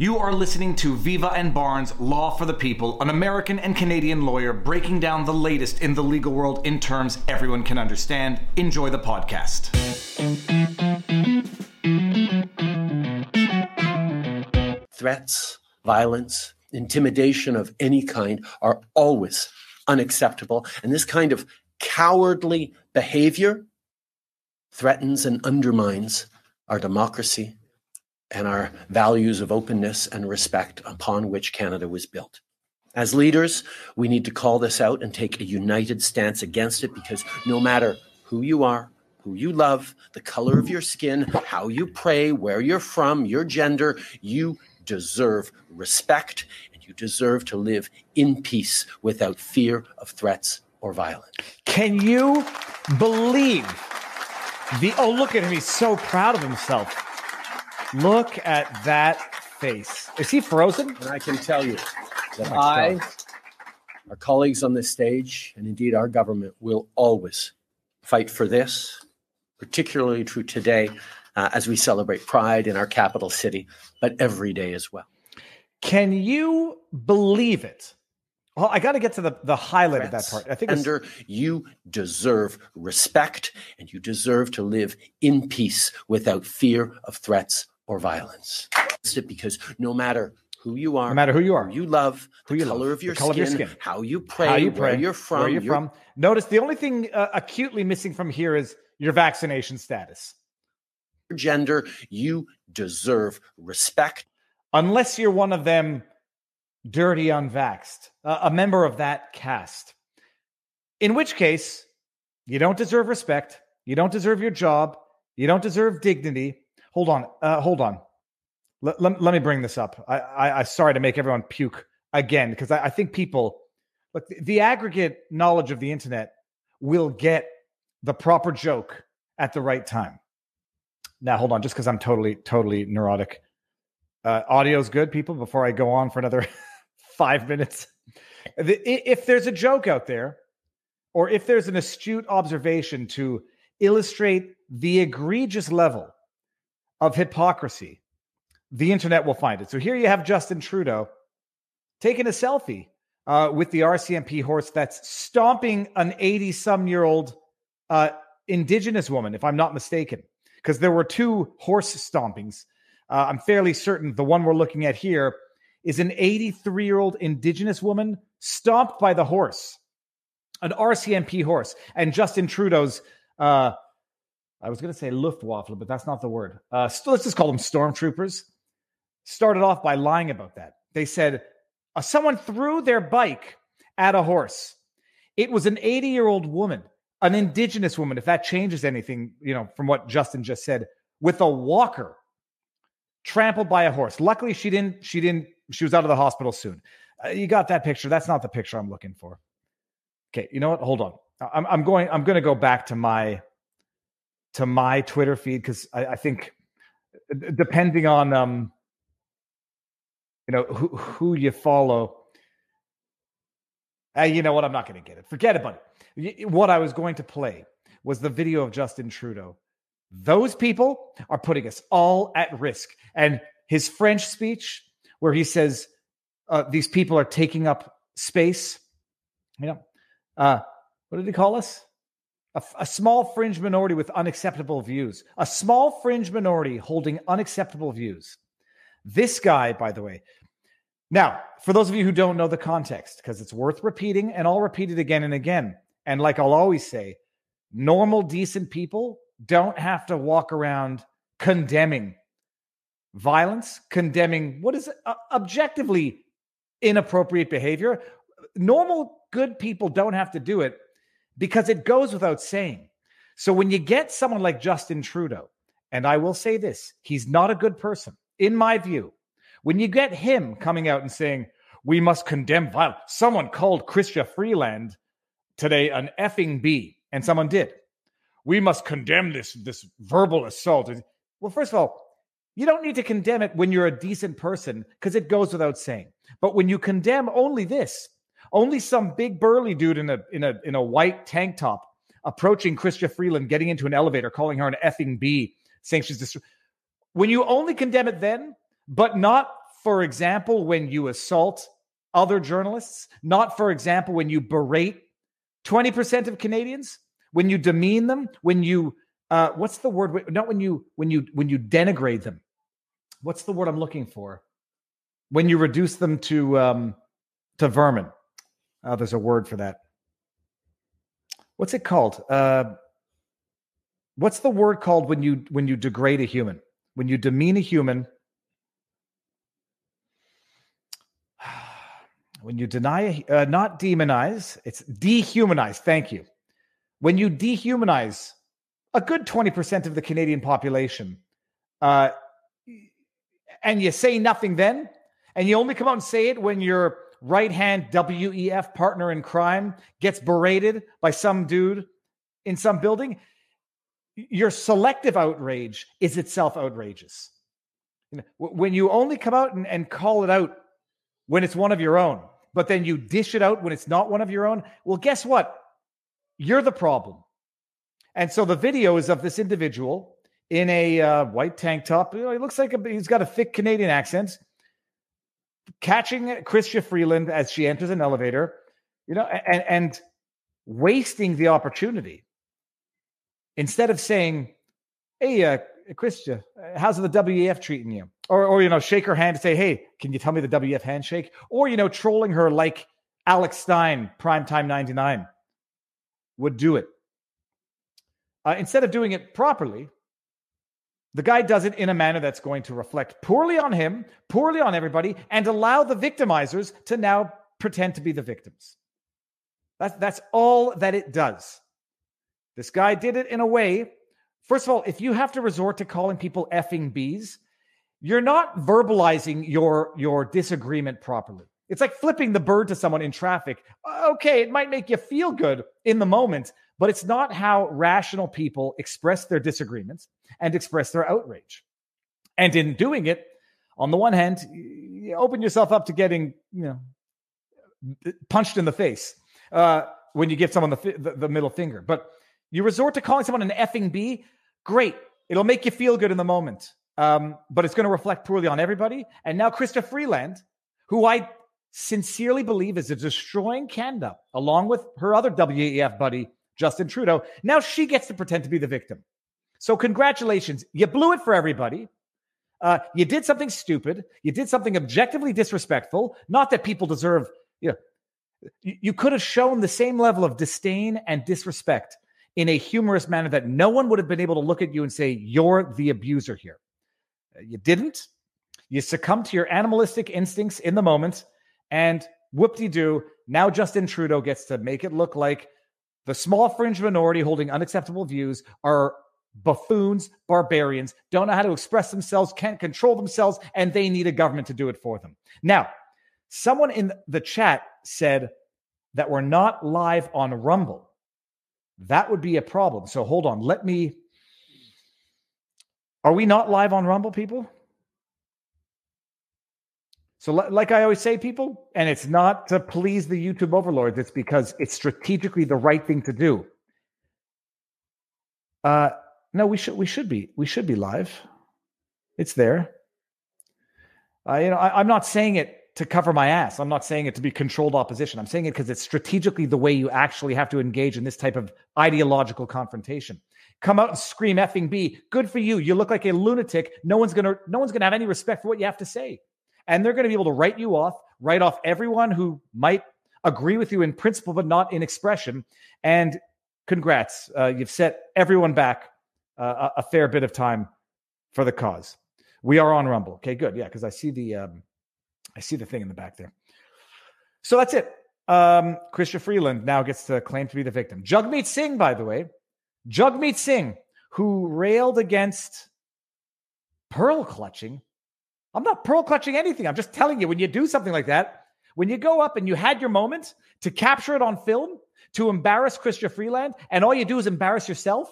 You are listening to Viva and Barnes Law for the People, an American and Canadian lawyer breaking down the latest in the legal world in terms everyone can understand. Enjoy the podcast. Threats, violence, intimidation of any kind are always unacceptable. And this kind of cowardly behavior threatens and undermines our democracy and our values of openness and respect upon which Canada was built. As leaders, we need to call this out and take a united stance against it because no matter who you are, who you love, the color of your skin, how you pray, where you're from, your gender, you deserve respect and you deserve to live in peace without fear of threats or violence. Can you believe the oh look at him he's so proud of himself. Look at that face. Is he frozen? And I can tell you that I, our colleagues on this stage, and indeed our government will always fight for this, particularly true today uh, as we celebrate Pride in our capital city, but every day as well. Can you believe it? Well, I got to get to the, the highlight of that part. I think under you deserve respect and you deserve to live in peace without fear of threats or violence. Because no matter who you are, no matter who you are, who you love, who the you color, love, of your, color skin, of your skin, how you pray, how you pray, where you're from, where you're, you're from. Notice the only thing uh, acutely missing from here is your vaccination status. Gender, you deserve respect. Unless you're one of them dirty unvaxxed, uh, a member of that caste. In which case, you don't deserve respect. You don't deserve your job. You don't deserve dignity. Hold on. Uh, hold on. Let, let, let, me bring this up. I, I, I sorry to make everyone puke again because I, I think people look the, the aggregate knowledge of the internet will get the proper joke at the right time. Now, hold on, just because I'm totally, totally neurotic. Uh, audio's good, people. Before I go on for another five minutes, if there's a joke out there, or if there's an astute observation to illustrate the egregious level of hypocrisy, the internet will find it. So here you have Justin Trudeau taking a selfie uh, with the RCMP horse that's stomping an 80 some year old uh, Indigenous woman, if I'm not mistaken, because there were two horse stompings. Uh, I'm fairly certain the one we're looking at here is an 83 year old Indigenous woman stomped by the horse, an RCMP horse. And Justin Trudeau's uh, I was going to say Luftwaffe, but that's not the word. Uh, let's just call them stormtroopers. Started off by lying about that. They said uh, someone threw their bike at a horse. It was an 80 year old woman, an indigenous woman, if that changes anything, you know, from what Justin just said, with a walker trampled by a horse. Luckily, she didn't, she didn't, she was out of the hospital soon. Uh, you got that picture. That's not the picture I'm looking for. Okay. You know what? Hold on. I'm, I'm going, I'm going to go back to my, to my Twitter feed because I, I, think depending on um, you know who who you follow. Uh, you know what? I'm not going to get it. Forget about it. What I was going to play was the video of Justin Trudeau. Those people are putting us all at risk. And his French speech, where he says uh, these people are taking up space, you know, uh, what did he call us? A, a small fringe minority with unacceptable views, a small fringe minority holding unacceptable views. This guy, by the way, now, for those of you who don't know the context, because it's worth repeating, and I'll repeat it again and again. And like I'll always say, normal, decent people don't have to walk around condemning violence, condemning what is uh, objectively inappropriate behavior. Normal, good people don't have to do it because it goes without saying. So when you get someone like Justin Trudeau, and I will say this, he's not a good person, in my view. When you get him coming out and saying, we must condemn violence, someone called Chrystia Freeland today an effing B, and someone did. We must condemn this, this verbal assault. Well, first of all, you don't need to condemn it when you're a decent person because it goes without saying. But when you condemn only this, only some big burly dude in a in a in a white tank top approaching Chrystia Freeland, getting into an elevator, calling her an effing B, saying she's just when you only condemn it then, but not for example, when you assault other journalists, not, for example, when you berate 20% of Canadians, when you demean them, when you uh, what's the word? Not when you when you when you denigrate them. What's the word I'm looking for? When you reduce them to um, to vermin. Oh, there's a word for that. What's it called? Uh, what's the word called when you when you degrade a human? When you demean a human? When you deny, uh, not demonize, it's dehumanize. Thank you. When you dehumanize a good 20% of the Canadian population, uh, and you say nothing then, and you only come out and say it when your right hand WEF partner in crime gets berated by some dude in some building, your selective outrage is itself outrageous. when you only come out and, and call it out when it's one of your own, but then you dish it out when it's not one of your own, well, guess what? You're the problem. And so the video is of this individual in a uh, white tank top. You know, he looks like a, he's got a thick Canadian accent, catching Chrystia Freeland as she enters an elevator, you know, and, and wasting the opportunity. Instead of saying, hey, uh, Chrystia, how's the WEF treating you? Or, or, you know, shake her hand and say, hey, can you tell me the WEF handshake? Or, you know, trolling her like Alex Stein, Primetime 99 would do it. Uh, instead of doing it properly, the guy does it in a manner that's going to reflect poorly on him, poorly on everybody, and allow the victimizers to now pretend to be the victims. That's, that's all that it does. This guy did it in a way. First of all, if you have to resort to calling people effing bees, you're not verbalizing your, your disagreement properly. It's like flipping the bird to someone in traffic. Okay, it might make you feel good in the moment, but it's not how rational people express their disagreements and express their outrage. And in doing it, on the one hand, you open yourself up to getting, you know, punched in the face uh, when you give someone the, the, the middle finger. But you resort to calling someone an effing B, great. It'll make you feel good in the moment. Um, but it's going to reflect poorly on everybody. And now Chrystia Freeland, who I sincerely believe is destroying Canada, along with her other WEF buddy, Justin Trudeau. Now she gets to pretend to be the victim. So, congratulations. You blew it for everybody. Uh, you did something stupid. You did something objectively disrespectful. Not that people deserve, you know, you, could have shown the same level of disdain and disrespect in a humorous manner that no one would have been able to look at you and say, you're the abuser here. Uh, you didn't. You succumbed to your animalistic instincts in the moment. And whoop de doo, now Justin Trudeau gets to make it look like the small fringe minority holding unacceptable views are buffoons, barbarians, don't know how to express themselves, can't control themselves, and they need a government to do it for them. Now, someone in the chat said that we're not live on Rumble. That would be a problem. So hold on. Let me. Are we not live on Rumble, people? So, like I always say, people, and it's not to please the YouTube overlords, it's because it's strategically the right thing to do. Uh, no, we should we should be we should be live. It's there. Uh, you know, I, I'm not saying it to cover my ass. I'm not saying it to be controlled opposition. I'm saying it because it's strategically the way you actually have to engage in this type of ideological confrontation. Come out and scream effing B. Good for you. You look like a lunatic. No one's gonna no one's gonna have any respect for what you have to say and they're to be able to write you off, write off everyone who might agree with you in principle but not in expression. And congrats, uh, you've set everyone back uh, a, fair bit of time for the cause. We are on Rumble. Okay, good. Yeah, because I see the um, I see the thing in the back there. So that's it. Um, Chrystia Freeland now gets to claim to be the victim. Jagmeet Singh, by the way, Jagmeet Singh, who railed against pearl clutching I'm not pearl clutching anything. I'm just telling you, when you do something like that, when you go up and you had your moment to capture it on film, to embarrass Chrystia Freeland, and all you do is embarrass yourself,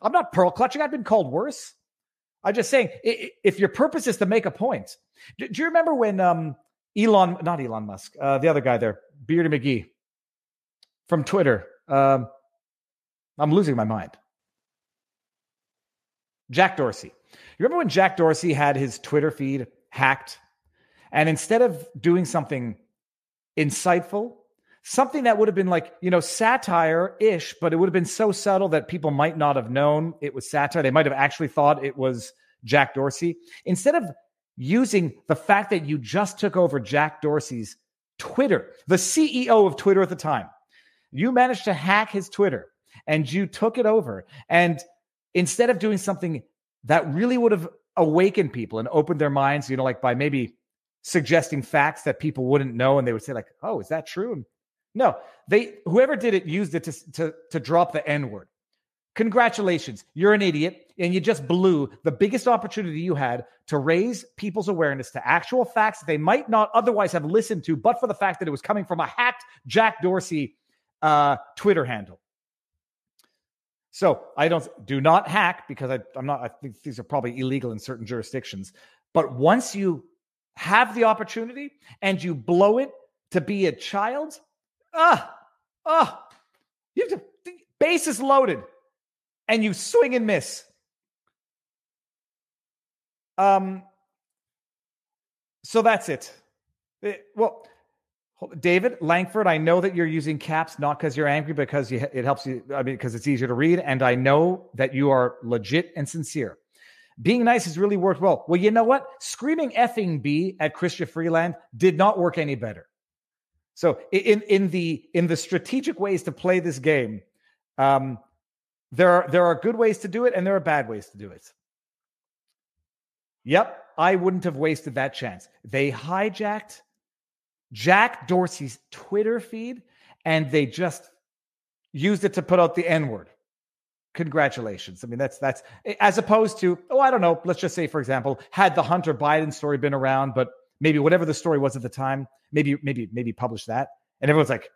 I'm not pearl clutching. I've been called worse. I'm just saying, if your purpose is to make a point, do, you remember when um, Elon, not Elon Musk, uh, the other guy there, Beardy McGee from Twitter, um, I'm losing my mind. Jack Dorsey. You remember when Jack Dorsey had his Twitter feed hacked And instead of doing something insightful, something that would have been like, you know, satire ish, but it would have been so subtle that people might not have known it was satire. They might have actually thought it was Jack Dorsey. Instead of using the fact that you just took over Jack Dorsey's Twitter, the CEO of Twitter at the time, you managed to hack his Twitter and you took it over. And instead of doing something that really would have awakened people and opened their minds, you know, like by maybe suggesting facts that people wouldn't know and they would say like, "Oh, is that true?" And no, they whoever did it used it to to to drop the N word. Congratulations, you're an idiot, and you just blew the biggest opportunity you had to raise people's awareness to actual facts that they might not otherwise have listened to, but for the fact that it was coming from a hacked Jack Dorsey uh, Twitter handle. So I don't do not hack because I, I'm not. I think these are probably illegal in certain jurisdictions. But once you have the opportunity and you blow it to be a child, ah, ah, you have to bases loaded, and you swing and miss. Um. So that's it. it eh, well, David Langford, I know that you're using caps not because you're angry, because you, it helps you. I mean, because it's easier to read, and I know that you are legit and sincere. Being nice has really worked well. Well, you know what? Screaming effing B at Chrystia Freeland did not work any better. So in in the in the strategic ways to play this game, um, there are there are good ways to do it, and there are bad ways to do it. Yep, I wouldn't have wasted that chance. They hijacked Jack Dorsey's Twitter feed and they just used it to put out the N word. Congratulations. I mean, that's that's as opposed to, oh, I don't know. Let's just say, for example, had the Hunter Biden story been around, but maybe whatever the story was at the time, maybe, maybe, maybe publish that. And everyone's like,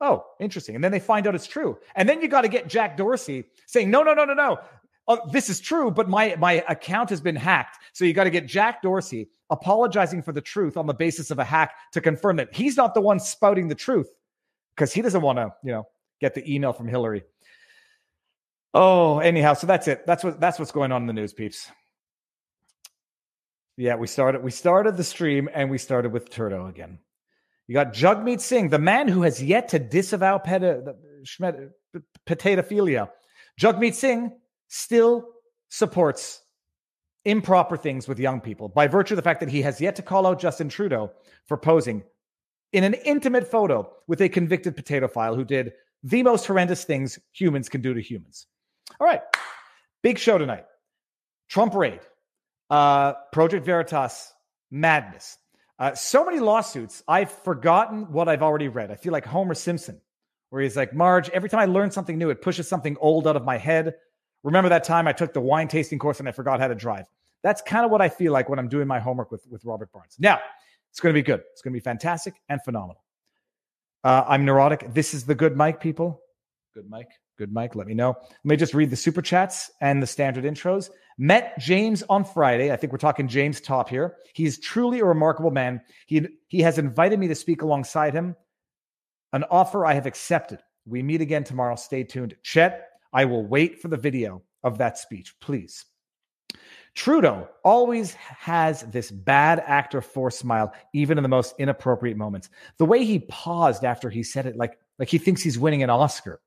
oh, interesting. And then they find out it's true. And then you got to get Jack Dorsey saying, no, no, no, no, no. Oh, this is true, but my my account has been hacked. So you got to get Jack Dorsey apologizing for the truth on the basis of a hack to confirm that he's not the one spouting the truth because he doesn't want to, you know, get the email from Hillary. Oh, anyhow, so that's it. That's what that's what's going on in the news, peeps. Yeah, we started we started the stream and we started with Trudeau again. You got Jagmeet Singh, the man who has yet to disavow peta, potatophilia. Jagmeet Singh still supports improper things with young people by virtue of the fact that he has yet to call out Justin Trudeau for posing in an intimate photo with a convicted potatophile who did the most horrendous things humans can do to humans. All right, big show tonight. Trump raid, uh, Project Veritas madness. Uh, so many lawsuits. I've forgotten what I've already read. I feel like Homer Simpson, where he's like, Marge, every time I learn something new, it pushes something old out of my head. Remember that time I took the wine tasting course and I forgot how to drive? That's kind of what I feel like when I'm doing my homework with, with Robert Barnes. Now, it's going to be good. It's going to be fantastic and phenomenal. Uh, I'm neurotic. This is the good mic, people. Good mic. Good Mike, Let me know. Let me just read the super chats and the standard intros. Met James on Friday. I think we're talking James Topp here. He's truly a remarkable man. He, he has invited me to speak alongside him. An offer I have accepted. We meet again tomorrow. Stay tuned. Chet, I will wait for the video of that speech, please. Trudeau always has this bad actor force smile, even in the most inappropriate moments. The way he paused after he said it, like, like he thinks he's winning an Oscar.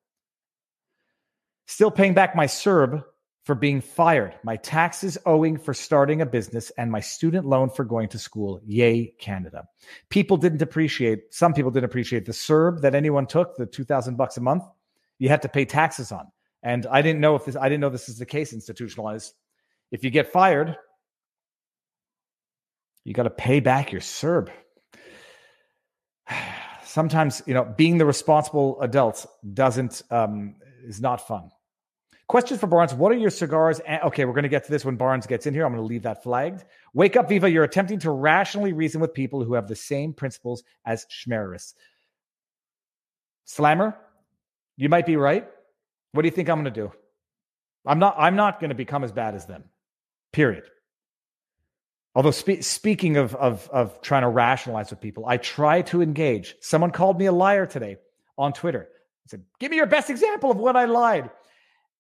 Still paying back my CERB for being fired, my taxes owing for starting a business, and my student loan for going to school. Yay, Canada. People didn't appreciate, some people didn't appreciate the CERB that anyone took, the 2000 bucks a month. You had to pay taxes on. And I didn't know if this, I didn't know this is the case institutionalized. If you get fired, you got to pay back your CERB. Sometimes, you know, being the responsible adult doesn't, um, is not fun. Question for Barnes What are your cigars? Okay, we're going to get to this when Barnes gets in here. I'm going to leave that flagged. Wake up, Viva. You're attempting to rationally reason with people who have the same principles as Schmerris. Slammer, you might be right. What do you think I'm going to do? I'm not. I'm not going to become as bad as them. Period. Although spe- speaking of, of of trying to rationalize with people, I try to engage. Someone called me a liar today on Twitter. I said, "Give me your best example of when I lied,"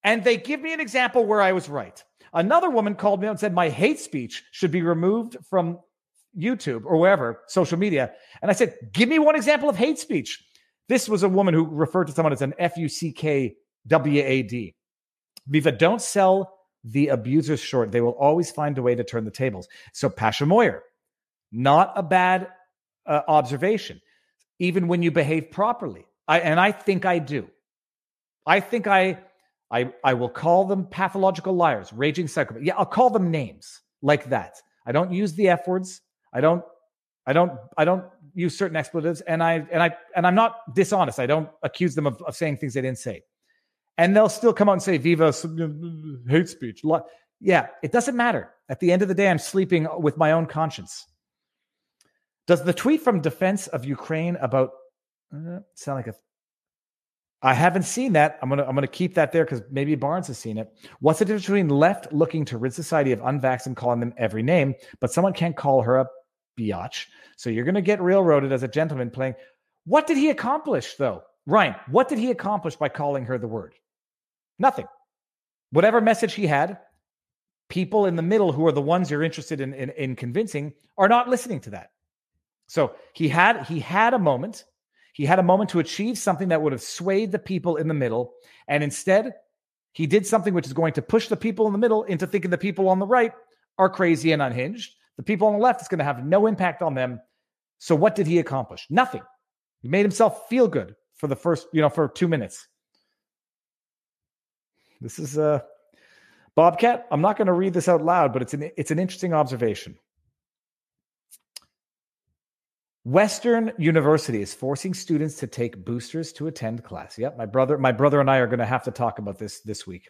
and they give me an example where I was right. Another woman called me and said my hate speech should be removed from YouTube or wherever, social media. And I said, Give me one example of hate speech. This was a woman who referred to someone as an F U C K W A D. Viva, don't sell the abusers short. They will always find a way to turn the tables. So, Pasha Moyer, not a bad uh, observation, even when you behave properly. I, and I think I do. I think I, I, I will call them pathological liars, raging psychopaths. Yeah, I'll call them names like that. I don't use the F words. I don't, I don't, I don't use certain expletives, and I, and I, and I'm not dishonest. I don't accuse them of, of saying things they didn't say, and they'll still come out and say "Viva hate speech." Yeah, it doesn't matter. At the end of the day, I'm sleeping with my own conscience. Does the tweet from Defense of Ukraine about uh, sound like a I haven't seen that. I'm gonna I'm gonna keep that there because maybe Barnes has seen it. What's the difference between left looking to rid society of unvaxxed and calling them every name, but someone can't call her a biatch? So you're gonna get railroaded as a gentleman playing. What did he accomplish though, Ryan? What did he accomplish by calling her the word? Nothing. Whatever message he had, people in the middle who are the ones you're interested in, in, in convincing are not listening to that. So he had he had a moment he had a moment to achieve something that would have swayed the people in the middle. And instead, he did something which is going to push the people in the middle into thinking the people on the right are crazy and unhinged. The people on the left is going to have no impact on them. So what did he accomplish? Nothing. He made himself feel good for the first, you know, for two minutes. This is uh Bobcat. I'm not going to read this out loud, but it's an it's an interesting observation. Western University is forcing students to take boosters to attend class. Yep, my brother, my brother and I are going to have to talk about this this week.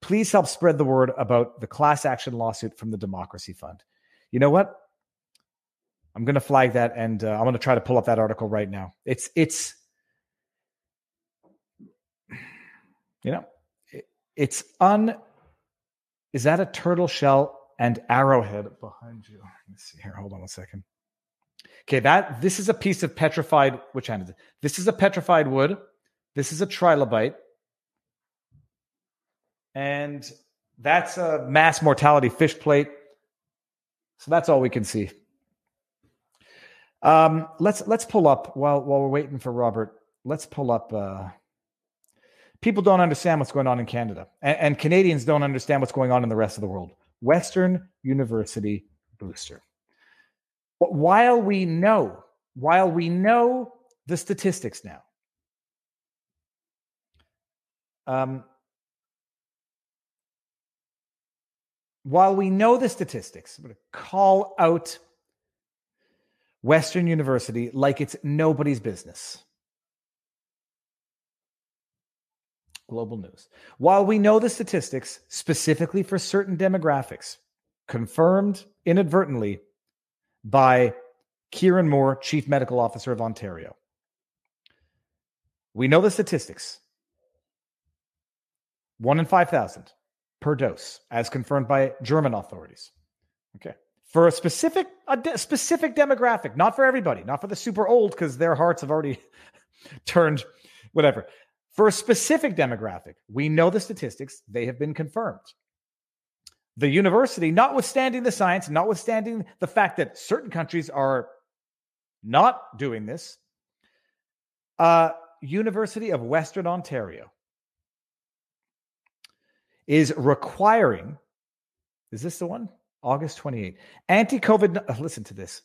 Please help spread the word about the class action lawsuit from the Democracy Fund. You know what? I'm going to flag that, and uh, I'm going to try to pull up that article right now. It's it's you know it, it's un. Is that a turtle shell and arrowhead behind you? Let me see here. Hold on a second. Okay, that this is a piece of petrified. Which hand is it? This is a petrified wood. This is a trilobite, and that's a mass mortality fish plate. So that's all we can see. Um, let's let's pull up while while we're waiting for Robert. Let's pull up. Uh, people don't understand what's going on in Canada, and, and Canadians don't understand what's going on in the rest of the world. Western University booster. But while we know, while we know the statistics now, um, while we know the statistics, I'm going to call out Western University like it's nobody's business. Global news. While we know the statistics specifically for certain demographics, confirmed inadvertently by Kieran Moore, Chief Medical Officer of Ontario. We know the statistics. One in 5,000 per dose, as confirmed by German authorities. Okay. For a specific a de- specific demographic, not for everybody, not for the super old because their hearts have already turned whatever. For a specific demographic, we know the statistics, they have been confirmed the university, notwithstanding the science, notwithstanding the fact that certain countries are not doing this, uh, University of Western Ontario is requiring, is this the one? August 28. Anti COVID, listen to this.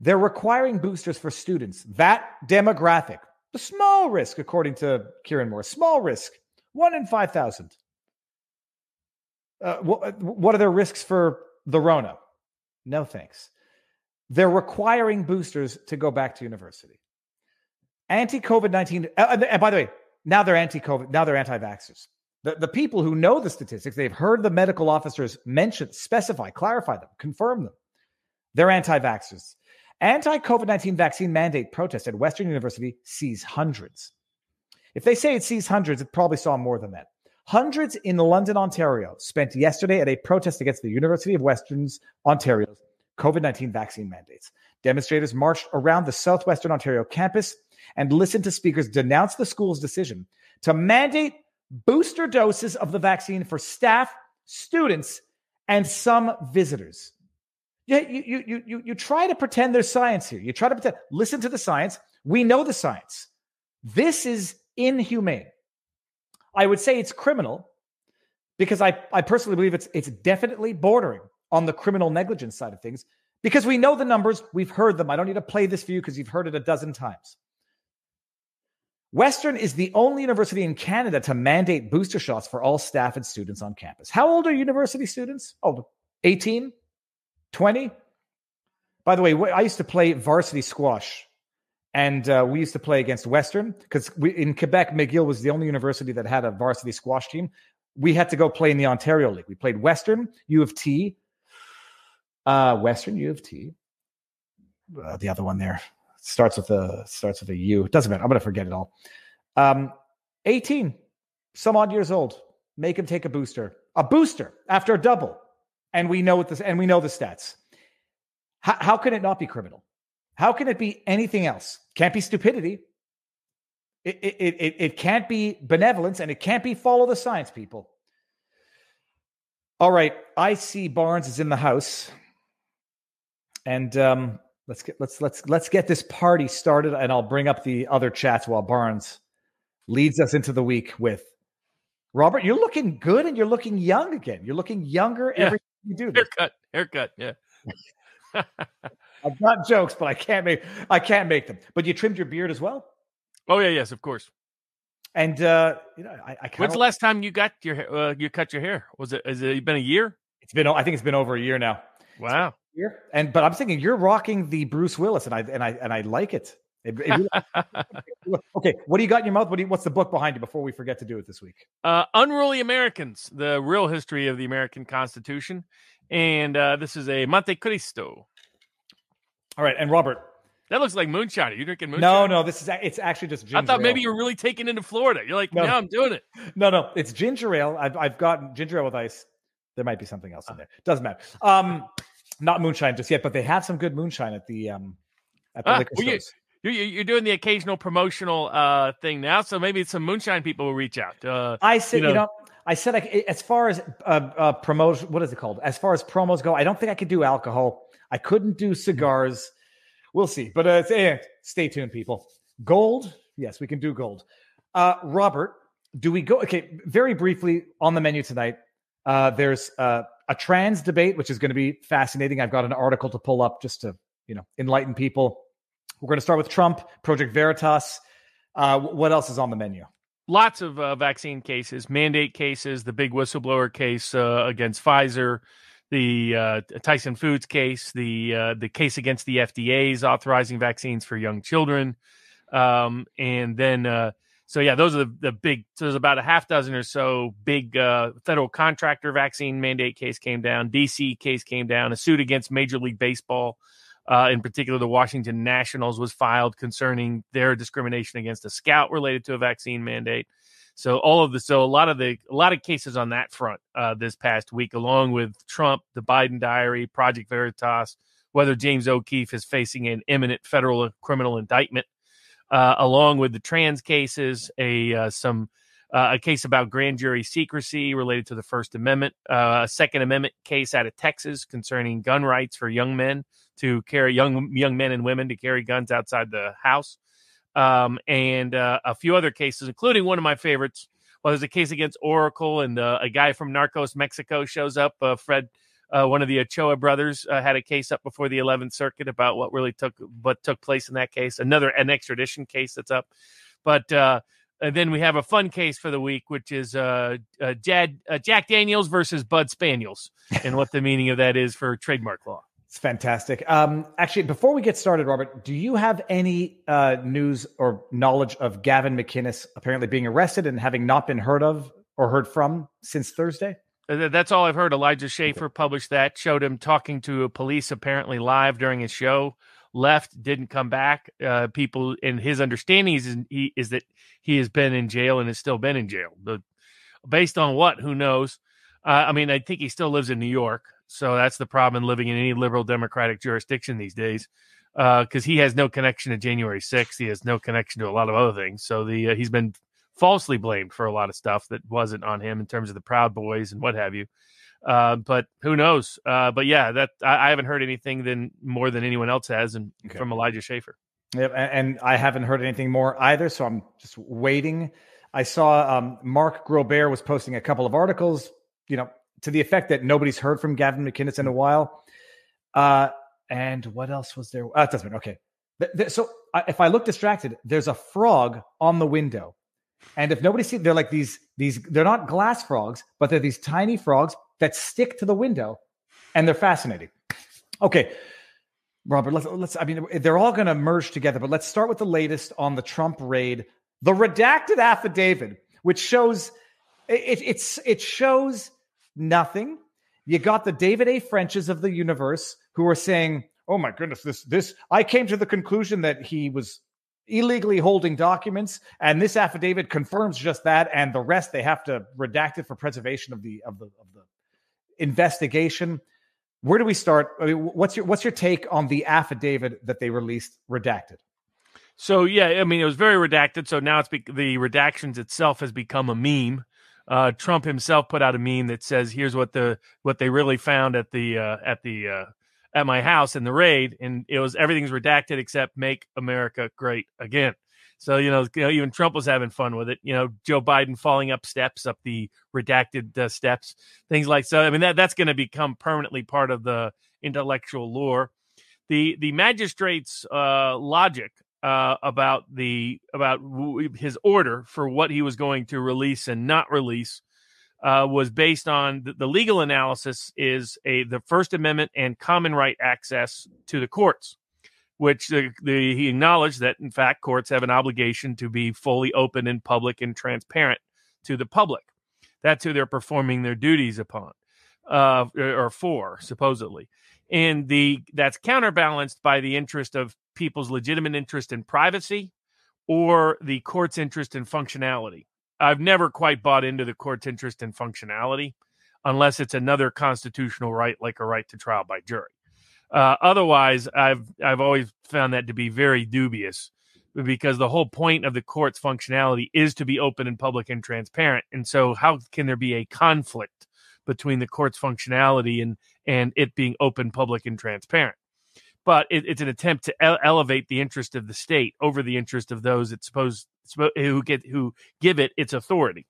They're requiring boosters for students, that demographic, the small risk, according to Kieran Moore, small risk, one in 5,000 uh, what, what are their risks for the Rona? No thanks. They're requiring boosters to go back to university. Anti COVID 19, uh, and by the way, now they're anti COVID, now they're anti vaxxers. The, the people who know the statistics, they've heard the medical officers mention, specify, clarify them, confirm them. They're anti vaxxers. Anti COVID 19 vaccine mandate protest at Western University sees hundreds. If they say it sees hundreds, it probably saw more than that. Hundreds in London, Ontario spent yesterday at a protest against the University of Western's Ontario's COVID 19 vaccine mandates. Demonstrators marched around the Southwestern Ontario campus and listened to speakers denounce the school's decision to mandate booster doses of the vaccine for staff, students, and some visitors. Yeah, you, you you you you try to pretend there's science here. You try to pretend. Listen to the science. We know the science. This is inhumane. I would say it's criminal because I, I personally believe it's it's definitely bordering on the criminal negligence side of things because we know the numbers, we've heard them. I don't need to play this for you because you've heard it a dozen times. Western is the only university in Canada to mandate booster shots for all staff and students on campus. How old are university students? Oh, 18, 20? By the way, I used to play varsity squash and uh, we used to play against Western because in Quebec, McGill was the only university that had a varsity squash team. We had to go play in the Ontario League. We played Western, U of T, uh, Western U of T. Uh, the other one there starts with a starts with a U. Doesn't matter. I'm going to forget it all. Um, 18, some odd years old. Make him take a booster, a booster after a double, and we know what this and we know the stats. How can it not be criminal? How can it be anything else? Can't be stupidity. It, it, it, it can't be benevolence and it can't be follow the science, people. All right. I see Barnes is in the house. And um, let's get let's let's let's get this party started, and I'll bring up the other chats while Barnes leads us into the week with Robert. You're looking good and you're looking young again. You're looking younger yeah. every time you do this. Haircut, haircut, yeah. I've got jokes, but I can't make I can't make them. But you trimmed your beard as well. Oh yeah, yes, of course. And uh, you know, I, I when's the last time you got your uh, you cut your hair? Was it has it been a year? It's been I think it's been over a year now. Wow. Year. And but I'm thinking you're rocking the Bruce Willis, and I and I and I like it. it, it okay, what do you got in your mouth? What you, what's the book behind you before we forget to do it this week? Uh, Unruly Americans: The Real History of the American Constitution, and uh, this is a Monte Cristo. All right, and Robert. That looks like moonshine. Are you drinking moonshine? No, no. This is it's actually just ginger. I thought maybe you were really taking into Florida. You're like, no, I'm doing it. No, no. It's ginger ale. I've I've got ginger ale with ice. There might be something else in there. Doesn't matter. Um, not moonshine just yet, but they have some good moonshine at the um at the ah, liquor stores. You, you're doing the occasional promotional uh thing now, so maybe some moonshine people will reach out. Uh, I said, you know, you know I said, I, as far as uh, uh, promotion, what is it called? As far as promos go, I don't think I could do alcohol. I couldn't do cigars. We'll see. But uh, stay tuned, people. Gold, yes, we can do gold. Uh, Robert, do we go? Okay, very briefly on the menu tonight. Uh, there's uh, a trans debate, which is going to be fascinating. I've got an article to pull up just to you know enlighten people. We're going to start with Trump, Project Veritas. Uh, what else is on the menu? Lots of uh, vaccine cases, mandate cases, the big whistleblower case uh, against Pfizer, the uh, Tyson Foods case, the uh, the case against the FDA's authorizing vaccines for young children, um, and then uh, so yeah, those are the, the big. So there's about a half dozen or so big uh, federal contractor vaccine mandate case came down. DC case came down. A suit against Major League Baseball, uh, in particular the Washington Nationals, was filed concerning their discrimination against a scout related to a vaccine mandate. So all of the so a lot of the a lot of cases on that front uh, this past week, along with Trump, the Biden diary, Project Veritas, whether James O'Keefe is facing an imminent federal criminal indictment, uh, along with the trans cases, a uh, some uh, a case about grand jury secrecy related to the First Amendment, uh, a Second Amendment case out of Texas concerning gun rights for young men to carry young young men and women to carry guns outside the house um, and uh, a few other cases, including one of my favorites. Well, there's a case against Oracle, and uh, a guy from Narcos Mexico shows up. Uh, Fred, uh, one of the Ochoa brothers, uh, had a case up before the 11th Circuit about what really took what took place in that case. Another an extradition case that's up, but. Uh, then we have a fun case for the week, which is Jad, Jack Daniels versus Bad Spaniels, and what the meaning of that is for trademark law. It's fantastic. Um, actually, before we get started, Robert, do you have any uh, news or knowledge of Gavin McInnes apparently being arrested and having not been heard of or heard from since Thursday? Uh, that's all I've heard. Elijah Schaffer published that, showed him talking to police apparently live during his show, left, didn't come back. Uh, people, and his understanding is, he, is that he has been in jail and has still been in jail. But based on what, who knows? Uh, I mean, I think he still lives in New York. So that's the problem in living in any liberal democratic jurisdiction these days, because uh, he has no connection to January 6th. He has no connection to a lot of other things. So the uh, he's been falsely blamed for a lot of stuff that wasn't on him in terms of the Proud Boys and what have you. Uh, but who knows? Uh, but yeah, that I, I, haven't heard anything than more than anyone else has, and okay. from Elijah Schaffer. Yep, and I haven't heard anything more either. So I'm just waiting. I saw um, Mark Grobert was posting a couple of articles, you know, to the effect that nobody's heard from Gavin McInnes in a while. Uh, and what else was there? Uh, it doesn't matter. Okay. So if I look distracted, there's a frog on the window. And if nobody sees, they're like these, these, they're not glass frogs, but they're these tiny frogs that stick to the window and they're fascinating. Okay. Robert, let's, let's, I mean, they're all going to merge together, but let's start with the latest on the Trump raid, the redacted affidavit, which shows it, it's, it shows nothing. You got the David A. Frenches of the universe who are saying, "Oh my goodness, this this I came to the conclusion that he was illegally holding documents, and this affidavit confirms just that, and the rest they have to redact it for preservation of the of the of the investigation." Where do we start? I mean, what's your what's your take on the affidavit that they released redacted? So yeah, I mean it was very redacted. So now it's be- the redactions itself has become a meme. Uh, Trump himself put out a meme that says, "Here's what the what they really found at the uh, at the uh, at my house in the raid," and it was everything's redacted except "Make America Great Again." So you know, you know, even Trump was having fun with it. You know, Joe Biden falling up steps, up the redacted uh, steps, things like so. I mean, that that's going to become permanently part of the intellectual lore. The the magistrate's uh, logic uh, about the about his order for what he was going to release and not release uh, was based on the, the, legal analysis is a the First Amendment and common right access to the courts, which the, the, he acknowledged that in fact courts have an obligation to be fully open and public and transparent to the public. That's who they're performing their duties upon uh, or for supposedly, and the that's counterbalanced by the interest of people's legitimate interest in privacy or the court's interest in functionality. I've never quite bought into the court's interest in functionality unless it's another constitutional right like a right to trial by jury. Uh, otherwise, I've I've always found that to be very dubious because the whole point of the court's functionality is to be open and public and transparent. And so, how can there be a conflict between the court's functionality and and it being open, public, and transparent? but it, it's an attempt to ele- elevate the interest of the state over the interest of those it's supposed who get who give it its authority,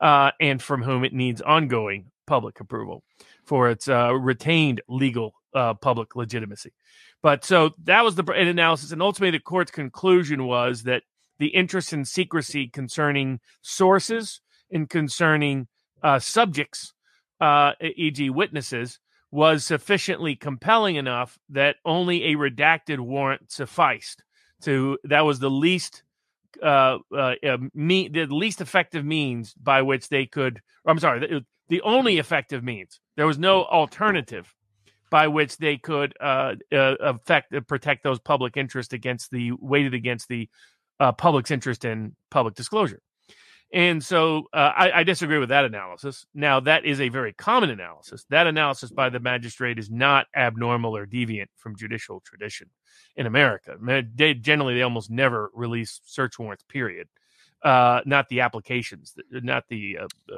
uh, and from whom it needs ongoing public approval for its uh, retained legal uh, public legitimacy. But so that was the analysis, and ultimately the court's conclusion was that the interest in secrecy concerning sources and concerning uh, subjects, uh, e.g., witnesses, was sufficiently compelling enough that only a redacted warrant sufficed to that was the least uh, uh, me, the least effective means by which they could i'm sorry the, the, only effective means there was no alternative by which they could uh, uh affect uh, protect those public interest against the weighted against the uh, public's interest in public disclosure and so uh, I, I, disagree with that analysis. Now, that is a very common analysis. That analysis by the magistrate is not abnormal or deviant from judicial tradition in America. They, generally, they almost never release search warrants, period. Uh, not the applications, not the uh,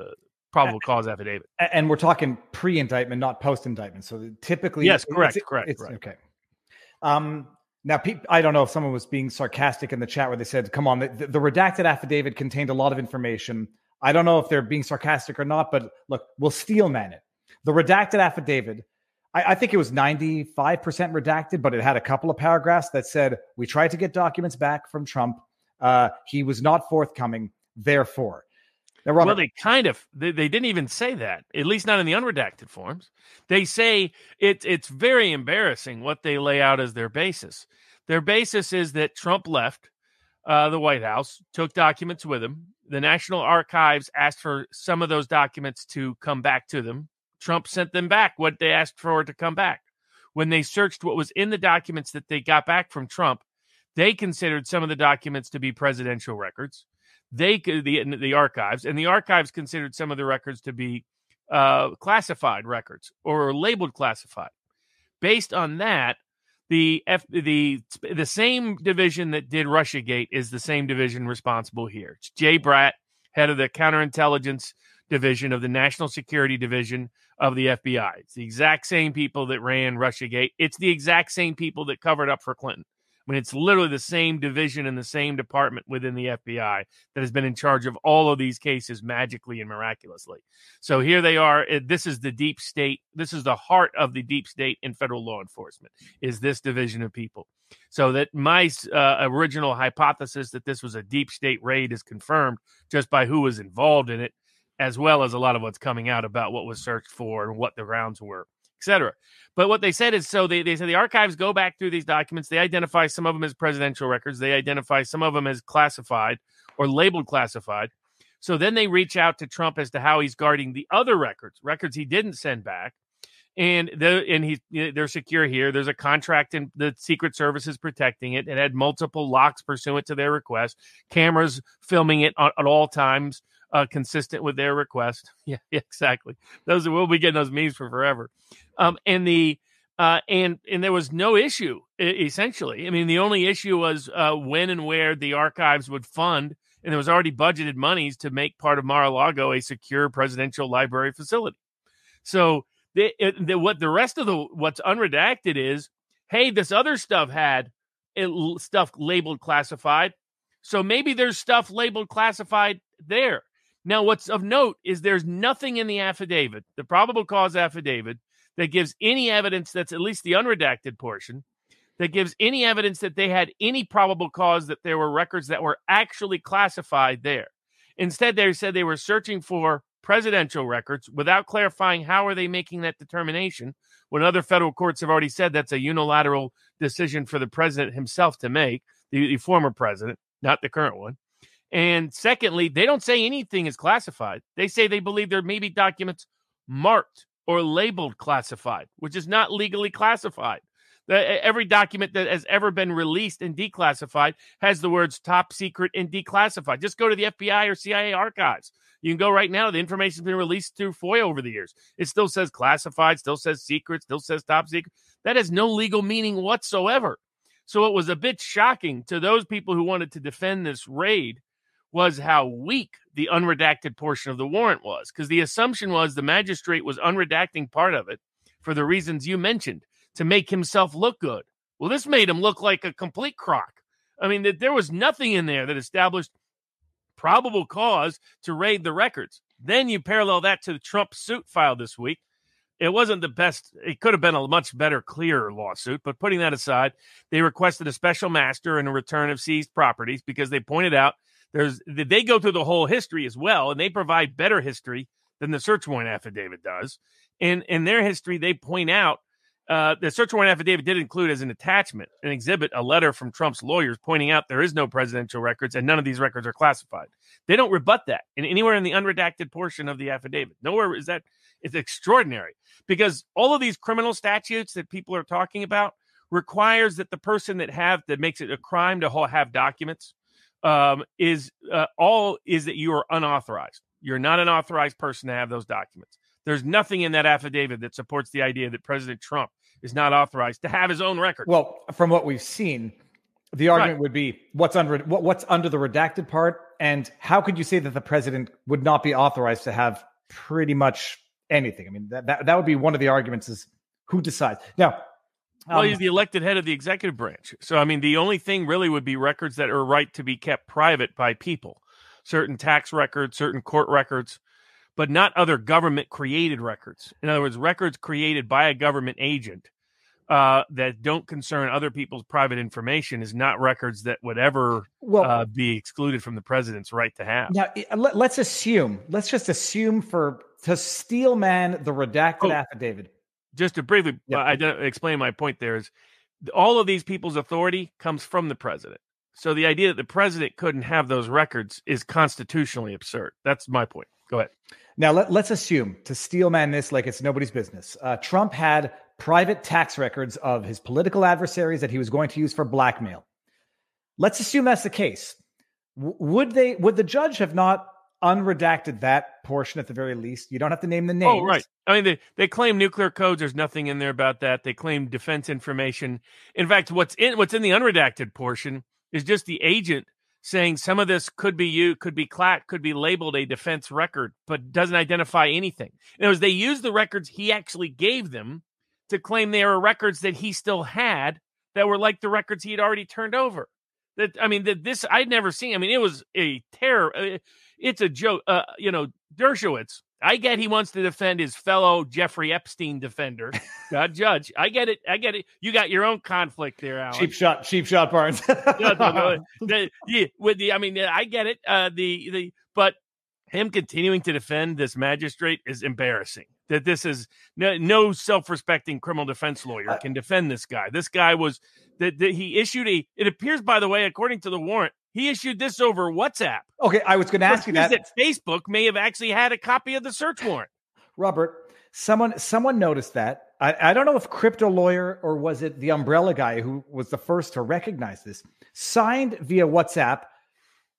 probable cause affidavit. And we're talking pre indictment, not post indictment. So typically, yes, correct, it's, correct, it's, correct. Okay. Um, now, I don't know if someone was being sarcastic in the chat where they said, "Come on, the, the, redacted affidavit contained a lot of information." I don't know if they're being sarcastic or not, but look, we'll steelman it. The redacted affidavit, I, I think it was ninety-five percent redacted, but it had a couple of paragraphs that said, "We tried to get documents back from Trump. Uh, he was not forthcoming. Therefore, now, Robert, well, they kind of they, they didn't even say that. At least not in the unredacted forms. They say it's it's very embarrassing what they lay out as their basis. Their basis is that Trump left uh, the White House, took documents with him. The National Archives asked for some of those documents to come back to them. Trump sent them back what they asked for to come back. When they searched what was in the documents that they got back from Trump, they considered some of the documents to be presidential records they could the the archives and the archives considered some of the records to be uh, classified records or labeled classified. Based on that, the F, the the same division that did RussiaGate is the same division responsible here. It's Jay Bratt, head of the counterintelligence division of the National Security Division of the FBI. It's the exact same people that ran Russiagate. It's the exact same people that covered up for Clinton. I mean, it's literally the same division and the same department within the FBI that has been in charge of all of these cases magically and miraculously. So here they are. This is the deep state. This is the heart of the deep state in federal law enforcement. Is this division of people? So that my uh, original hypothesis that this was a deep state raid is confirmed just by who was involved in it, as well as a lot of what's coming out about what was searched for and what the grounds were etc. But what they said is so they, they said the archives go back through these documents. They identify some of them as presidential records. They identify some of them as classified or labeled classified. So then they reach out to Trump as to how he's guarding the other records, records he didn't send back. And the and he they're secure here. There's a contract and the Secret Service is protecting it. It had multiple locks pursuant to their request, cameras filming it at all times uh, consistent with their request. Yeah, exactly. Those we'll be getting those memes for forever. Um, and the uh, and and there was no issue essentially. I mean, the only issue was uh, when and where the archives would fund, and there was already budgeted monies to make part of Mar-a-Lago a secure presidential library facility. So the, the, what the rest of the what's unredacted is, hey, this other stuff had it, stuff labeled classified. So maybe there's stuff labeled classified there. Now, what's of note is there's nothing in the affidavit, the probable cause affidavit, that gives any evidence that's at least the unredacted portion that gives any evidence that they had any probable cause that there were records that were actually classified there. Instead, they said they were searching for presidential records without clarifying how are they making that determination when other federal courts have already said that's a unilateral decision for the president himself to make, the, the former president, not the current one. And secondly, they don't say anything is classified. They say they believe there may be documents marked or labeled classified, which is not legally classified. The, every document that has ever been released and declassified has the words top secret and declassified. Just go to the FBI or CIA archives. You can go right now. The information's been released through FOIA over the years. It still says classified, still says secret, still says top secret. That has no legal meaning whatsoever. So it was a bit shocking to those people who wanted to defend this raid was how weak the unredacted portion of the warrant was, because the assumption was the magistrate was unredacting part of it for the reasons you mentioned to make himself look good. Well, this made him look like a complete crock. I mean, that there was nothing in there that established probable cause to raid the records. Then you parallel that to the Trump suit filed this week. It wasn't the best. It could have been a much better, clearer lawsuit. But putting that aside, they requested a special master and a return of seized properties because they pointed out there's they go through the whole history as well, and they provide better history than the search warrant affidavit does. And in their history, they point out uh, the search warrant affidavit did include as an attachment, an exhibit, a letter from Trump's lawyers pointing out there is no presidential records and none of these records are classified. They don't rebut that in anywhere in the unredacted portion of the affidavit. Nowhere is that. It's extraordinary because all of these criminal statutes that people are talking about requires that the person that have that makes it a crime to have documents um, is uh, all is that you are unauthorized. You're not an authorized person to have those documents. There's nothing in that affidavit that supports the idea that President Trump is not authorized to have his own records. Well, from what we've seen, the argument right. would be what's under what, what's under the redacted part, and how could you say that the president would not be authorized to have pretty much anything? I mean, that that, that would be one of the arguments is who decides. Now, well, um, he's the elected head of the executive branch. So, I mean, the only thing really would be records that are right to be kept private by people, certain tax records, certain court records, but not other government created records. In other words, records created by a government agent uh, that don't concern other people's private information is not records that would ever well, uh, be excluded from the president's right to have. Now, let, us assume, let's just assume for to steel man the redacted oh. affidavit just to briefly uh, explain my point there is all of these people's authority comes from the president. So the idea that the president couldn't have those records is constitutionally absurd. That's my point. Go ahead. Now let, us assume to steel man this like it's nobody's business. Uh, Trump had private tax records of his political adversaries that he was going to use for blackmail. Let's assume that's the case. W- would they? Would the judge have not unredacted that portion at the very least. You don't have to name the name. Oh, right. I mean, they, they claim nuclear codes. There's nothing in there about that. They claim defense information. In fact, what's in what's in the unredacted portion is just the agent saying some of this could be you, could be clack, could be labeled a defense record, but doesn't identify anything. In other words, they used the records he actually gave them to claim they were records that he still had that were like the records he had already turned over. That I mean, that this I'd never seen. I mean, it was a terror. Uh, Uh, it's a joke. Uh, you know, Dershowitz. I get he wants to defend his fellow Jeffrey Epstein defender, not judge. I get it. I get it. You got your own conflict there, Alan. Cheap shot, cheap shot, Barnes. no, no, no. Yeah, with the, I mean, I get it. Uh, the the, but him continuing to defend this magistrate is embarrassing. That this is no, no self-respecting criminal defense lawyer can defend this guy. This guy was that he issued a. It appears, by the way, according to the warrant, he issued this over WhatsApp. Okay, I was going to ask you that. that. Facebook may have actually had a copy of the search warrant. Robert, someone someone noticed that. I, I don't know if crypto lawyer or was it the umbrella guy who was the first to recognize this. Signed via WhatsApp.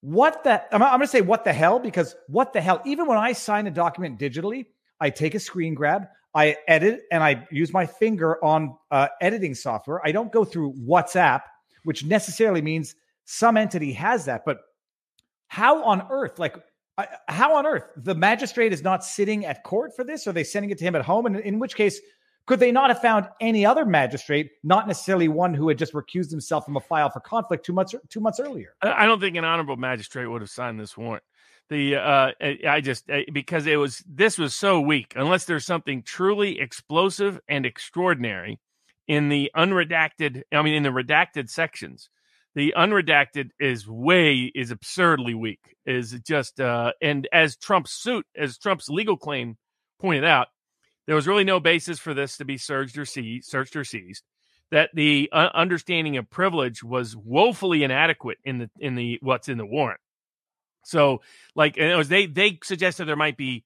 What the? I'm, I'm going to say what the hell because what the hell? Even when I sign a document digitally, I take a screen grab, I edit, and I use my finger on uh, editing software. I don't go through WhatsApp, which necessarily means some entity has that. But how on earth, like, how on earth the magistrate is not sitting at court for this? Are they sending it to him at home? And in which case, could they not have found any other magistrate, not necessarily one who had just recused himself from a file for conflict two months two months earlier? I don't think an honorable magistrate would have signed this warrant. The uh, I just because it was this was so weak. Unless there's something truly explosive and extraordinary in the unredacted, I mean, in the redacted sections the unredacted is way is absurdly weak is just uh and as trump's suit as trump's legal claim pointed out there was really no basis for this to be searched or seized searched or seized that the uh, understanding of privilege was woefully inadequate in the in the what's in the warrant so like and it was they they suggested there might be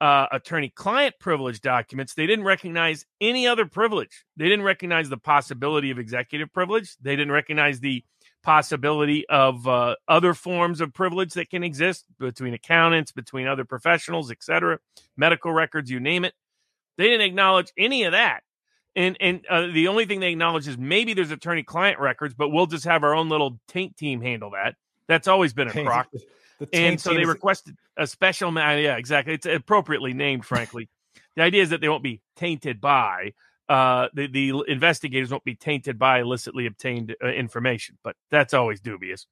uh, attorney client privilege documents, they didn't recognize any other privilege. They didn't recognize the possibility of executive privilege. They didn't recognize the possibility of uh, other forms of privilege that can exist between accountants, between other professionals, etc., medical records, you name it. They didn't acknowledge any of that. And and uh, the only thing they acknowledge is maybe there's attorney client records, but we'll just have our own little taint team handle that. That's always been a crock. and so they requested a special. Yeah, exactly. It's appropriately named, frankly. the idea is that they won't be tainted by uh, the the investigators won't be tainted by illicitly obtained uh, information, but that's always dubious.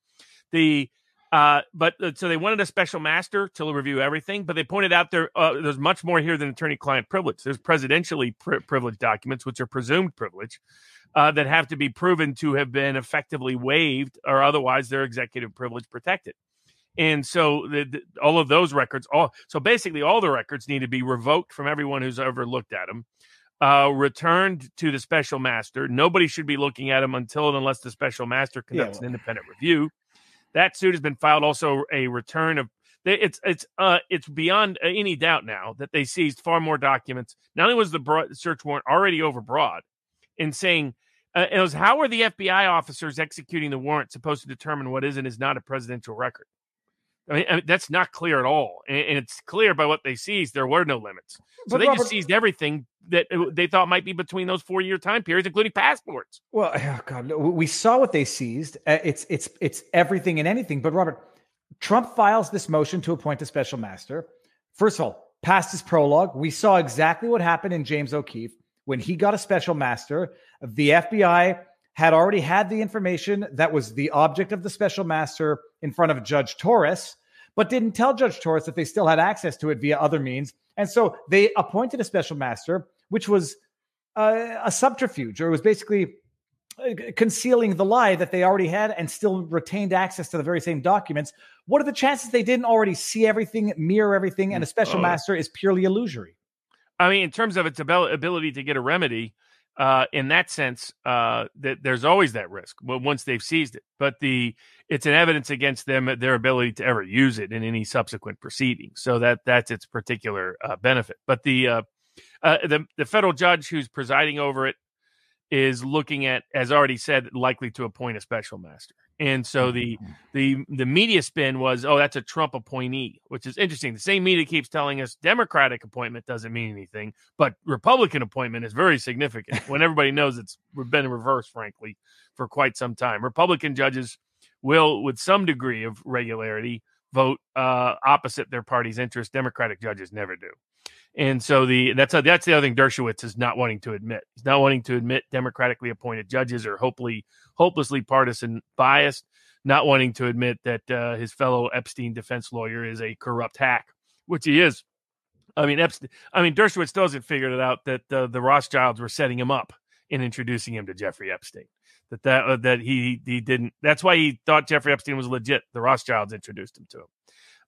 The uh, but uh, so they wanted a special master to review everything, but they pointed out there uh, there's much more here than attorney-client privilege. There's presidentially pri- privileged documents, which are presumed privilege, uh, that have to be proven to have been effectively waived, or otherwise their executive privilege protected. And so the, the, all of those records, all so basically all the records need to be revoked from everyone who's ever looked at them uh, returned to the special master. Nobody should be looking at him until and unless the special master conducts yeah. an independent review. That suit has been filed. Also, a return of it's it's uh it's beyond any doubt now that they seized far more documents. Not only was the broad, search warrant already overbroad, in saying uh, it was how are the FBI officers executing the warrant supposed to determine what is and is not a presidential record? I mean, I mean, that's not clear at all, and, and, it's clear by what they seized. There were no limits, so but they Robert, just seized everything that they thought might be between those four-year time periods, including passports. Well, oh God, we saw what they seized. Uh, it's it's it's everything and anything. But Robert, Trump files this motion to appoint a special master. First of all, past his prologue, we saw exactly what happened in James O'Keefe when he got a special master. The FBI had already had the information that was the object of the special master in front of Judge Torres, but didn't tell Judge Torres that they still had access to it via other means. And so they appointed a special master, which was a, a subterfuge, or it was basically uh, concealing the lie that they already had and still retained access to the very same documents. What are the chances they didn't already see everything, mirror everything, and a special uh, master is purely illusory? I mean, in terms of its ability to get a remedy, uh, in that sense, uh, that there's always that risk once they've seized it. But the it's an evidence against them their ability to ever use it in any subsequent proceedings. So that that's its particular uh, benefit. But the uh, uh, the the federal judge who's presiding over it is looking at, as already said, likely to appoint a special master. And so the mm-hmm. the the media spin was, oh, that's a Trump appointee, which is interesting. The same media keeps telling us Democratic appointment doesn't mean anything, but Republican appointment is very significant when everybody knows it's been reversed, frankly, for quite some time. Republican judges will, with some degree of regularity, vote uh, opposite their party's interest. Democratic judges never do. And so the that's a, that's the other thing Dershowitz is not wanting to admit. He's not wanting to admit democratically appointed judges are hopefully hopelessly partisan biased. Not wanting to admit that uh, his fellow Epstein defense lawyer is a corrupt hack, which he is. I mean, Epstein. I mean, Dershowitz still hasn't figured it out that uh, the Rothschilds were setting him up in introducing him to Jeffrey Epstein. That that uh, that he he didn't. That's why he thought Jeffrey Epstein was legit. The Rothschilds introduced him to him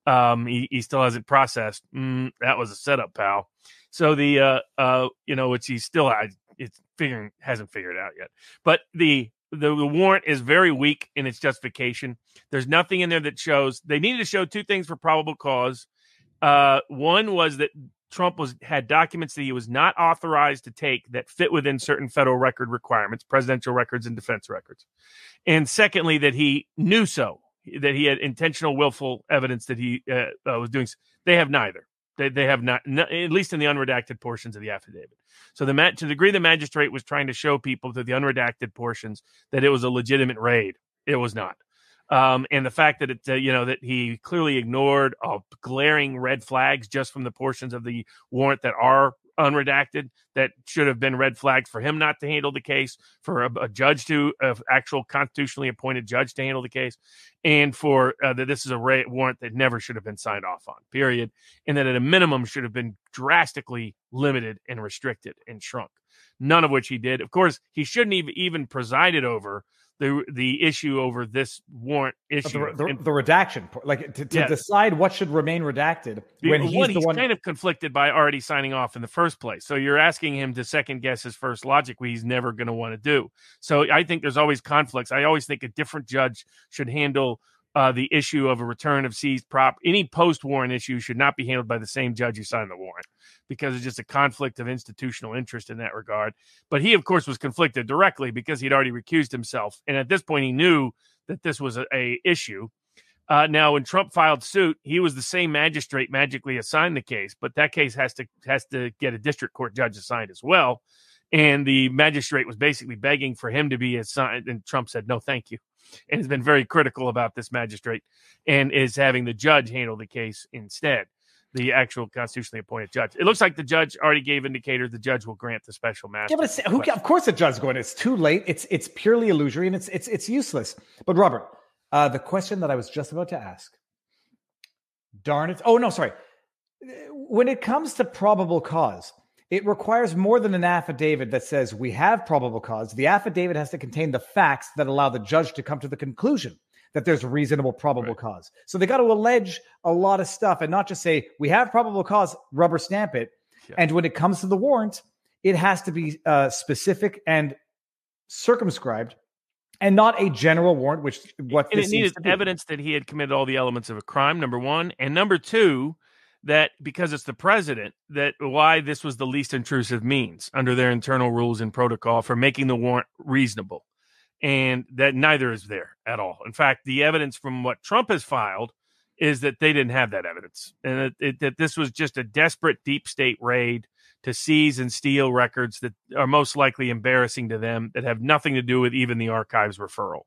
um, he, he still hasn't processed. Mm, that was a setup, pal. So the uh, uh, you know, which he still it's figuring hasn't figured out yet. But the, the the warrant is very weak in its justification. There's nothing in there that shows they needed to show two things for probable cause. Uh, one was that Trump was had documents that he was not authorized to take that fit within certain federal record requirements, presidential records and defense records. And secondly, that he knew so that he had intentional, willful evidence that he uh, uh, was doing. They have neither. They, they have not, at least in the unredacted portions of the affidavit. So the to the degree the magistrate was trying to show people through the unredacted portions that it was a legitimate raid, it was not. Um, and the fact that it, uh, you know, that he clearly ignored uh, glaring red flags just from the portions of the warrant that are unredacted that should have been red flags for him not to handle the case, for a, a judge to, an actual constitutionally appointed judge to handle the case, and for uh, that this is a ra- warrant that never should have been signed off on, period. And that at a minimum should have been drastically limited and restricted and shrunk. None of which he did. Of course, he shouldn't have even presided over the the issue over this warrant issue. The, the, the, redaction, like to, to decide what should remain redacted when he's one, the he's one kind of conflicted by already signing off in the first place. So you're asking him to second guess his first logic, what he's never going to want to do. So I think there's always conflicts. I always think a different judge should handle uh, the issue of a return of seized prop. Any post warrant issue should not be handled by the same judge who signed the warrant because it's just a conflict of institutional interest in that regard. But he, of course, was conflicted directly because he'd already recused himself, and at this point, he knew that this was a, a issue. Uh, now, when Trump filed suit, he was the same magistrate magically assigned the case, but that case has to has to get a district court judge assigned as well. And the magistrate was basically begging for him to be assigned, and Trump said, "No, thank you." And has been very critical about this magistrate and is having the judge handle the case instead the actual constitutionally appointed judge. It looks like the judge already gave indicators the judge will grant the special master. Yeah, but who, of course the judge is going. It's too late. It's it's purely illusory and it's it's it's useless. But Robert, uh, the question that I was just about to ask. Darn it! Oh no, sorry. When it comes to probable cause, it requires more than an affidavit that says we have probable cause. The affidavit has to contain the facts that allow the judge to come to the conclusion that there's reasonable probable right. cause. So they got to allege a lot of stuff and not just say we have probable cause, rubber stamp it. Yeah. And when it comes to the warrant, it has to be uh, specific and circumscribed and not a general warrant, which what and it needed evidence that he had committed all the elements of a crime. Number one, and number two, that because it's the president that why this was the least intrusive means under their internal rules and protocol for making the warrant reasonable. And that neither is there at all. In fact the evidence from what trump has filed is that they didn't have that evidence. And that, it, that this was just a desperate deep state raid to seize and steal records that are most likely embarrassing to them that have nothing to do with even the archives referral.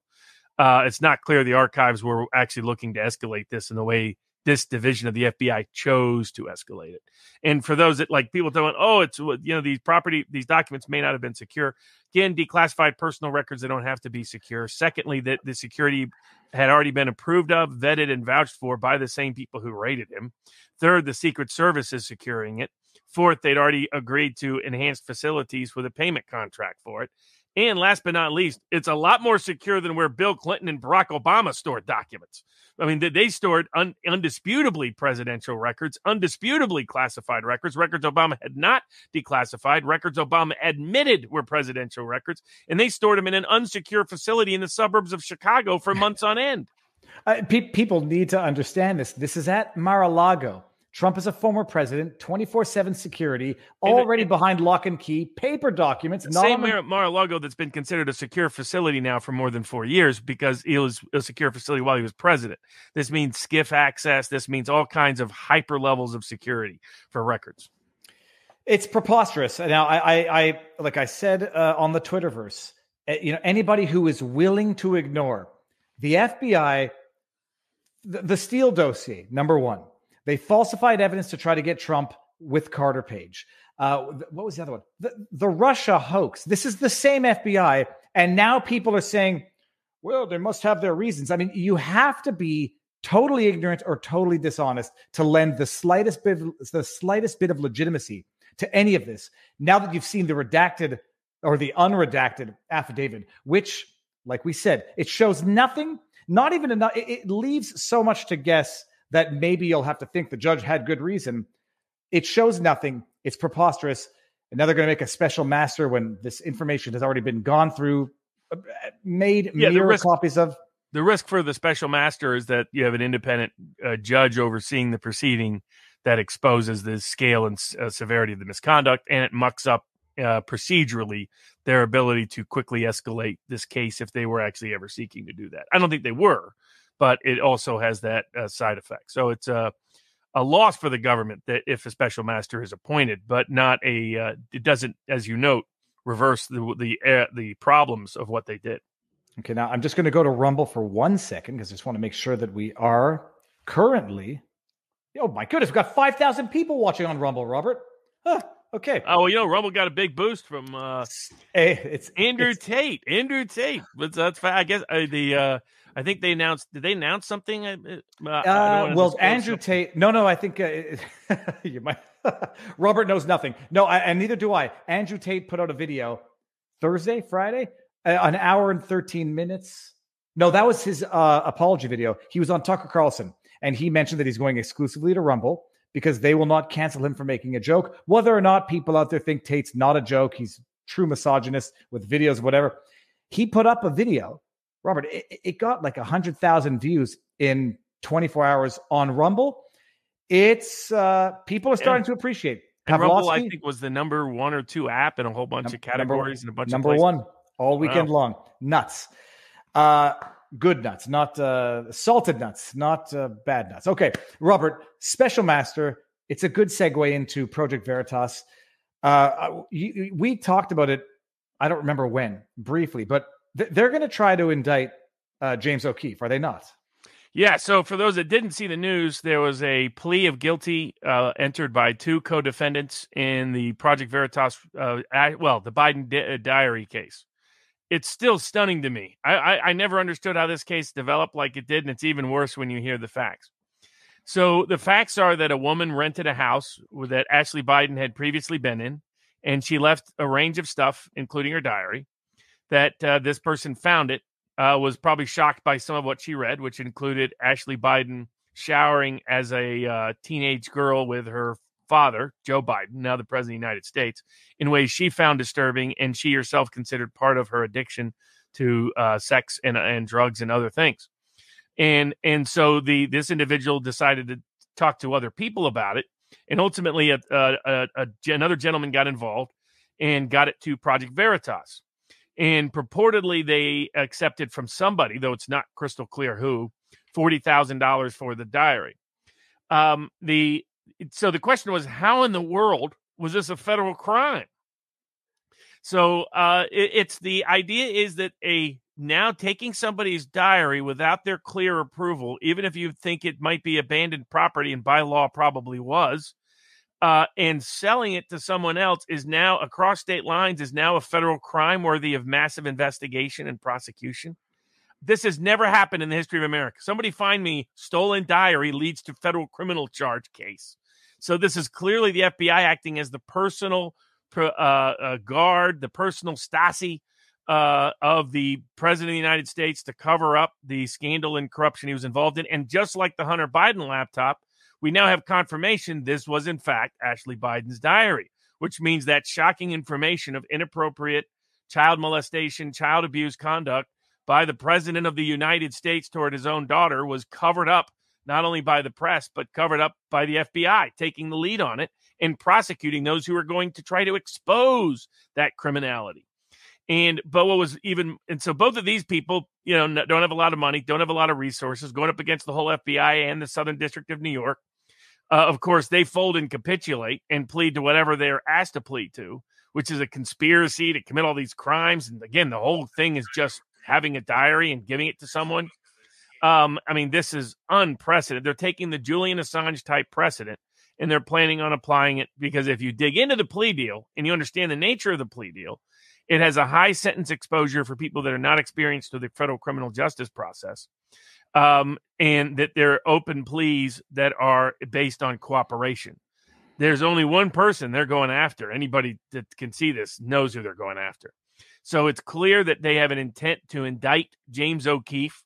Uh, it's not clear the archives were actually looking to escalate this in the way this division of the FBI chose to escalate it. And for those that like people telling, oh, it's you know these property these documents may not have been secure. Again, declassified personal records they don't have to be secure. Secondly, that the security had already been approved of, vetted, and vouched for by the same people who raided him. Third, the Secret Service is securing it. Fourth, they'd already agreed to enhanced facilities with a payment contract for it. And last but not least, it's a lot more secure than where Bill Clinton and Barack Obama stored documents. I mean, they stored un, undisputably presidential records, undisputably classified records, records Obama had not declassified, records Obama admitted were presidential records, and they stored them in an unsecure facility in the suburbs of Chicago for months on end. Uh, pe- people need to understand this. This is at Mar-a-Lago. Trump is a former president, 24 7 security, already and, behind lock and key, paper documents. The same Mar- Mar-a-Lago that's been considered a secure facility now for more than four years because it was a secure facility while he was president. This means SCIF access. This means all kinds of hyper levels of security for records. It's preposterous. Now, I, I, I like I said uh, on the Twitterverse, uh, you know, anybody who is willing to ignore The FBI, the, the Steele dossier, number one, they falsified evidence to try to get Trump with Carter Page. Uh, what was the other one? The, the Russia hoax. This is the same FBI. And now people are saying, well, they must have their reasons. I mean, you have to be totally ignorant or totally dishonest to lend the slightest bit, the slightest bit of legitimacy to any of this. Now that you've seen the redacted or the unredacted affidavit, which, like we said, it shows nothing, not even enough. It, it leaves so much to guess that maybe you'll have to think the judge had good reason. It shows nothing. It's preposterous. And now they're going to make a special master when this information has already been gone through, uh, made yeah, mirror risk, copies of. The risk for the special master is that you have an independent uh, judge overseeing the proceeding that exposes the scale and uh, severity of the misconduct, and it mucks up uh, procedurally their ability to quickly escalate this case if they were actually ever seeking to do that. I don't think they were, but it also has that uh, side effect. So it's a a loss for the government that if a special master is appointed, but not a. Uh, it doesn't, as you note, reverse the the uh, the problems of what they did. Okay, now I'm just going to go to Rumble for one second because I just want to make sure that we are currently Oh my goodness, we've got 5,000 people watching on Rumble, Robert. Huh, okay. Oh, well, you know, Rumble got a big boost from uh hey, it's Andrew it's, Tate. Andrew Tate. But that's I guess uh, the uh I think they announced did they announce something? Uh, uh well, Andrew. Tate. No, no, I think uh, you might Robert knows nothing. No, I, and neither do I. Andrew Tate put out a video Thursday, Friday, uh, an hour and 13 minutes. No, that was his uh, apology video. He was on Tucker Carlson and he mentioned that he's going exclusively to Rumble because they will not cancel him for making a joke. Whether or not people out there think Tate's not a joke, he's true misogynist with videos, whatever. He put up a video, Robert. It, it got like a hundred thousand views in 24 hours on Rumble. It's uh people are starting to appreciate. And Rumble, I think, was the number one or two app in a whole bunch of categories number, and a bunch number of number one all weekend wow. long. Nuts. Uh, good nuts, not uh, salted nuts, not uh, bad nuts. Okay, Robert, Special Master. It's a good segue into Project Veritas. Uh, you, we talked about it. I don't remember when, briefly, but they're going to try to indict uh, James O'Keefe, are they not? Yeah. So for those that didn't see the news, there was a plea of guilty uh, entered by two co-defendants in the Project Veritas, uh, well, the Biden di- uh, diary case it's still stunning to me. I, I, I never understood how this case developed like it did, and it's even worse when you hear the facts. So the facts are that a woman rented a house that Ashley Biden had previously been in, and she left a range of stuff, including her diary. That uh, this person found it uh, was probably shocked by some of what she read, which included Ashley Biden showering as a uh, teenage girl with her father, Joe Biden, now the president of the United States, in ways she found disturbing and she herself considered part of her addiction to uh, sex and, and drugs and other things. And and so the this individual decided to talk to other people about it, and ultimately a, a, a, another gentleman got involved and got it to Project Veritas. And purportedly, they accepted from somebody, though it's not crystal clear who, forty thousand dollars for the diary. Um, the so the question was, how in the world was this a federal crime? So uh, it, it's the idea is that a now taking somebody's diary without their clear approval, even if you think it might be abandoned property and by law probably was, uh, and selling it to someone else is now across state lines is now a federal crime worthy of massive investigation and prosecution. This has never happened in the history of America. Somebody find me stolen diary leads to federal criminal charge case. So this is clearly the FBI acting as the personal uh, uh, guard, the personal Stasi uh, of the president of the United States to cover up the scandal and corruption he was involved in. And just like the Hunter Biden laptop, we now have confirmation this was in fact Ashley Biden's diary, which means that shocking information of inappropriate child molestation, child abuse conduct by the president of the United States toward his own daughter was covered up not only by the press, but covered up by the FBI, taking the lead on it and prosecuting those who are going to try to expose that criminality. And what was even and so both of these people, you know, don't have a lot of money, don't have a lot of resources, going up against the whole FBI and the Southern District of New York. Uh, of course, they fold and capitulate and plead to whatever they're asked to plead to, which is a conspiracy to commit all these crimes. And again, the whole thing is just having a diary and giving it to someone Um, I mean, this is unprecedented. They're taking the Julian Assange type precedent and they're planning on applying it because if you dig into the plea deal and you understand the nature of the plea deal, it has a high sentence exposure for people that are not experienced to the federal criminal justice process. Um, and that they're open pleas that are based on cooperation. There's only one person they're going after. Anybody that can see this knows who they're going after. So it's clear that they have an intent to indict James O'Keefe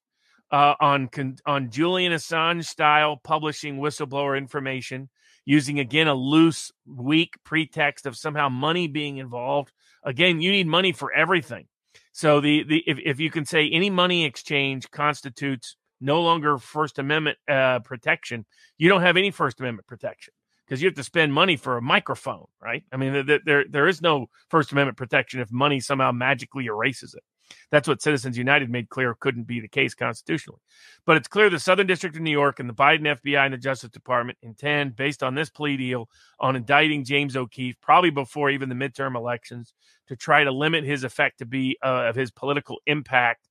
uh, on on Julian Assange style publishing whistleblower information, using again a loose, weak pretext of somehow money being involved. Again, you need money for everything. So the the if, if you can say any money exchange constitutes no longer First Amendment uh, protection, you don't have any First Amendment protection because you have to spend money for a microphone, right? I mean, there, there there is no First Amendment protection if money somehow magically erases it. That's what Citizens United made clear couldn't be the case constitutionally. But it's clear the Southern District of New York and the Biden FBI and the Justice Department intend, based on this plea deal, on indicting James O'Keefe probably before even the midterm elections to try to limit his effect to be uh, of his political impact.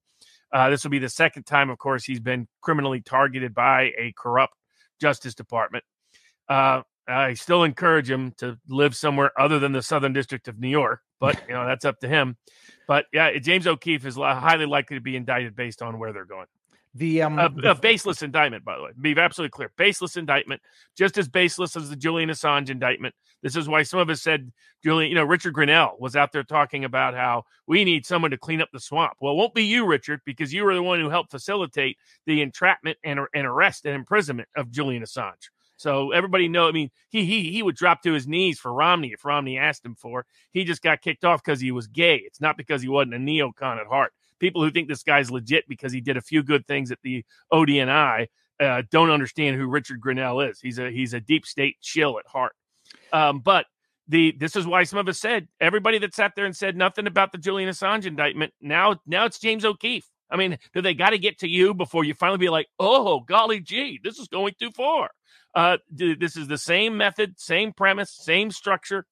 Uh, this will be the second time, of course, he's been criminally targeted by a corrupt Justice Department. Uh, I still encourage him to live somewhere other than the Southern District of New York, but you know that's up to him. But yeah, James O'Keefe is highly likely to be indicted based on where they're going. The um, a, the, a baseless indictment, by the way, be absolutely clear, baseless indictment, just as baseless as the Julian Assange indictment. This is why some of us said Julian, you know, Richard Grenell was out there talking about how we need someone to clean up the swamp. Well, it won't be you, Richard, because you were the one who helped facilitate the entrapment and, and arrest and imprisonment of Julian Assange. So everybody know. I mean, he he he would drop to his knees for Romney if Romney asked him for. He just got kicked off because he was gay. It's not because he wasn't a neocon at heart. People who think this guy's legit because he did a few good things at the ODNI uh, don't understand who Richard Grenell is. He's a he's a deep state chill at heart. Um, but the this is why some of us said everybody that sat there and said nothing about the Julian Assange indictment. Now now it's James O'Keefe. I mean, do they got to get to you before you finally be like, oh golly gee, this is going too far? Uh, this is the same method, same premise, same structure,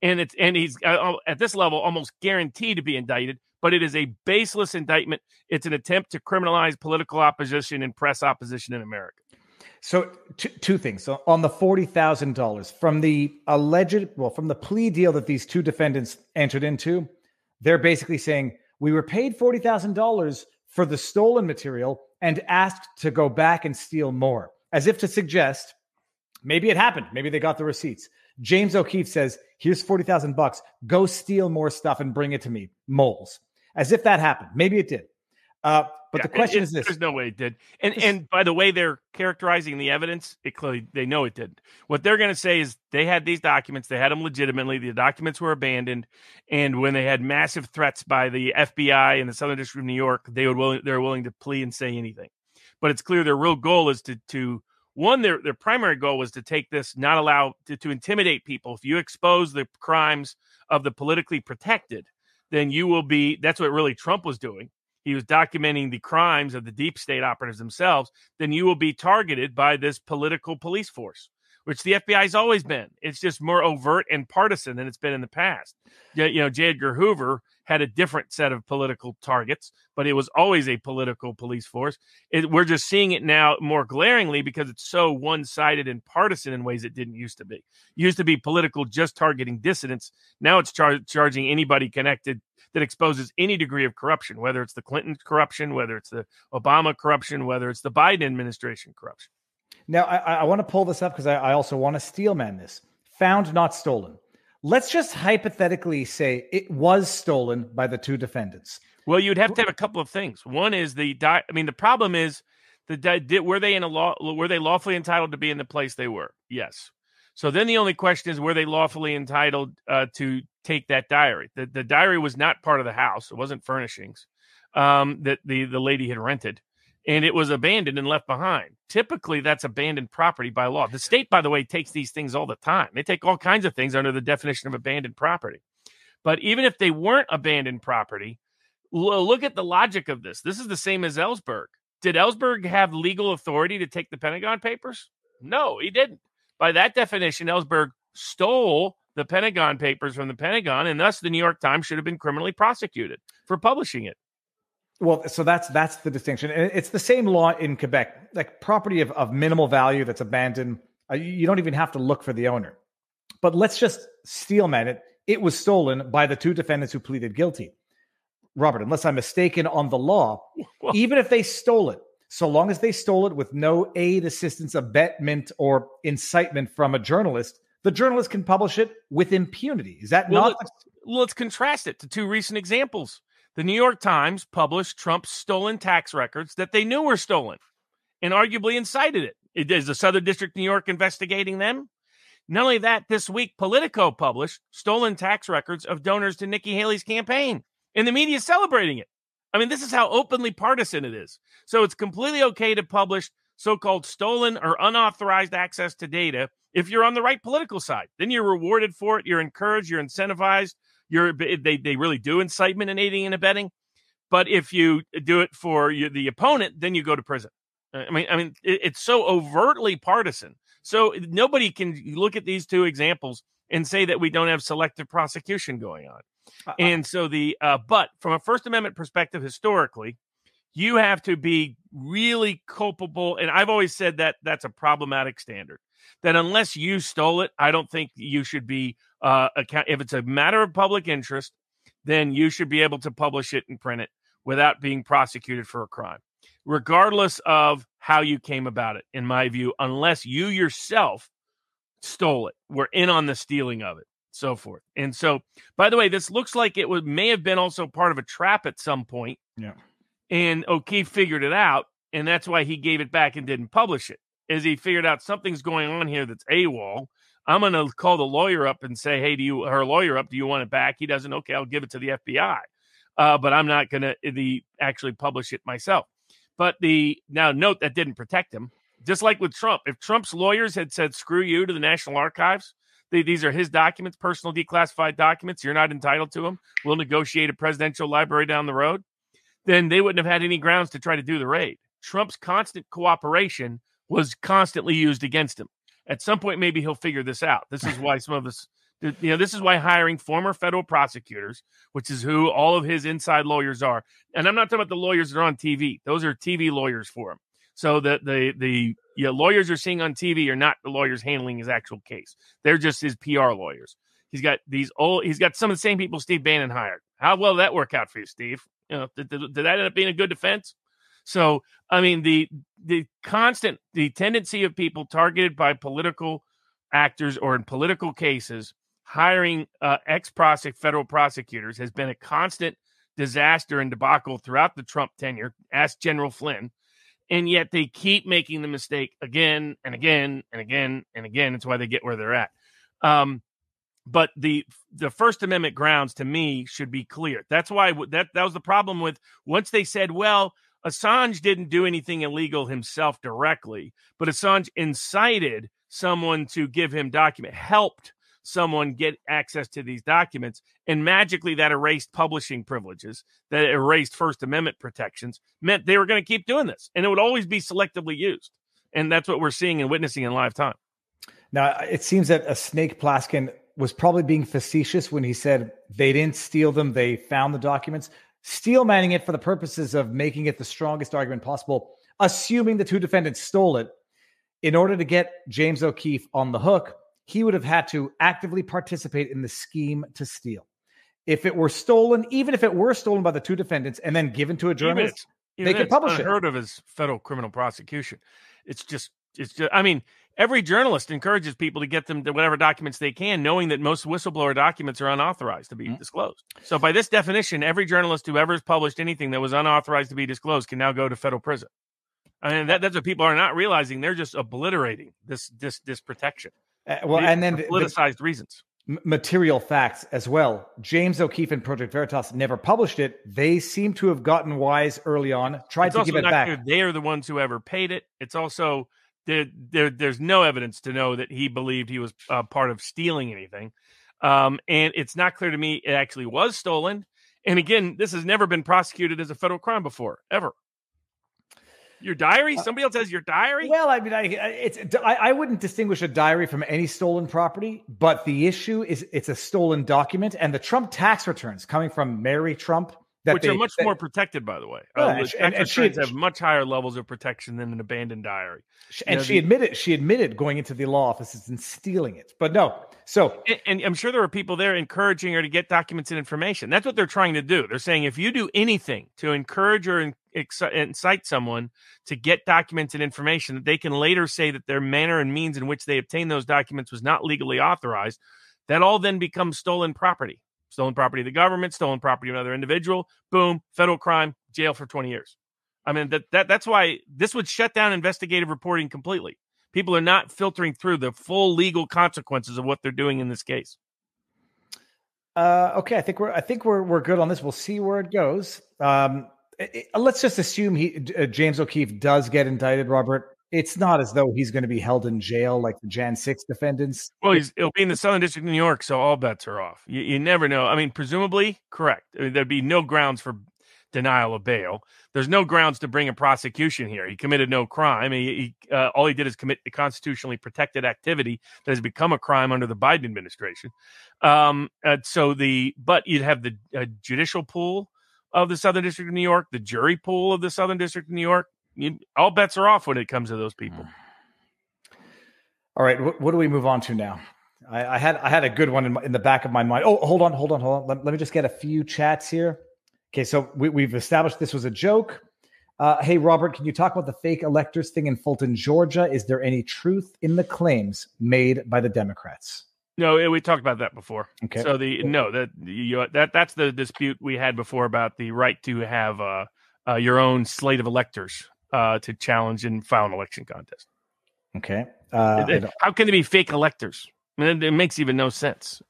and it's and he's uh, at this level almost guaranteed to be indicted. But it is a baseless indictment. It's an attempt to criminalize political opposition and press opposition in America. So two, two things. So on the forty thousand dollars from the alleged, well, from the plea deal that these two defendants entered into, they're basically saying we were paid forty thousand dollars for the stolen material and asked to go back and steal more, as if to suggest Maybe it happened. Maybe they got the receipts. James O'Keefe says, "Here's forty thousand bucks. Go steal more stuff and bring it to me." Moles, as if that happened. Maybe it did. Uh, but yeah, the question it, is this: There's no way it did. And and by the way they're characterizing the evidence, it clearly they know it didn't. What they're going to say is they had these documents. They had them legitimately. The documents were abandoned, and when they had massive threats by the FBI and the Southern District of New York, they would willing they're willing to plea and say anything. But it's clear their real goal is to to one their their primary goal was to take this not allow to, to intimidate people if you expose the crimes of the politically protected then you will be that's what really trump was doing he was documenting the crimes of the deep state operatives themselves then you will be targeted by this political police force which the FBI has always been. It's just more overt and partisan than it's been in the past. You know, J. Edgar Hoover had a different set of political targets, but it was always a political police force. It, we're just seeing it now more glaringly because it's so one sided and partisan in ways it didn't used to be. It used to be political, just targeting dissidents. Now it's char- charging anybody connected that exposes any degree of corruption, whether it's the Clinton corruption, whether it's the Obama corruption, whether it's the Biden administration corruption. Now, I, I want to pull this up because I, I also want to steel man this. Found not stolen. Let's just hypothetically say it was stolen by the two defendants. Well, you'd have to have a couple of things. One is the di- I mean, the problem is the di- did, were they in a law were they lawfully entitled to be in the place they were? Yes. So then the only question is were they lawfully entitled uh, to take that diary? The the diary was not part of the house. It wasn't furnishings um, that the the lady had rented and it was abandoned and left behind. Typically, that's abandoned property by law. The state, by the way, takes these things all the time. They take all kinds of things under the definition of abandoned property. But even if they weren't abandoned property, look at the logic of this. This is the same as Ellsberg. Did Ellsberg have legal authority to take the Pentagon Papers? No, he didn't. By that definition, Ellsberg stole the Pentagon Papers from the Pentagon, and thus the New York Times should have been criminally prosecuted for publishing it. Well, so that's that's the distinction. And it's the same law in Quebec. Like property of, of minimal value that's abandoned, uh, you don't even have to look for the owner. But let's just steelman it. It was stolen by the two defendants who pleaded guilty. Robert, unless I'm mistaken on the law, well, even if they stole it, so long as they stole it with no aid, assistance, abetment, or incitement from a journalist, the journalist can publish it with impunity. Is that well, not? Let's, let's contrast it to two recent examples. The New York Times published Trump's stolen tax records that they knew were stolen and arguably incited it. is the Southern District New York investigating them? Not only that, this week Politico published stolen tax records of donors to Nikki Haley's campaign, and the media is celebrating it. I mean, this is how openly partisan it is. So it's completely okay to publish so called stolen or unauthorized access to data if you're on the right political side. Then you're rewarded for it, you're encouraged, you're incentivized, you're they, they really do incitement and aiding and abetting. But if you do it for you, the opponent, then you go to prison. I mean, I mean, it, it's so overtly partisan. So nobody can look at these two examples and say that we don't have selective prosecution going on. Uh-uh. And so the uh, but from a First Amendment perspective, historically, you have to be really culpable. And I've always said that that's a problematic standard. That unless you stole it, I don't think you should be uh, account. If it's a matter of public interest, then you should be able to publish it and print it without being prosecuted for a crime, regardless of how you came about it. In my view, unless you yourself stole it, we're in on the stealing of it so forth. And so, by the way, this looks like it was may have been also part of a trap at some point. Yeah. And O'Keefe figured it out, and that's why he gave it back and didn't publish it. As he figured out something's going on here that's AWOL. I'm going to call the lawyer up and say, "Hey, do you her lawyer up? Do you want it back?" He doesn't. Okay, I'll give it to the FBI, uh, but I'm not going to the actually publish it myself. But the now note that didn't protect him. Just like with Trump, if Trump's lawyers had said "screw you" to the National Archives, these are his documents, personal declassified documents. You're not entitled to them. We'll negotiate a presidential library down the road. Then they wouldn't have had any grounds to try to do the raid. Trump's constant cooperation was constantly used against him. At some point, maybe he'll figure this out. This is why some of us, you know, this is why hiring former federal prosecutors, which is who all of his inside lawyers are, and I'm not talking about the lawyers that are on TV; those are TV lawyers for him. So the the the you know, lawyers are seeing on TV are not the lawyers handling his actual case. They're just his PR lawyers. He's got these old. He's got some of the same people Steve Bannon hired. How well did that work out for you, Steve? You know, did, did, did that end up being a good defense? So I mean, the the constant the tendency of people targeted by political actors or in political cases hiring uh, ex prosec federal prosecutors has been a constant disaster and debacle throughout the Trump tenure. Ask General Flynn and yet they keep making the mistake again and again and again and again. It's why they get where they're at. Um, but the the First Amendment grounds to me should be clear. That's why that that was the problem with once they said, well, Assange didn't do anything illegal himself directly, but Assange incited someone to give him document, helped someone get access to these documents. And magically, that erased publishing privileges, that erased First Amendment protections, meant they were going to keep doing this. And it would always be selectively used. And that's what we're seeing and witnessing in live time. Now, it seems that a Snake Plaskin was probably being facetious when he said they didn't steal them, they found the documents. Steel manning it for the purposes of making it the strongest argument possible, assuming the two defendants stole it in order to get James O'Keefe on the hook he would have had to actively participate in the scheme to steal. If it were stolen, even if it were stolen by the two defendants and then given to a journalist, even they could publish it. Heard of as federal criminal prosecution. It's just, it's just. I mean, every journalist encourages people to get them to whatever documents they can, knowing that most whistleblower documents are unauthorized to be mm-hmm. disclosed. So, by this definition, every journalist who ever has published anything that was unauthorized to be disclosed can now go to federal prison. I mean, that, that's what people are not realizing. They're just obliterating this this this protection. Uh, well, and then politicized the, reasons. Material facts as well. James O'Keefe and Project Veritas never published it. They seem to have gotten wise early on, tried it's to give it back. Clear they are the ones who ever paid it. It's also there, there there's no evidence to know that he believed he was uh, part of stealing anything. Um, and it's not clear to me it actually was stolen. And again, this has never been prosecuted as a federal crime before, ever. Your diary? Uh, Somebody else has your diary? Well, I mean, I it's I, I, wouldn't distinguish a diary from any stolen property, but the issue is it's a stolen document, and the Trump tax returns coming from Mary Trump which they, are much that- more protected, by the way. Yeah, Uh, and she- and- she- have much higher levels of protection than an abandoned diary. and know, she the- admitted she admitted going into the law offices and stealing it. But no, so And- And I'm sure there are people there encouraging her to get documents and information. That's what they're trying to do. They're saying if you do anything to encourage or in- exci- incite someone to get documents and information, that they can later say that their manner and means in which they obtained those documents was not legally authorized, that all then becomes stolen property. Stolen property of the government, stolen property of another individual. Boom, federal crime, jail for 20 years. I mean that, that that's why this would shut down investigative reporting completely. People are not filtering through the full legal consequences of what they're doing in this case. Uh, okay, I think we're I think we're we're good on this. We'll see where it goes. Um, i- i- let's just assume he uh, James O'Keefe does get indicted. Robert, it's not as though he's going to be held in jail like the Jan six defendants. Well, he's, he'll be in the Southern District of New York, so all bets are off. You, you never know. I mean, presumably, correct. I mean, there'd be no grounds for denial of bail. There's no grounds to bring a prosecution here. He committed no crime. He, he uh, all he did is commit the constitutionally protected activity that has become a crime under the Biden administration. Um, so the but you'd have the uh, judicial pool of the Southern District of New York, the jury pool of the Southern District of New York. You, all bets are off when it comes to those people. All right, what, what do we move on to now? I, I had I had a good one in, my, in the back of my mind. Oh, hold on, hold on, hold on. Let, let me just get a few chats here. Okay, so we, we've established this was a joke. Uh, hey, Robert, can you talk about the fake electors thing in Fulton, Georgia? Is there any truth in the claims made by the Democrats? No, we talked about that before. Okay. So the no that you that that's the dispute we had before about the right to have uh, uh, your own slate of electors uh, to challenge and file an election contest. Okay. Uh, How can they be fake electors? I mean, it, it makes even no sense.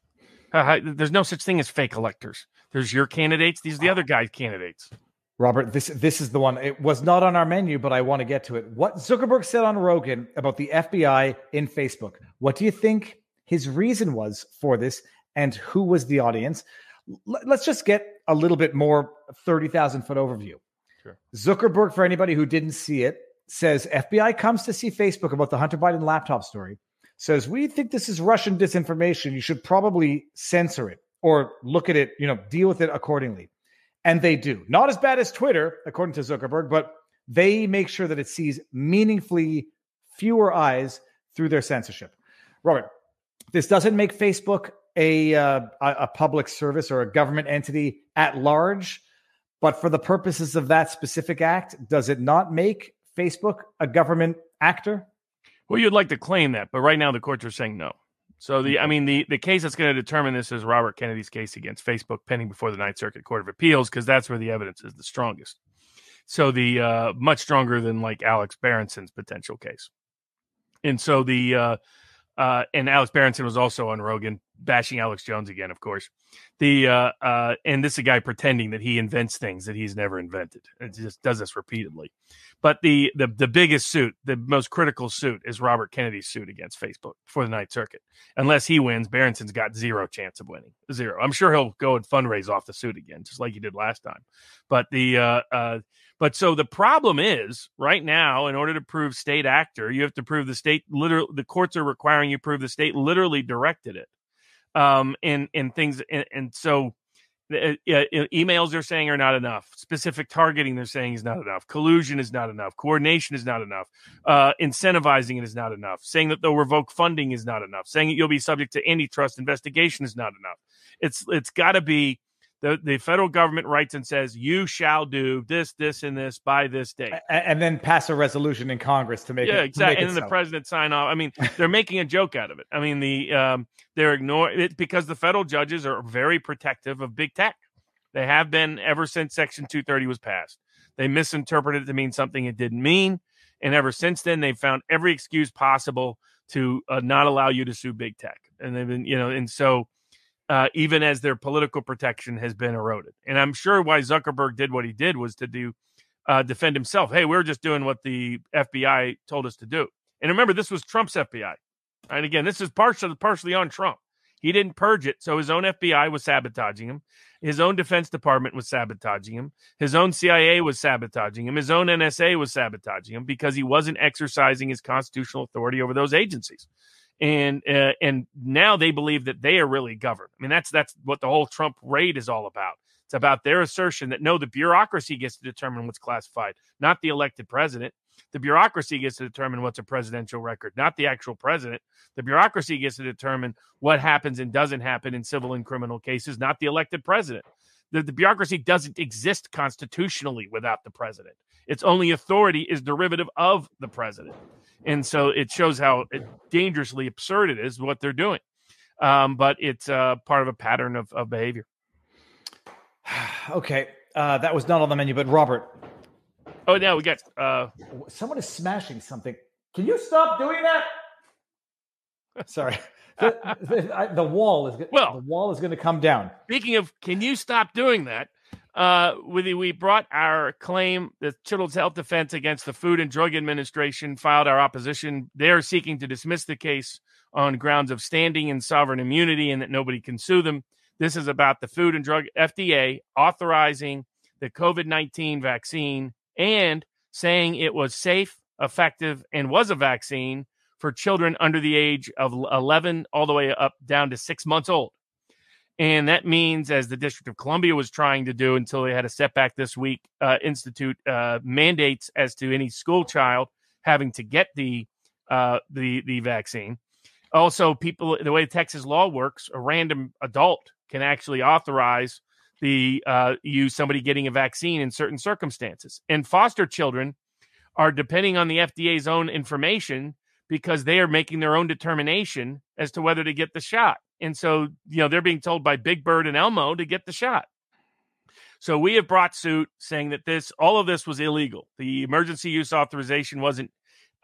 How- there's no such thing as fake electors. There's your candidates. These are the other guys' candidates. Robert, this this is the one. It was not on our menu, but I want to get to it. What Zuckerberg said on Rogan about the FBI in Facebook. What do you think his reason was for this, and who was the audience? L- let's just get a little bit more thirty thousand foot overview. Sure. Zuckerberg, for anybody who didn't see it, says FBI comes to see Facebook about the Hunter Biden laptop story. Says we think this is Russian disinformation. You should probably censor it or look at it. You know, deal with it accordingly. And they do. Not as bad as Twitter, according to Zuckerberg, but they make sure that it sees meaningfully fewer eyes through their censorship. Robert, this doesn't make Facebook a, uh, a a public service or a government entity at large, but for the purposes of that specific act, does it not make Facebook a government actor? Well, you'd like to claim that, but right now the courts are saying no. So the, I mean, the the case that's going to determine this is Robert Kennedy's case against Facebook, pending before the Ninth Circuit Court of Appeals, because that's where the evidence is the strongest. So the uh, much stronger than like Alex Berenson's potential case. And so the uh, uh, and Alex Berenson was also on Rogan bashing Alex Jones again, of course. The uh, uh, and this is a guy pretending that he invents things that he's never invented. It just does this repeatedly. But the the the biggest suit, the most critical suit, is Robert Kennedy's suit against Facebook for the Ninth Circuit. Unless he wins, Berenson's got zero chance of winning. Zero. I'm sure he'll go and fundraise off the suit again, just like he did last time. But the uh, uh, but so the problem is right now, in order to prove state actor, you have to prove the state literally. The courts are requiring you prove the state literally directed it, um, and and things, and, and so uh, emails they're saying are not enough. Specific targeting they're saying is not enough. Collusion is not enough. Coordination is not enough. Uh, incentivizing it is not enough. Saying that they'll revoke funding is not enough. Saying that you'll be subject to antitrust investigation is not enough. It's it's got to be the the federal government writes and says you shall do this, this, and this by this date. A- And then pass a resolution in Congress to make Yeah, it exactly. make And then the president sign off. I mean, they're making a joke out of it. I mean, the um, they're ignoring it because the federal judges are very protective of big tech. They have been ever since Section 230 was passed. They misinterpreted it to mean something it didn't mean, and ever since then, they've found every excuse possible to uh, not allow you to sue big tech. And they've been, you know, and so uh, even as their political protection has been eroded. And I'm sure why Zuckerberg did what he did was to do uh, defend himself. Hey, we're just doing what the FBI told us to do. And remember, this was Trump's FBI. And again, this is partially partially on Trump. He didn't purge it, so his own FBI was sabotaging him. His own Defense Department was sabotaging him. His own CIA was sabotaging him. His own NSA was sabotaging him because he wasn't exercising his constitutional authority over those agencies. And uh, and now they believe that they are really governed. I mean, that's that's what the whole Trump raid is all about It's about their assertion that no, the bureaucracy gets to determine what's classified, not the elected president. The bureaucracy gets to determine what's a presidential record, not the actual president. The bureaucracy gets to determine what happens and doesn't happen in civil and criminal cases, not the elected president. The, the bureaucracy doesn't exist constitutionally without the president. Its only authority is derivative of the president. And so it shows how dangerously absurd it is what they're doing. Um, but it's uh, part of a pattern of, of behavior. okay. Uh, that was not on the menu, but Robert. Oh, now we got. Uh, Someone is smashing something. Can you stop doing that? Sorry. The, the, the, wall is well. The wall is going to come down. Speaking of, can you stop doing that? Uh, we, we brought our claim, the Children's Health Defense against the Food and Drug Administration filed our opposition. They're seeking to dismiss the case on grounds of standing and sovereign immunity and that nobody can sue them. This is about the Food and Drug FDA authorizing the COVID 19 vaccine and saying it was safe, effective, and was a vaccine for children under the age of 11 all the way up down to six months old. And that means, as the District of Columbia was trying to do until they had a setback this week, uh, institute uh, mandates as to any school child having to get the uh, the the vaccine. Also, people the way Texas law works, a random adult can actually authorize the uh, use somebody getting a vaccine in certain circumstances. And foster children are depending on the FDA's own information because they are making their own determination as to whether to get the shot. And so, you know, they're being told by Big Bird and Elmo to get the shot. So we have brought suit saying that this, all of this was illegal. The emergency use authorization wasn't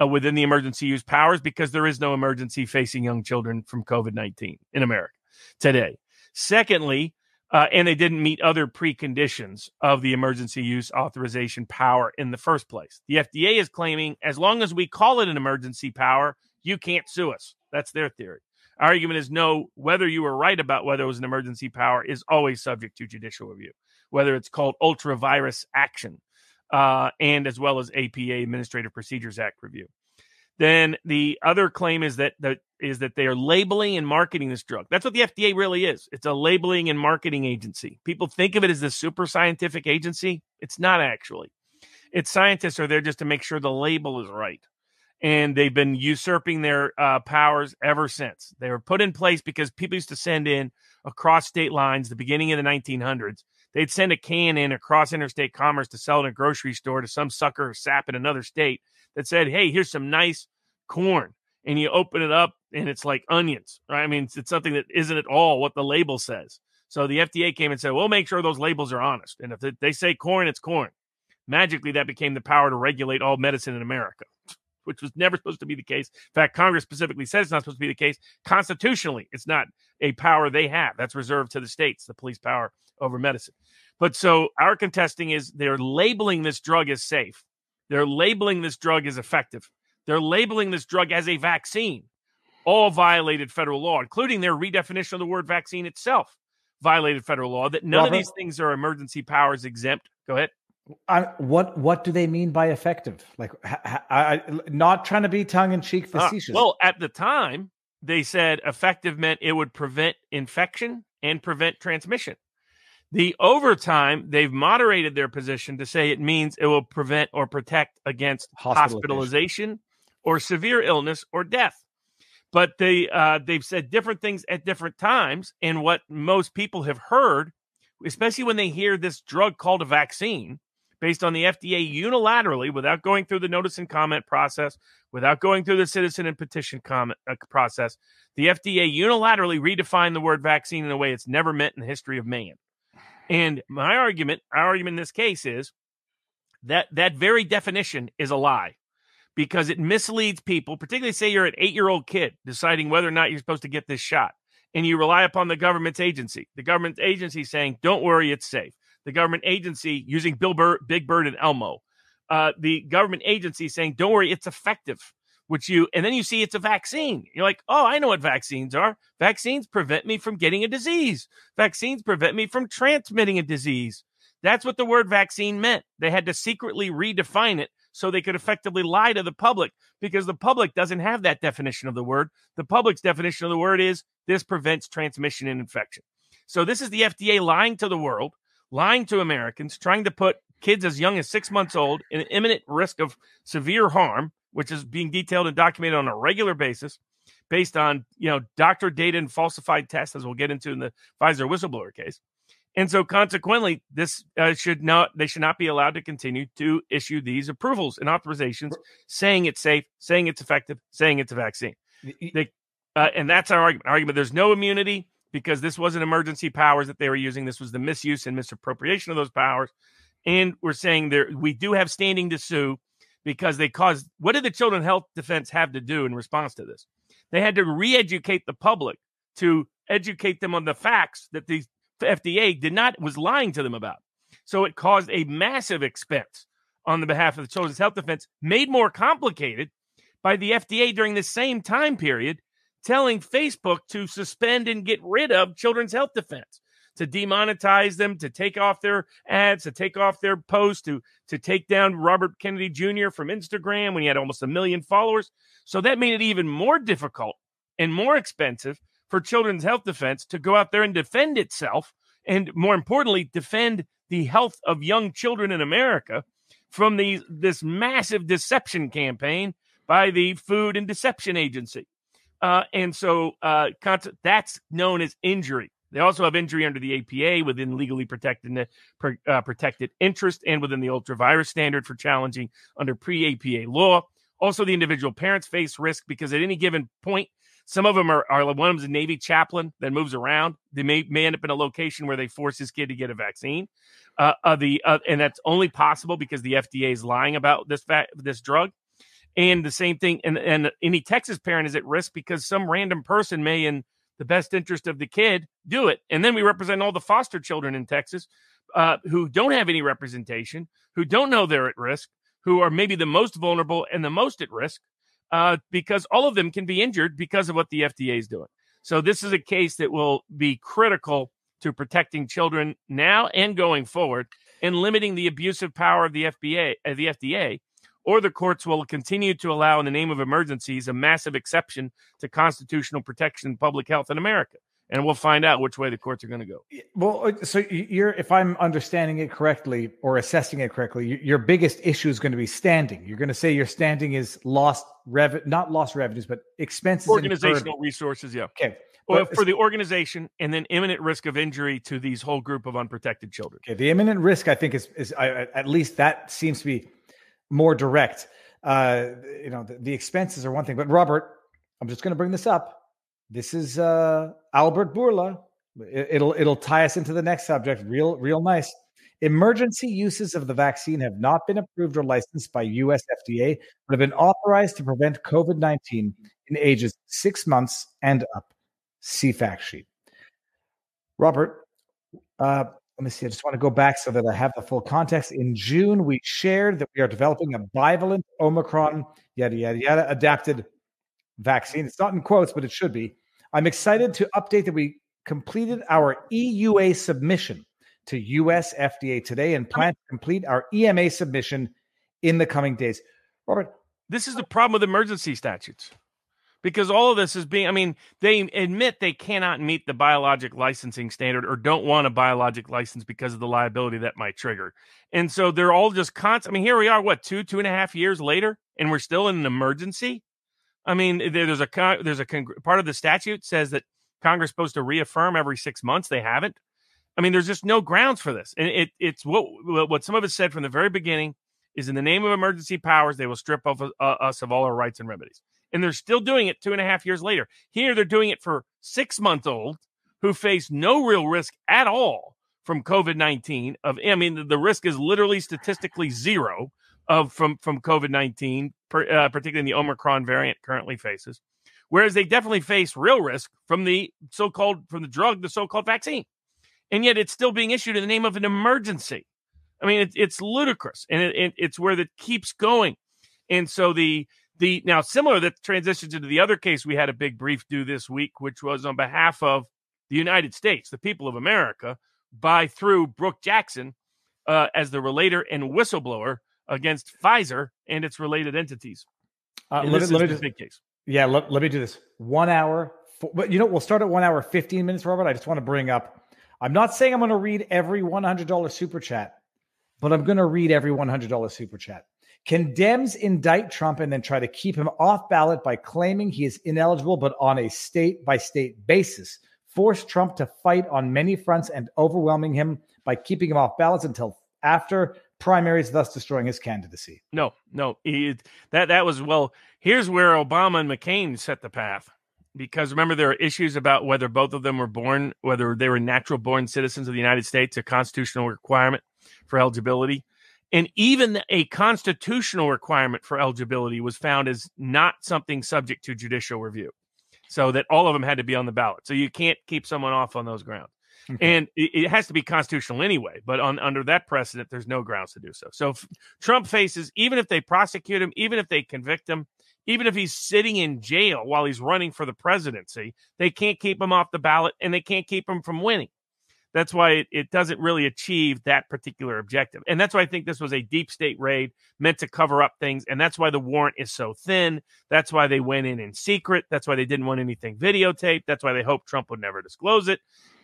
uh, within the emergency use powers because there is no emergency facing young children from COVID 19 in America today. Secondly, uh, and they didn't meet other preconditions of the emergency use authorization power in the first place. The FDA is claiming as long as we call it an emergency power, you can't sue us. That's their theory. Argument is no, whether you were right about whether it was an emergency power is always subject to judicial review, whether it's called ultra vires action uh, and as well as APA Administrative Procedures Act review. Then the other claim is that that is that they are labeling and marketing this drug. That's what the FDA really is. It's a labeling and marketing agency. People think of it as a super scientific agency. It's not actually. Its scientists are there just to make sure the label is right and they've been usurping their uh, powers ever since. They were put in place because people used to send in across state lines the beginning of the 1900s. They'd send a can in across interstate commerce to sell in a grocery store to some sucker or sap in another state that said, "Hey, here's some nice corn," and you open it up and it's like onions. Right? I mean, it's, it's something that isn't at all what the label says. So the FDA came and said, "We'll make sure those labels are honest, and if they say corn, it's corn." Magically, that became the power to regulate all medicine in America which was never supposed to be the case. In fact, Congress specifically says it's not supposed to be the case. Constitutionally, it's not a power they have. That's reserved to the states, the police power over medicine. But so our contesting is they're labeling this drug as safe. They're labeling this drug as effective. They're labeling this drug as a vaccine. All violated federal law, including their redefinition of the word vaccine itself, violated federal law. That none Robert? of these things are emergency powers exempt. Go ahead. I, what what do they mean by effective? Like, I, I, not trying to be tongue in cheek uh, facetious. Uh, well, at the time, they said effective meant it would prevent infection and prevent transmission. The overtime, they've moderated their position to say it means it will prevent or protect against hospitalization, hospitalization or severe illness or death. But they uh, they've said different things at different times, and what most people have heard, especially when they hear this drug called a vaccine, based on the FDA unilaterally, without going through the notice and comment process, without going through the citizen and petition comment uh, process, the FDA unilaterally redefined the word vaccine in a way it's never meant in the history of man. And my argument, our argument in this case is that that very definition is a lie because it misleads people, particularly say you're an eight year old kid deciding whether or not you're supposed to get this shot. And you rely upon the government's agency. The government's agency saying, don't worry, it's safe the government agency using Bill Bird, Big Bird and Elmo. Uh, the government agency saying, "Don't worry, it's effective." Which you and then you see it's a vaccine. You're like, "Oh, I know what vaccines are. Vaccines prevent me from getting a disease. Vaccines prevent me from transmitting a disease." That's what the word vaccine meant. They had to secretly redefine it so they could effectively lie to the public because the public doesn't have that definition of the word. The public's definition of the word is this prevents transmission and infection. So this is the FDA lying to the world lying to Americans, trying to put kids as young as six months old in imminent risk of severe harm, which is being detailed and documented on a regular basis based on you know doctor data and falsified tests, as we'll get into in the Pfizer whistleblower case. And so, consequently, this uh, should not they should not be allowed to continue to issue these approvals and authorizations, saying it's safe, saying it's effective, saying it's a vaccine. They, uh, and that's our argument. Argument: There's no immunity because this wasn't emergency powers that they were using. This was the misuse and misappropriation of those powers. And we're saying there we do have standing to sue because they caused. What did the Children Health Defense have to do in response to this? They had to re-educate the public to educate them on the facts that the FDA did not was lying to them about. So it caused a massive expense on the behalf of the Children's Health Defense, made more complicated by the FDA during the same time period, telling Facebook to suspend and get rid of Children's Health Defense, to demonetize them, to take off their ads, to take off their posts, to to take down Robert Kennedy Jr. from Instagram when he had almost a million followers. So that made it even more difficult and more expensive for Children's Health Defense to go out there and defend itself, and more importantly, defend the health of young children in America from the, this massive deception campaign by the Food and Deception Agency. Uh, and so uh, that's known as injury. They also have injury under the APA within legally protected uh, protected interest and within the ultra vires standard for challenging under pre APA law. Also, the individual parents face risk because at any given point, some of them are, are one of them's a Navy chaplain that moves around. They may, may end up in a location where they force his kid to get a vaccine. Uh, uh, the uh, and that's only possible because the FDA is lying about this fa- this drug. And the same thing, and, and any Texas parent is at risk because some random person may, in the best interest of the kid, do it. And then we represent all the foster children in Texas uh, who don't have any representation, who don't know they're at risk, who are maybe the most vulnerable and the most at risk uh, because all of them can be injured because of what the FDA is doing. So this is a case that will be critical to protecting children now and going forward and limiting the abusive power of the FBA, uh, the FDA, or the courts will continue to allow in the name of emergencies a massive exception to constitutional protection and public health in America and we'll find out which way the courts are going to go. Well, uh, so you're, if I'm understanding it correctly or assessing it correctly, your biggest issue is going to be standing. You're going to say your standing is lost revenue, not lost revenues, but expenses, organizational resources. Yeah. Okay. Well, for the organization, and then imminent risk of injury to these whole group of unprotected children. Okay, the imminent risk, I think, is is I, at least that seems to be more direct. Uh, you know, the, the expenses are one thing, but Robert, I'm just going to bring this up this is uh, Albert Bourla. It, will it'll tie us into the next subject. Real real nice. Emergency uses of the vaccine have not been approved or licensed by U.S. FDA, but have been authorized to prevent COVID nineteen in ages six months and up. See fact sheet. Robert, uh, let me see. I just want to go back so that I have the full context. In June, we shared that we are developing a bivalent Omicron, yada, yada, yada, adapted vaccine. It's not in quotes, but it should be. I'm excited to update that we completed our EUA submission to US FDA today and plan to complete our EMA submission in the coming days. Robert, this is the problem with emergency statutes because all of this is being, I mean, they admit they cannot meet the biologic licensing standard or don't want a biologic license because of the liability that might trigger. And so they're all just constant. I mean, here we are, what, two, two and a half years later, and we're still in an emergency? I mean, there's a there's a part of the statute says that Congress is supposed to reaffirm every six months. They haven't. I mean, there's just no grounds for this, and it, it's what what some of us said from the very beginning is in the name of emergency powers they will strip of, uh, us of all our rights and remedies, and they're still doing it two and a half years later. Here they're doing it for six month old who face no real risk at all from COVID nineteen. Of I mean, the risk is literally statistically zero of from from COVID nineteen, uh, particularly in the Omicron variant currently faces. Whereas they definitely face real risk from the so-called from the drug, the so-called vaccine, and yet it's still being issued in the name of an emergency. I mean, it, it's ludicrous, and it, it, it's where that keeps going. And so the the now similar that transitions into the other case we had a big brief due this week, which was on behalf of the United States, the people of America, by through Brook Jackson uh, as the relator and whistleblower against Pfizer and its related entities. Uh, let, me, let me just, big case. Yeah, let, let me do this. One hour, but you know, we'll start at one hour, 15 minutes, Robert. I just want to bring up I'm not saying I'm going to read every $100 super chat, but I'm going to read every $100 super chat. Can Dems indict Trump and then try to keep him off ballot by claiming he is ineligible, but on a state by state basis? Force Trump to fight on many fronts and overwhelming him by keeping him off ballots until after primaries, thus destroying his candidacy. No, no, he, that that was well. Here's where Obama and McCain set the path, because remember there are issues about whether both of them were born, whether they were natural born citizens of the United States, a constitutional requirement for eligibility, and even a constitutional requirement for eligibility was found as not something subject to judicial review, so that all of them had to be on the ballot. So you can't keep someone off on those grounds. Okay. And it, has to be constitutional anyway. But on under that precedent, there's no grounds to do so. So Trump faces, even if they prosecute him, even if they convict him, even if he's sitting in jail while he's running for the presidency, they can't keep him off the ballot and they can't keep him from winning. That's why it, it doesn't really achieve that particular objective. And that's why I think this was a deep state raid meant to cover up things. And that's why the warrant is so thin. That's why they went in in secret. That's why they didn't want anything videotaped. That's why they hoped Trump would never disclose it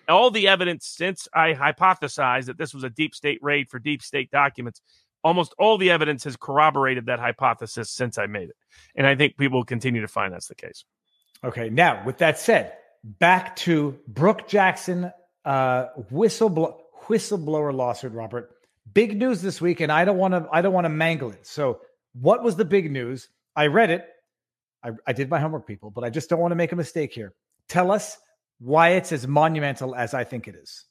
all the evidence since I hypothesized that this was a deep state raid for deep state documents, almost all the evidence has corroborated that hypothesis since I made it. And I think people will continue to find that's the case. Okay. Now, with that said, back to Brook Jackson uh, whistleblower, whistleblower lawsuit, Robert. Big news this week, and I don't want to I don't want to mangle it. So, what was the big news? I read it. I, I did my homework, people, but I just don't want to make a mistake here. Tell us why it's as monumental as I think it is.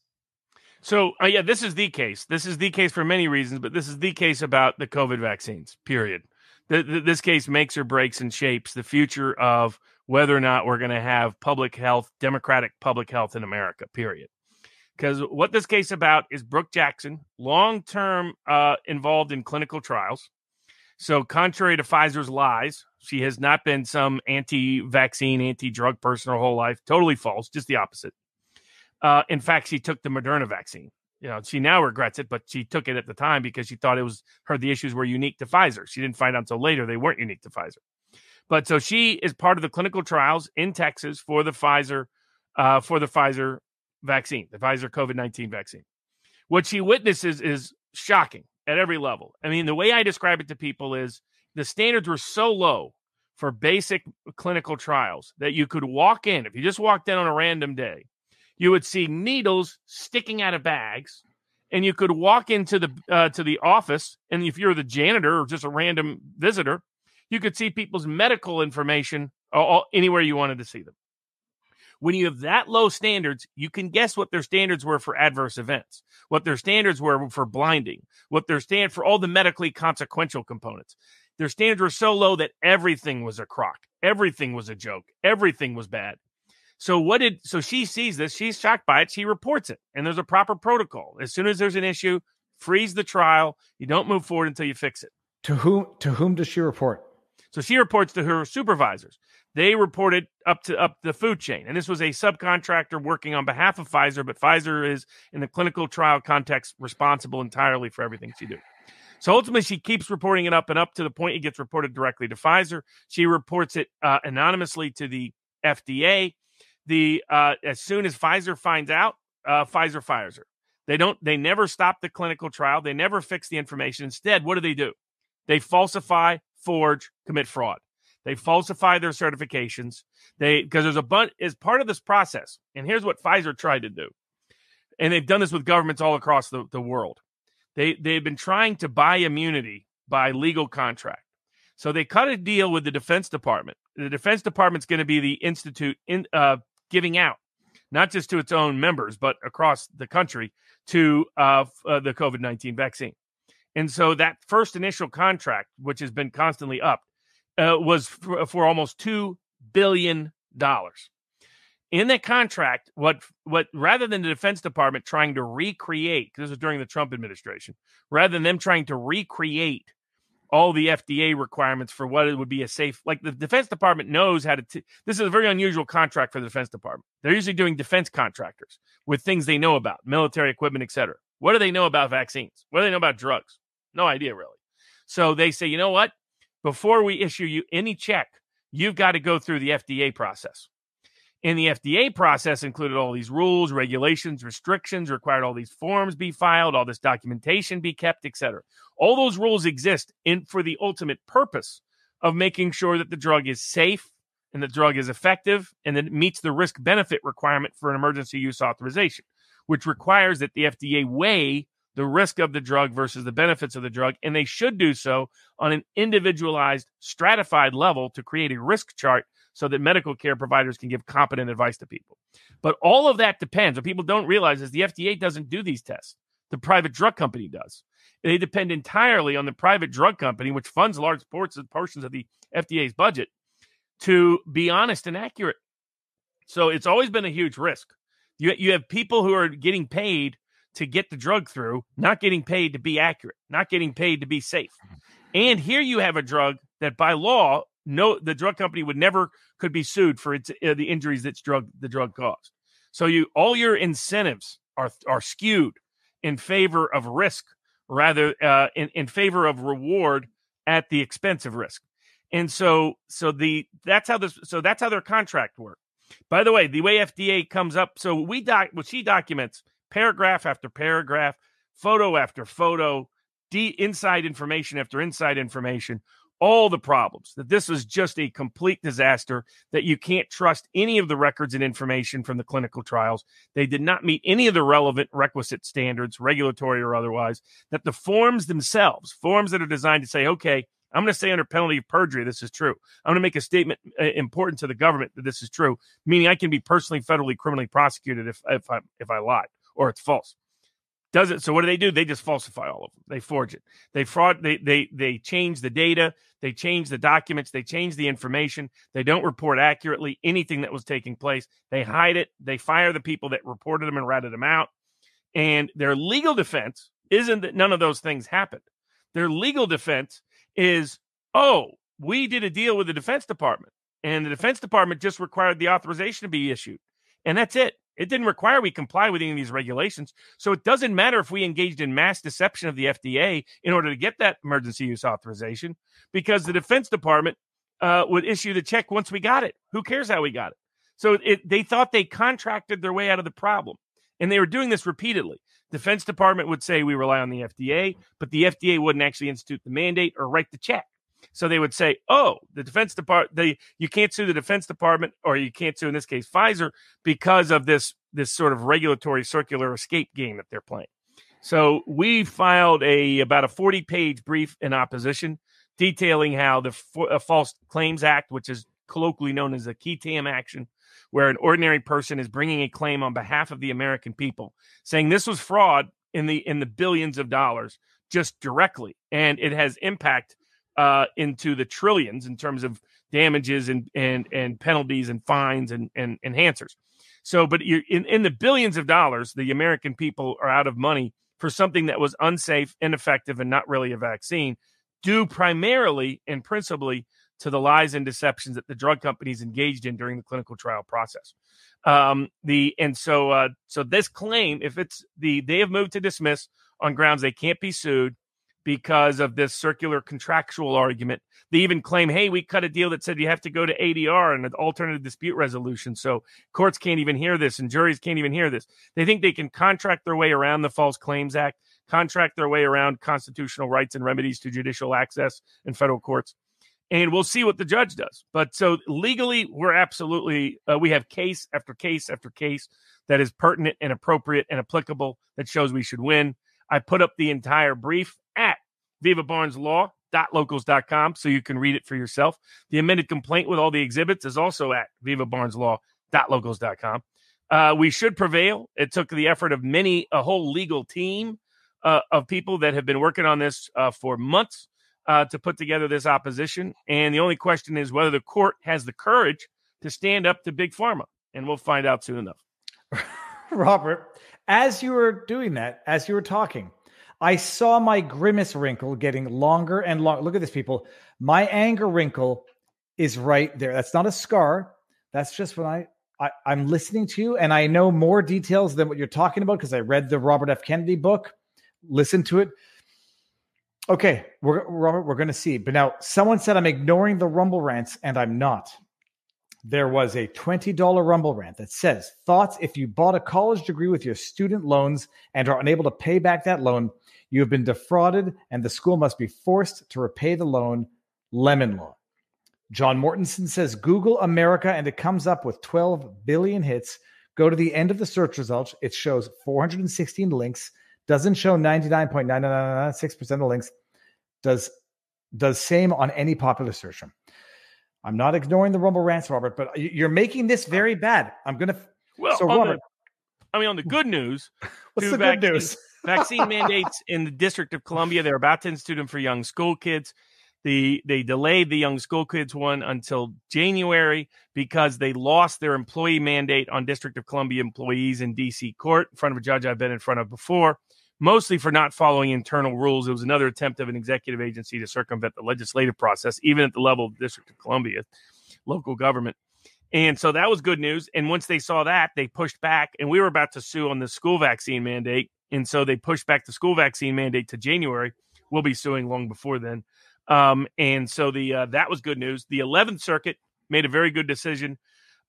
So, uh, yeah, this is the case. This is the case for many reasons, but this is the case about the COVID vaccines, period. The, the, this case makes or breaks and shapes the future of whether or not we're going to have public health, democratic public health in America, period. Because what this case about is Brook Jackson, long term uh, involved in clinical trials. So, contrary to Pfizer's lies, she has not been some anti vaccine, anti drug person her whole life. Totally false, just the opposite. Uh, in fact, she took the Moderna vaccine. You know, she now regrets it, but she took it at the time because she thought it was her the issues were unique to Pfizer. She didn't find out until later they weren't unique to Pfizer. But so she is part of the clinical trials in Texas for the Pfizer uh, for the Pfizer vaccine, the Pfizer COVID nineteen vaccine. What she witnesses is shocking at every level. I mean, the way I describe it to people is the standards were so low for basic clinical trials that you could walk in, if you just walked in on a random day, you would see needles sticking out of bags. And you could walk into the uh, to the office, and if you're the janitor or just a random visitor, you could see people's medical information all, anywhere you wanted to see them. When you have that low standards, you can guess what their standards were for adverse events, what their standards were for blinding, what their stand for all the medically consequential components. Their standards were so low that everything was a crock, everything was a joke, everything was bad. So what did so she sees this, she's shocked by it, she reports it, and there's a proper protocol. As soon as there's an issue, freeze the trial. You don't move forward until you fix it. To whom to whom does she report? So she reports to her supervisors. They reported up to up the food chain, and this was a subcontractor working on behalf of Pfizer. But Pfizer is, in the clinical trial context, responsible entirely for everything she did. So ultimately, she keeps reporting it up and up to the point it gets reported directly to Pfizer. She reports it uh, anonymously to the FDA. The uh, as soon as Pfizer finds out, uh, Pfizer fires her. They don't. They never stop the clinical trial. They never fix the information. Instead, what do they do? They falsify, forge, commit fraud. They falsify their certifications. They because there's a bunch as part of this process. And here's what Pfizer tried to do. And they've done this with governments all across the, the world. They they've been trying to buy immunity by legal contract. So they cut a deal with the Defense Department. The Defense Department's going to be the institute in uh, giving out, not just to its own members, but across the country to uh, uh, the COVID nineteen vaccine. And so that first initial contract, which has been constantly upped, uh, was for, for almost two billion dollars. In that contract, what what rather than the Defense Department trying to recreate, this was during the Trump administration, rather than them trying to recreate all the FDA requirements for what it would be a safe, like the Defense Department knows how to. T- this is a very unusual contract for the Defense Department. They're usually doing defense contractors with things they know about, military equipment, etc. What do they know about vaccines? What do they know about drugs? No idea, really. So they say, you know what? Before we issue you any check, you've got to go through the FDA process. And the FDA process included all these rules, regulations, restrictions, required all these forms be filed, all this documentation be kept, etc. All those rules exist in for the ultimate purpose of making sure that the drug is safe and the drug is effective and that it meets the risk benefit requirement for an emergency use authorization, which requires that the FDA weigh the risk of the drug versus the benefits of the drug. And they should do so on an individualized, stratified level to create a risk chart so that medical care providers can give competent advice to people. But all of that depends. What people don't realize is the FDA doesn't do these tests, the private drug company does. They depend entirely on the private drug company, which funds large portions of the FDA's budget, to be honest and accurate. So it's always been a huge risk. You, you have people who are getting paid to get the drug through, not getting paid to be accurate, not getting paid to be safe. And here you have a drug that by law, no, the drug company would never could be sued for its uh, the injuries that's drug the drug caused. So you all your incentives are are skewed in favor of risk rather uh, in in favor of reward at the expense of risk. And so so the that's how this so that's how their contract work. By the way, the way FDA comes up, so we doc what she documents paragraph after paragraph, photo after photo, de- inside information after inside information, all the problems, that this was just a complete disaster, that you can't trust any of the records and information from the clinical trials. They did not meet any of the relevant requisite standards, regulatory or otherwise, that the forms themselves, forms that are designed to say, okay, I'm going to say under penalty of perjury, this is true. I'm going to make a statement uh, important to the government that this is true, meaning I can be personally, federally, criminally prosecuted if if I if I lied or it's false. Does it? So what do they do? They just falsify all of them. They forge it. They fraud. They they they change the data. They change the documents. They change the information. They don't report accurately anything that was taking place. They hide it. They fire the people that reported them and ratted them out. And their legal defense isn't that none of those things happened. Their legal defense is, oh, we did a deal with the Defense Department, and the Defense Department just required the authorization to be issued, and that's it. It didn't require we comply with any of these regulations. So it doesn't matter if we engaged in mass deception of the FDA in order to get that emergency use authorization, because the Defense Department uh, would issue the check once we got it. Who cares how we got it? So it, they thought they contracted their way out of the problem. And they were doing this repeatedly. Defense Department would say we rely on the FDA, but the FDA wouldn't actually institute the mandate or write the check. So they would say, "Oh, the Defense Department, they you can't sue the Defense Department, or you can't sue in this case Pfizer because of this this sort of regulatory circular escape game that they're playing." So we filed a about a forty page brief in opposition, detailing how the False Claims Act, which is colloquially known as the tam action, where an ordinary person is bringing a claim on behalf of the American people, saying this was fraud in the in the billions of dollars just directly, and it has impact uh, into the trillions in terms of damages and and and penalties and fines and and enhancers. So, but in in the billions of dollars, the American people are out of money for something that was unsafe, ineffective, and not really a vaccine, due primarily and principally to the lies and deceptions that the drug companies engaged in during the clinical trial process. Um, the and so uh, so this claim, if it's the they have moved to dismiss on grounds they can't be sued, because of this circular contractual argument. They even claim, hey, we cut a deal that said you have to go to ADR and an alternative dispute resolution. So courts can't even hear this and juries can't even hear this. They think they can contract their way around the False Claims Act, contract their way around constitutional rights and remedies to judicial access in federal courts. And we'll see what the judge does. But so legally, we're absolutely, uh, we have case after case after case that is pertinent and appropriate and applicable that shows we should win. I put up the entire brief vivabarneslaw.locals.com so you can read it for yourself. The amended complaint with all the exhibits is also at vivabarneslaw.locals.com. Uh, we should prevail. It took the effort of many, a whole legal team uh, of people that have been working on this uh, for months uh, to put together this opposition. And the only question is whether the court has the courage to stand up to Big Pharma. And we'll find out soon enough. Robert, as you were doing that, as you were talking, I saw my grimace wrinkle getting longer and longer. Look at this, people. My anger wrinkle is right there. That's not a scar. That's just when I, I I'm listening to you and I know more details than what you're talking about because I read the Robert F. Kennedy book. Listen to it. Okay, we're Robert, we're going to see. But now someone said I'm ignoring the rumble rants, and I'm not. there was a $20 Rumble rant that says, Thoughts if you bought a college degree with your student loans and are unable to pay back that loan, you have been defrauded and the school must be forced to repay the loan. Lemon Law. John Mortensen says, Google America and it comes up with 12 billion hits. Go to the end of the search results. It shows 416 links, doesn't show 99.9996% of links, does does same on any popular search term. I'm not ignoring the Rumble rants, Robert, but you're making this very bad. I'm gonna. Well, so Robert, I mean, on the good news, what's the vaccine, good news? vaccine mandates in the District of Columbia. They're about to institute them for young school kids. The they delayed the young school kids one until January because they lost their employee mandate on District of Columbia employees in DC court in front of a judge I've been in front of before mostly for not following internal rules. It was another attempt of an executive agency to circumvent the legislative process, even at the level of the District of Columbia, local government. And so that was good news. And once they saw that, they pushed back, and we were about to sue on the school vaccine mandate. And so they pushed back the school vaccine mandate to January. We'll be suing long before then. Um, and so the uh, that was good news. The 11th Circuit made a very good decision,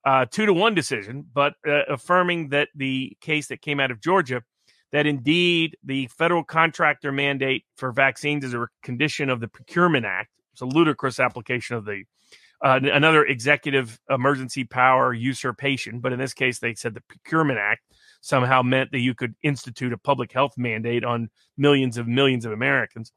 uh, two to one decision, but uh, affirming that the case that came out of Georgia that indeed the federal contractor mandate for vaccines is a condition of the Procurement Act. It's a ludicrous application of the uh, another executive emergency power usurpation, but in this case, they said the Procurement Act somehow meant that you could institute a public health mandate on millions of millions of Americans.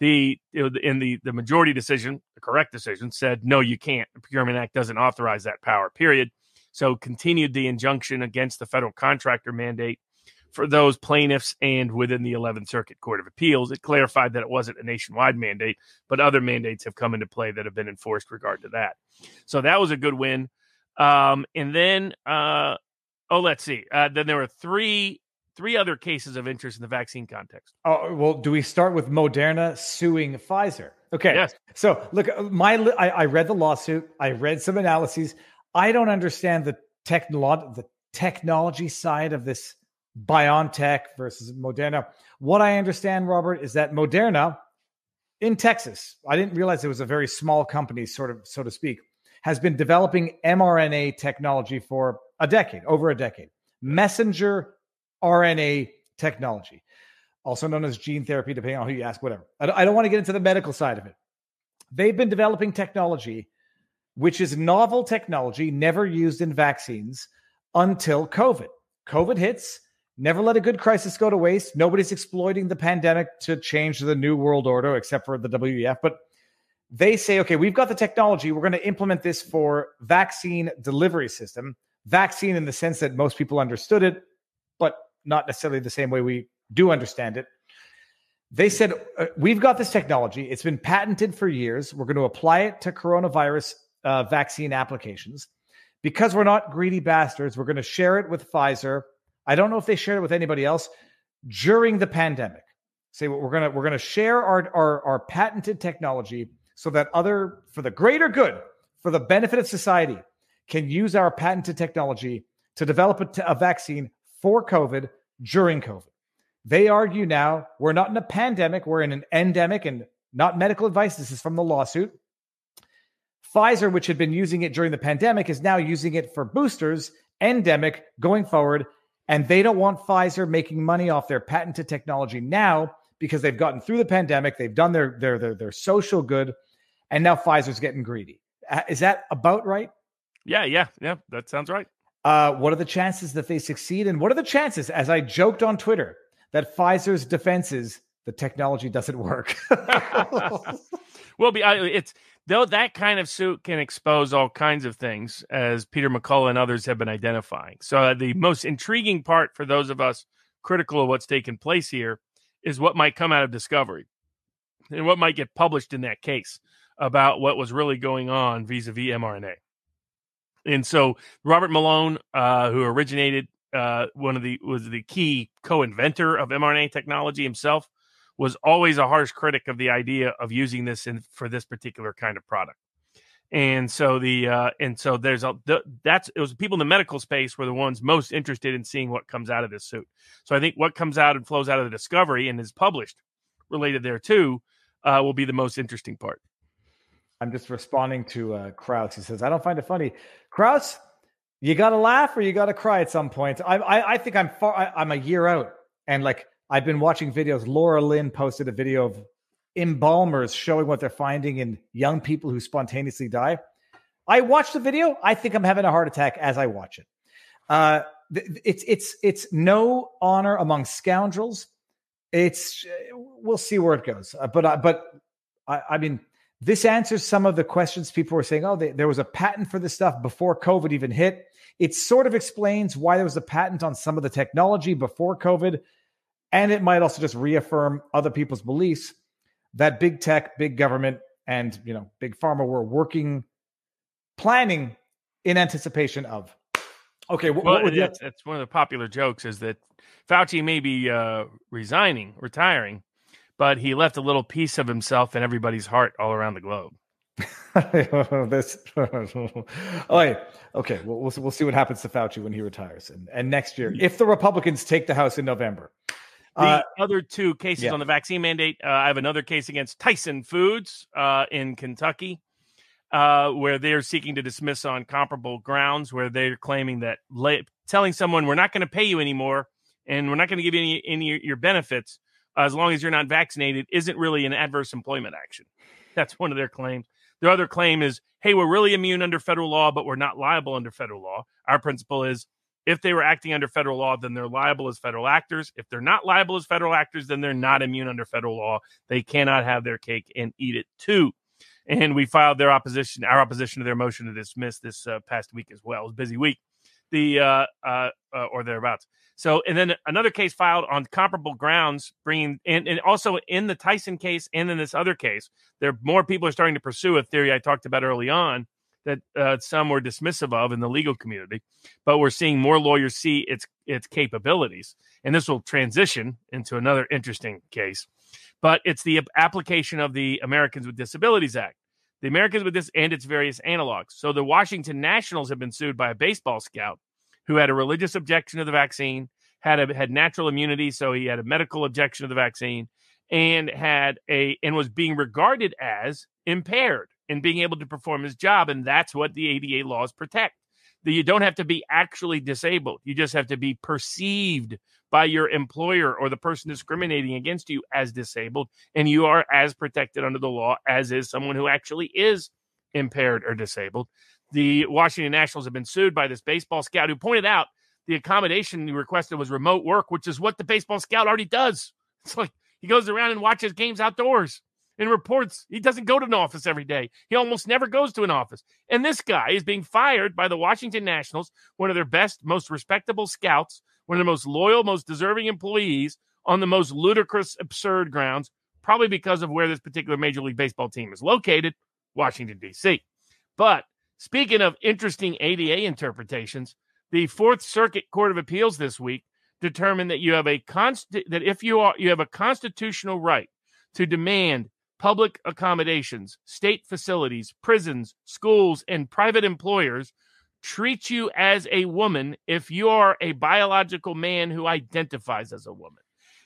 The in the the majority decision, the correct decision, said no, you can't. The Procurement Act doesn't authorize that power. Period. So continued the injunction against the federal contractor mandate for those plaintiffs and within the 11th Circuit Court of Appeals. It clarified that it wasn't a nationwide mandate, but other mandates have come into play that have been enforced regard to that. So that was a good win. Um, and then, uh, oh, let's see. Uh, then there were three three other cases of interest in the vaccine context. Oh well, do we start with Moderna suing Pfizer? Okay. Yes. So look, uh, my I, I read the lawsuit. I read some analyses. I don't understand the technolo- the technology side of this BioNTech versus Moderna. What I understand, Robert, is that Moderna in Texas, I didn't realize it was a very small company, sort of, so to speak, has been developing mRNA technology for a decade, over a decade. Messenger RNA technology, also known as gene therapy, depending on who you ask, whatever. I don't, want to get into the medical side of it. They've been developing technology which is novel technology never used in vaccines until COVID. COVID hits Never let a good crisis go to waste. Nobody's exploiting the pandemic to change the new world order except for the WEF. But they say, okay, we've got the technology. We're going to implement this for vaccine delivery system. Vaccine in the sense that most people understood it, but not necessarily the same way we do understand it. They said, uh, we've got this technology. It's been patented for years. We're going to apply it to coronavirus uh, vaccine applications. Because we're not greedy bastards, we're going to share it with Pfizer I don't know if they shared it with anybody else during the pandemic. Say what we're gonna we're gonna share our, our our patented technology so that other for the greater good, for the benefit of society, can use our patented technology to develop a vaccine for COVID during COVID. They argue now we're not in a pandemic, we're in an endemic, and not medical advice. This is from the lawsuit. Pfizer, which had been using it during the pandemic, is now using it for boosters, endemic, going forward. And they don't want Pfizer making money off their patented technology now because they've gotten through the pandemic, they've done their their their, their social good, and now Pfizer's getting greedy. Is that about right? Yeah, yeah, yeah. That sounds right. Uh, what are the chances that they succeed? And what are the chances, as I joked on Twitter, that Pfizer's defense is the technology doesn't work? well, be it's though that kind of suit can expose all kinds of things, as Peter McCullough and others have been identifying. So, uh, the most intriguing part for those of us critical of what's taken place here is what might come out of discovery and what might get published in that case about what was really going on vis a vis mRNA. And so, Robert Malone, uh, who originated uh, one of the was the key co-inventor of mRNA technology himself, was always a harsh critic of the idea of using this in for this particular kind of product. And so the uh, and so there's a the, that's it was people in the medical space were the ones most interested in seeing what comes out of this suit. So I think what comes out and flows out of the discovery and is published related there too uh, will be the most interesting part. I'm just responding to uh. He says, I don't find it funny. Kraus, you got to laugh or you got to cry at some point. I, I, I think I'm far, I, am a year out. And like, I've been watching videos. Laura Lynn posted a video of embalmers showing what they're finding in young people who spontaneously die. I watched the video. I think I'm having a heart attack as I watch it. Uh, it's it's it's no honor among scoundrels. It's we'll see where it goes. Uh, but uh, but I, I mean, this answers some of the questions people were saying. Oh, they, there was a patent for this stuff before COVID even hit. It sort of explains why there was a patent on some of the technology before COVID. And it might also just reaffirm other people's beliefs that big tech, big government, and you know, big pharma were working, planning in anticipation of. Okay, well, what that's, that's one of the popular jokes is that Fauci may be uh, resigning, retiring, but he left a little piece of himself in everybody's heart all around the globe. this, oh, okay, we'll, we'll, we'll see what happens to Fauci when he retires, and, and next year, if the Republicans take the House in November. The uh, other two cases yeah. on the vaccine mandate, uh, I have another case against Tyson Foods uh, in Kentucky, uh, where they're seeking to dismiss on comparable grounds, where they're claiming that telling someone we're not going to pay you anymore and we're not going to give you any, any your benefits as long as you're not vaccinated isn't really an adverse employment action. That's one of their claims. Their other claim is, hey, we're really immune under federal law, but we're not liable under federal law. Our principle is if they were acting under federal law, then they're liable as federal actors. If they're not liable as federal actors, then they're not immune under federal law. They cannot have their cake and eat it too. And we filed their opposition, our opposition to their motion to dismiss this uh, past week as well. It was busy week, the uh, uh, uh or thereabouts. So, and then another case filed on comparable grounds, bringing and, and also in the Tyson case and in this other case, there more people are starting to pursue a theory I talked about early on that uh, some were dismissive of in the legal community, but we're seeing more lawyers see its its capabilities, and this will transition into another interesting case. But it's the application of the Americans with Disabilities Act, the Americans with this and its various analogs. So the Washington Nationals have been sued by a baseball scout who had a religious objection to the vaccine, had a, had natural immunity, so he had a medical objection to the vaccine, and had a and was being regarded as impaired in being able to perform his job, and that's what the ADA laws protect. That you don't have to be actually disabled; you just have to be perceived by your employer or the person discriminating against you as disabled, and you are as protected under the law as is someone who actually is impaired or disabled the Washington Nationals have been sued by this baseball scout who pointed out the accommodation he requested was remote work, which is what the baseball scout already does. It's like he goes around and watches games outdoors and reports. He doesn't go to an office every day. He almost never goes to an office. And this guy is being fired by the Washington Nationals, one of their best, most respectable scouts, one of the most loyal, most deserving employees on the most ludicrous, absurd grounds, probably because of where this particular Major League Baseball team is located, Washington, D.C. But Speaking of interesting ADA interpretations, the Fourth Circuit Court of Appeals this week determined that you have a const- that if you are you have a constitutional right to demand public accommodations, state facilities, prisons, schools, and private employers treat you as a woman if you are a biological man who identifies as a woman,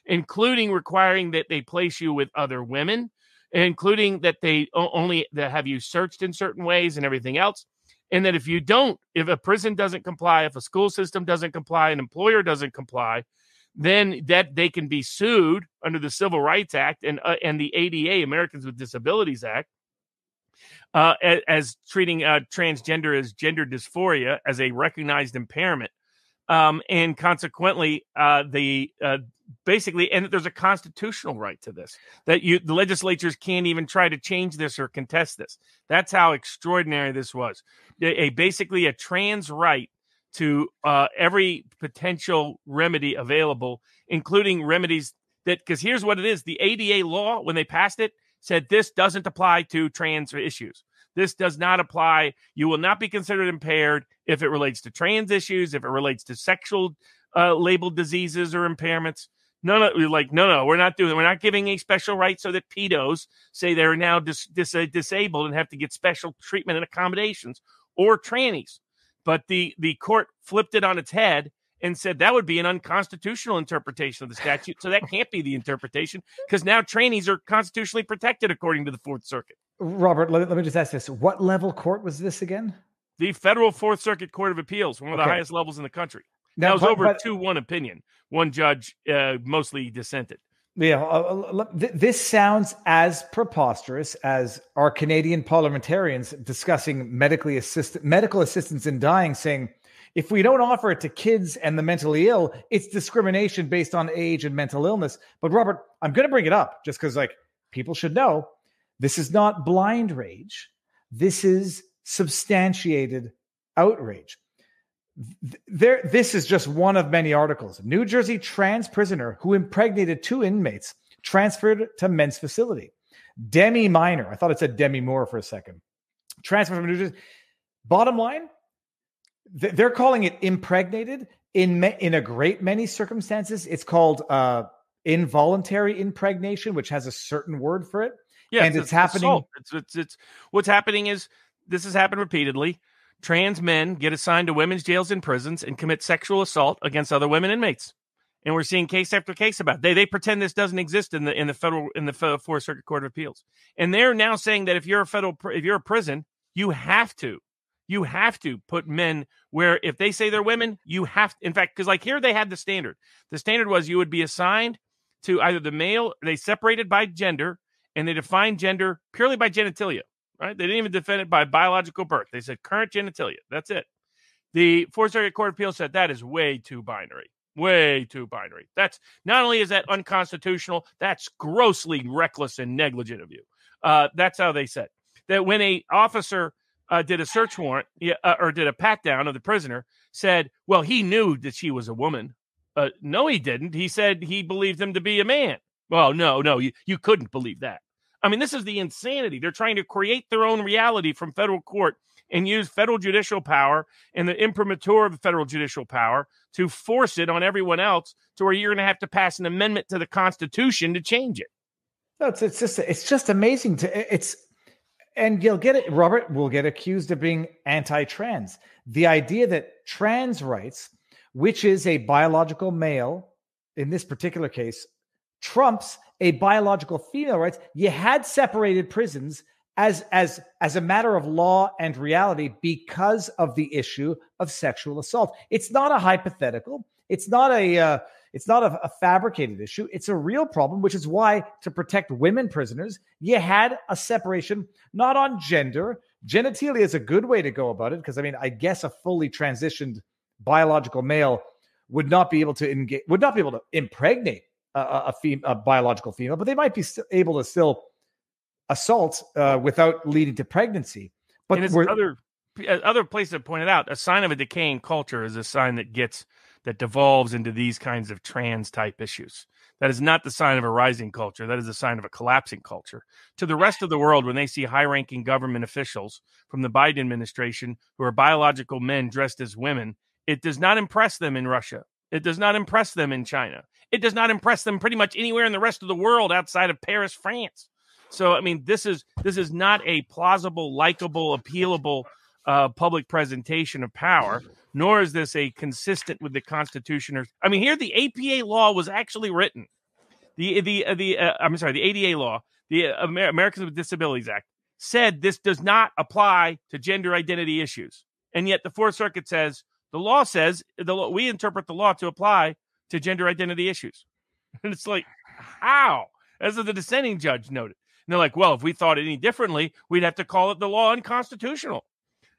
including requiring that they place you with other women, including that they only that have you searched in certain ways and everything else. And that if you don't, if a prison doesn't comply, if a school system doesn't comply, an employer doesn't comply, then that they can be sued under the Civil Rights Act and uh, and the ADA, Americans with Disabilities Act, uh, as, as, treating uh, transgender as gender dysphoria as a recognized impairment, um, and consequently, uh, the uh, basically, and there's a constitutional right to this that you the legislatures can't even try to change this or contest this. That's how extraordinary this was. A, a basically a trans right to uh, every potential remedy available, including remedies that because here's what it is: the ADA law when they passed it said this doesn't apply to trans issues. This does not apply. You will not be considered impaired if it relates to trans issues, if it relates to sexual uh, labeled diseases or impairments. No, no, like no, no, we're not doing. We're not giving a special right so that pedos say they're now dis, dis, uh, disabled and have to get special treatment and accommodations, or trannies. But the the court flipped it on its head and said that would be an unconstitutional interpretation of the statute. So that can't be the interpretation because now trainees are constitutionally protected according to the Fourth Circuit. Robert, let, let me just ask this: What level court was this again? The Federal Fourth Circuit Court of Appeals, one of Okay. the highest levels in the country. Now, that was but- over but- two one opinion. One judge uh, mostly dissented. Yeah, uh, uh, this sounds as preposterous as our Canadian parliamentarians discussing medically assist- medical assistance in dying, saying if we don't offer it to kids and the mentally ill, it's discrimination based on age and mental illness. But Robert, I'm going to bring it up just because, like, people should know this is not blind rage. This is substantiated outrage. Th- There, this is just one of many articles. New Jersey trans prisoner who impregnated two inmates transferred to men's facility. Demi Minor, I thought it said Demi Moore for a second. Transferred from New Jersey. Bottom line, th- they're calling it impregnated. In ma- in a great many circumstances, it's called uh, involuntary impregnation, which has a certain word for it. Yeah, And it's happening- It's, it's it's what's happening is this has happened repeatedly. Trans men get assigned to women's jails and prisons and commit sexual assault against other women inmates, and we're seeing case after case about it. they they pretend this doesn't exist in the in the federal in the Fe- Fourth Circuit Court of Appeals, and they're now saying that if you're a federal if you're a prison, you have to you have to put men where if they say they're women, you have in fact because like here they had the standard. The standard was you would be assigned to either the male they separated by gender and they defined gender purely by genitalia, right? They didn't even defend it by biological birth. They said current genitalia. That's it. The Fourth Circuit Court of Appeals said that is way too binary. Way too binary. That's not only is that unconstitutional, that's grossly reckless and negligent of you. Uh, that's how they said that when a officer uh, did a search warrant uh, or did a pat down of the prisoner, said, "Well, he knew that she was a woman." Uh, no, he didn't. He said he believed him to be a man. Well, no, no, you, you couldn't believe that. I mean, this is the insanity. They're trying to create their own reality from federal court and use federal judicial power and the imprimatur of federal judicial power to force it on everyone else to where you're going to have to pass an amendment to the Constitution to change it. No, it's it's just it's just amazing to it's and you'll get it Robert will get accused of being anti-trans. The idea that trans rights, which is a biological male in this particular case, trumps a biological female rights. You had separated prisons as as as a matter of law and reality because of the issue of sexual assault. It's not a hypothetical. It's not a uh, it's not a, a fabricated issue. It's a real problem, which is why to protect women prisoners, you had a separation not on gender. Genitalia is a good way to go about it because I mean, I guess a fully transitioned biological male would not be able to engage, would not be able to impregnate a, a, fem- a biological female, but they might be st- able to still assault uh, without leading to pregnancy. But and other uh, other places have pointed out, a sign of a decaying culture is a sign that gets that devolves into these kinds of trans type issues. That is not the sign of a rising culture. That is a sign of a collapsing culture. To the rest of the world, when they see high ranking government officials from the Biden administration who are biological men dressed as women, it does not impress them in Russia. It does not impress them in China. It does not impress them pretty much anywhere in the rest of the world outside of Paris, France. So, I mean, this is this is not a plausible, likable, appealable uh, public presentation of power, nor is this a consistent with the Constitution. Or I mean, here the APA law was actually written. The the uh, the uh, I'm sorry, the ADA law, the uh, Amer- Americans with Disabilities Act, said this does not apply to gender identity issues, and yet the Fourth Circuit says the law says the we interpret the law to apply to gender identity issues, and it's like how, as the dissenting judge noted. And they're like, well, if we thought it any differently, we'd have to call it the law unconstitutional,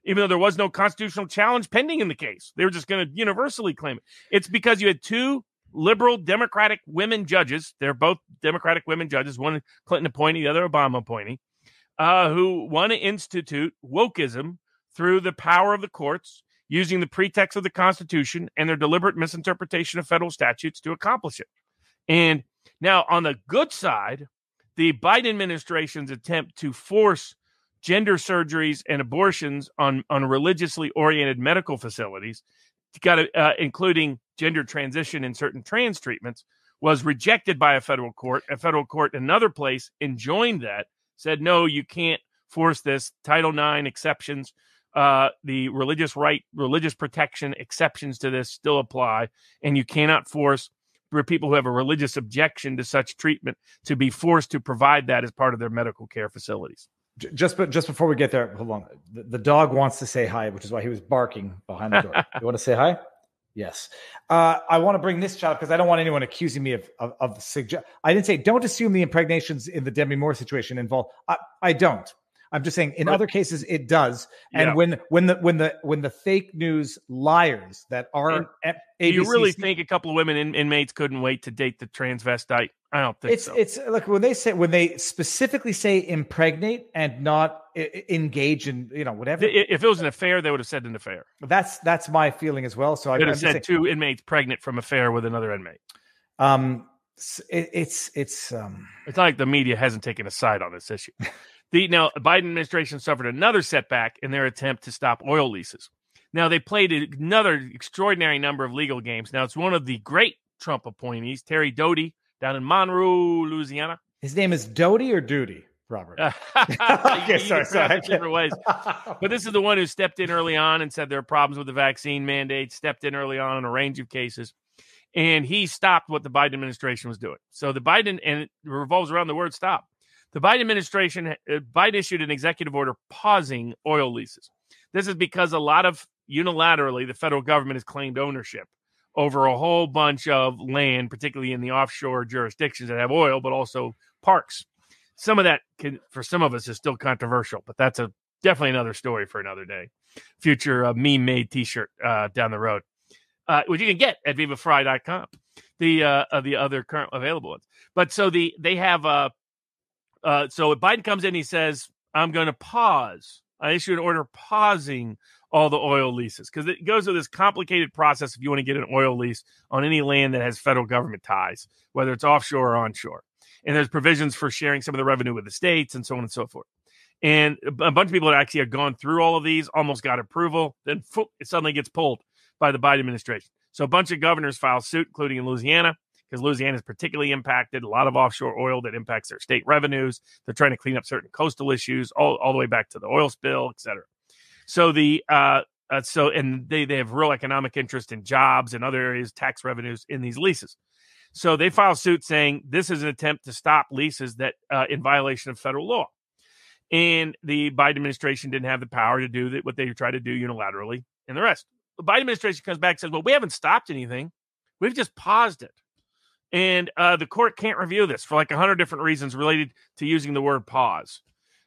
even though there was no constitutional challenge pending in the case. They were just going to universally claim it. It's because you had two liberal Democratic women judges. They're both Democratic women judges, one Clinton appointee, the other Obama appointee, uh, who want to institute wokeism through the power of the courts using the pretext of the Constitution and their deliberate misinterpretation of federal statutes to accomplish it. And now, on the good side, the Biden administration's attempt to force gender surgeries and abortions on, on religiously oriented medical facilities, got uh, including gender transition in certain trans treatments, was rejected by a federal court. A federal court in another place enjoined that, said, no, you can't force this. Title IX exceptions, uh, the religious right, religious protection exceptions to this still apply, and you cannot force for people who have a religious objection to such treatment to be forced to provide that as part of their medical care facilities. Just but just before we get there, hold on. The, the dog wants to say hi, which is why he was barking behind the door. you want to say hi? Yes. Uh, I want to bring this child because I don't want anyone accusing me of of, of suggest. I didn't say don't assume the impregnations in the Demi Moore situation involve. I, I don't. I'm just saying in Right. other cases it does. And Yeah. when when the when the when the fake news liars that are Do you really think a couple of women in, inmates couldn't wait to date the transvestite? I don't think it's so. it's like when they say when they specifically say impregnate and not I- engage in you know whatever. If it was an affair, they would have said an affair. That's that's my feeling as well. So I, They I'm would just have saying, said two inmates pregnant from affair with another inmate. um, s- it, it's it's um, It's not like the media hasn't taken a side on this issue. The now Biden administration suffered another setback in their attempt to stop oil leases. Now they played another extraordinary number of legal games. Now it's one of the great Trump appointees, Terry Doughty, down in Monroe, Louisiana. his name is Doty or Duty, Robert. okay, sorry, sorry. different ways. But this is the one who stepped in early on and said there are problems with the vaccine mandate, stepped in early on in a range of cases. And he stopped what the Biden administration was doing. So the Biden, and it revolves around the word stop. The Biden administration, uh, Biden issued an executive order pausing oil leases. This is because a lot of unilaterally, the federal government has claimed ownership over a whole bunch of land, particularly in the offshore jurisdictions that have oil, but also parks. Some of that can, for some of us, is still controversial, but that's a definitely another story for another day. Future uh, meme made T-shirt uh, down the road, uh, which you can get at vivafry.com. The uh, the other current available ones, but so the they have uh, uh, so if Biden comes in, he says, "I'm going to pause. I issue an order pausing all the oil leases because it goes through this complicated process if you want to get an oil lease on any land that has federal government ties, whether it's offshore or onshore. And there's provisions for sharing some of the revenue with the states and so on and so forth. And a bunch of people that actually have gone through all of these, almost got approval, then it suddenly gets pulled by the Biden administration. So a bunch of governors filed suit, including in Louisiana, because Louisiana is particularly impacted. A lot of offshore oil that impacts their state revenues. They're trying to clean up certain coastal issues, all, all the way back to the oil spill, et cetera. So the uh, uh, so and they they have real economic interest in jobs and other areas, tax revenues in these leases. So they file suit saying this is an attempt to stop leases that uh, in violation of federal law. And the Biden administration didn't have the power to do that, what they tried to do unilaterally and the rest. The Biden administration comes back and says, well, we haven't stopped anything. We've just paused it. And uh, the court can't review this for like a hundred different reasons related to using the word pause.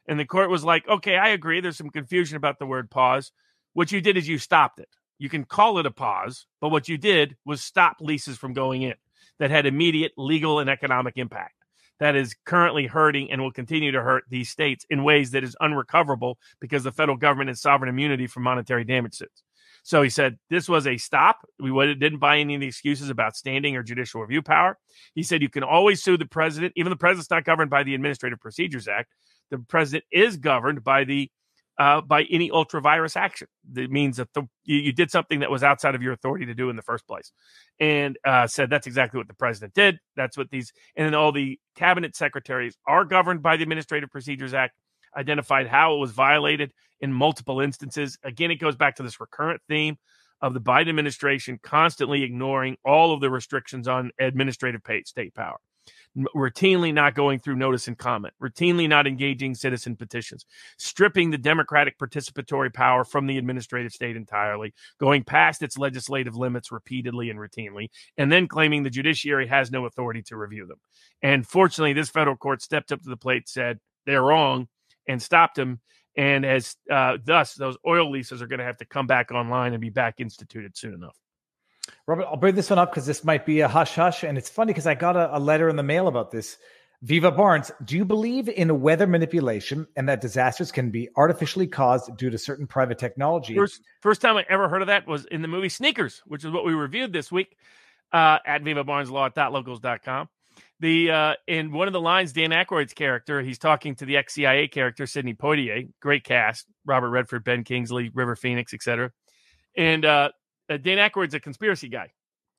And the court was like, okay, I agree. There's some confusion about the word pause. What you did is you stopped it. You can call it a pause, but what you did was stop leases from going in that had immediate legal and economic impact that is currently hurting and will continue to hurt these states in ways that is unrecoverable because the federal government has sovereign immunity from monetary damage suits. So he said this was a stop. We didn't buy any of the excuses about standing or judicial review power. He said you can always sue the president, even the president's not governed by the Administrative Procedures Act. The president is governed by the uh, by any ultra vires action. That means that the, you, you did something that was outside of your authority to do in the first place. And uh, said that's exactly what the president did. That's what these, and then all the cabinet secretaries are governed by the Administrative Procedures Act, identified how it was violated in multiple instances. Again, it goes back to this recurrent theme of the Biden administration constantly ignoring all of the restrictions on administrative state power routinely not going through notice and comment, routinely not engaging citizen petitions, stripping the democratic participatory power from the administrative state entirely, going past its legislative limits repeatedly and routinely, and then claiming the judiciary has no authority to review them. And fortunately, this federal court stepped up to the plate, said they're wrong, and stopped them. And as uh, thus, those oil leases are going to have to come back online and be back instituted soon enough. Robert, I'll bring this one up because this might be a hush hush. And it's funny because I got a, a letter in the mail about this. Viva Barnes, do you believe in weather manipulation and that disasters can be artificially caused due to certain private technology? First, first time I ever heard of that was in the movie Sneakers, which is what we reviewed this week uh, at vivabarneslaw.locals.com. The uh, in one of the lines, Dan Aykroyd's character, he's talking to the ex CIA character Sidney Poitier, great cast, Robert Redford, Ben Kingsley, River Phoenix, etc. And uh, uh, Dan Aykroyd's a conspiracy guy,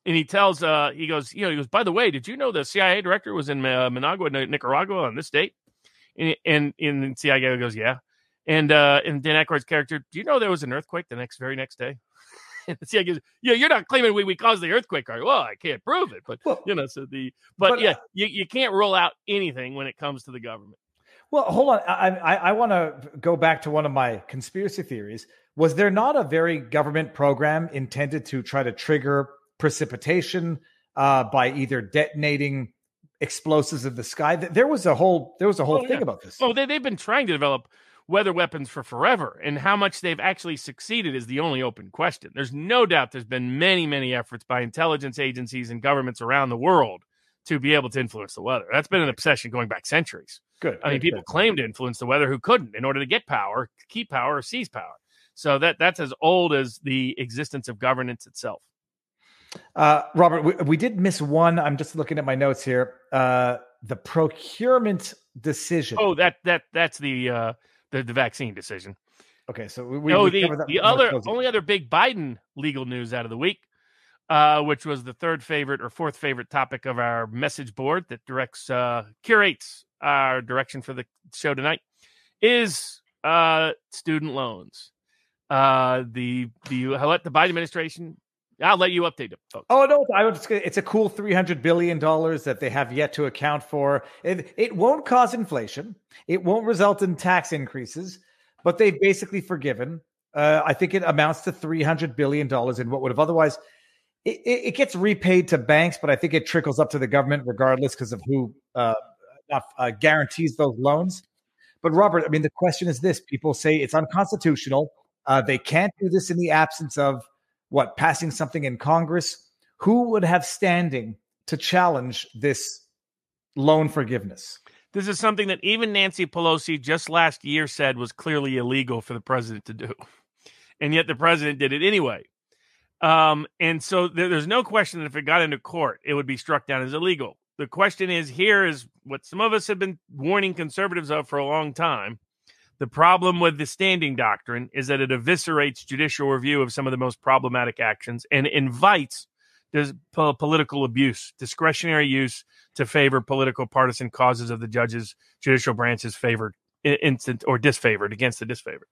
and he tells, uh, he goes, you know, he goes, by the way, did you know the CIA director was in uh, Managua, Nicaragua, on this date? And and, and CIA goes, yeah. And uh, and Dan Aykroyd's character, do you know there was an earthquake the next very next day? The goes, yeah, you're not claiming we, we caused the earthquake, are you? Well, I can't prove it, but Well, you know, so the but, but, yeah, uh, you, you can't rule out anything when it comes to the government. Well, hold on. I I, I want to go back to one of my conspiracy theories. Was there not a very government program intended to try to trigger precipitation uh, by either detonating explosives in the sky? There was a whole there was a whole Oh, thing yeah. about this. Oh, they, they've been trying to develop weather weapons for forever, and how much they've actually succeeded is the only open question. There's no doubt there's been many, many efforts by intelligence agencies and governments around the world to be able to influence the weather. That's been an obsession going back centuries. Good. I mean, people claim to influence the weather who couldn't in order to get power, keep power, or seize power. So that that's as old as the existence of governance itself. Uh, Robert, we, we did miss one. I'm just looking at my notes here. Uh, the procurement decision. Oh, that that that's the uh, the, the vaccine decision. okay. So we, we, we the, that the other only other big Biden legal news out of the week, uh, which was the third favorite or fourth favorite topic of our message board that directs uh, curates our direction for the show tonight, is uh, student loans. Uh, the the let the Biden administration. I'll let you update it, folks. Oh no! I. It's a cool three hundred billion dollars that they have yet to account for. It, it won't cause inflation. It won't result in tax increases. But they've basically forgiven. Uh, I think it amounts to three hundred billion dollars in what would have otherwise. It, it, it gets repaid to banks, but I think it trickles up to the government regardless because of who uh, uh, guarantees those loans. But Robert, I mean, the question is this: People say it's unconstitutional. Uh, they can't do this in the absence of what passing something in Congress. Who would have standing to challenge this loan forgiveness? This is something that even Nancy Pelosi just last year said was clearly illegal for the president to do. And yet the president did it anyway. Um, and so there, there's no question that if it got into court, it would be struck down as illegal. The question is here is what some of us have been warning conservatives of for a long time. The problem with the standing doctrine is that it eviscerates judicial review of some of the most problematic actions and invites political abuse, discretionary use to favor political partisan causes of the judges, judicial branches favored, instant or disfavored against the disfavored.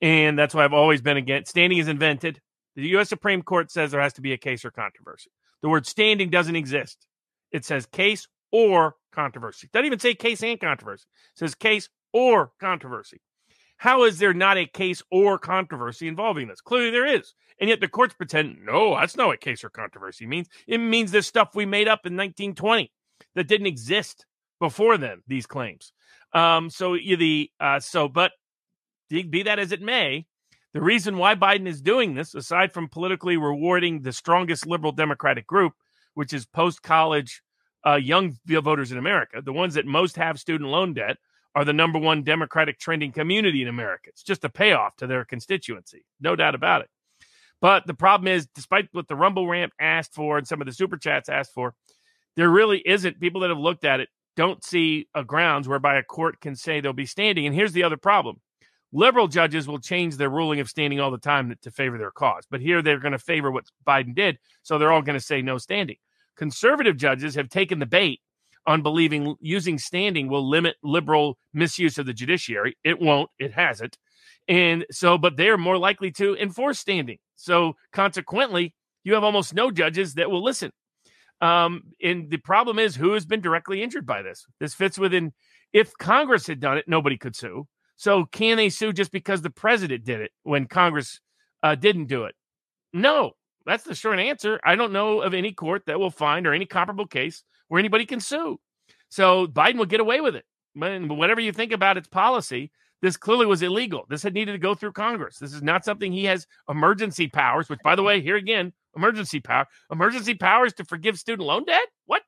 And that's why I've always been against standing is invented. The U.S. Supreme Court says there has to be a case or controversy. The word standing doesn't exist. It says case or controversy. It doesn't even say case and controversy. It says case or controversy. How is there not a case or controversy involving this? Clearly there is. And yet the courts pretend, no, that's not what case or controversy means. It means this stuff we made up in 1920 that didn't exist before then, these claims. Um, so the uh, so but be be that as it may, the reason why Biden is doing this, aside from politically rewarding the strongest liberal Democratic group, which is post college uh, young voters in America, the ones that most have student loan debt, are the number one Democratic trending community in America. It's just a payoff to their constituency, no doubt about it. But the problem is, despite what the Rumble Rant asked for and some of the super chats asked for, there really isn't. People that have looked at it don't see a grounds whereby a court can say they'll be standing. And here's the other problem liberal judges will change their ruling of standing all the time to favor their cause. But here they're going to favor what Biden did. So they're all going to say no standing. Conservative judges have taken the bait on believing using standing will limit liberal misuse of the judiciary. It won't, it hasn't. And so, but they're more likely to enforce standing. So consequently, you have almost no judges that will listen. Um, and the problem is who has been directly injured by this? This fits within if Congress had done it, nobody could sue. So can they sue just because the president did it when Congress uh, didn't do it? No, that's the short answer. I don't know of any court that will find or any comparable case where anybody can sue. So Biden will get away with it. Whatever you think about its policy, this clearly was illegal. This had needed to go through Congress. This is not something he has emergency powers, which, by the way, here again, emergency power, emergency powers to forgive student loan debt. What?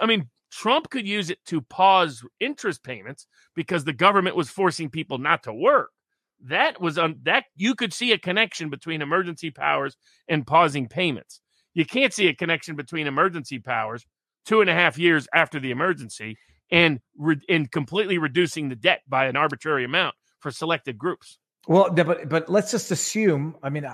I mean, Trump could use it to pause interest payments because the government was forcing people not to work. That was on that you could see a connection between emergency powers and pausing payments. You can't see a connection between emergency powers two and a half years after the emergency and re- and completely reducing the debt by an arbitrary amount for selected groups. Well, but but let's just assume. I mean,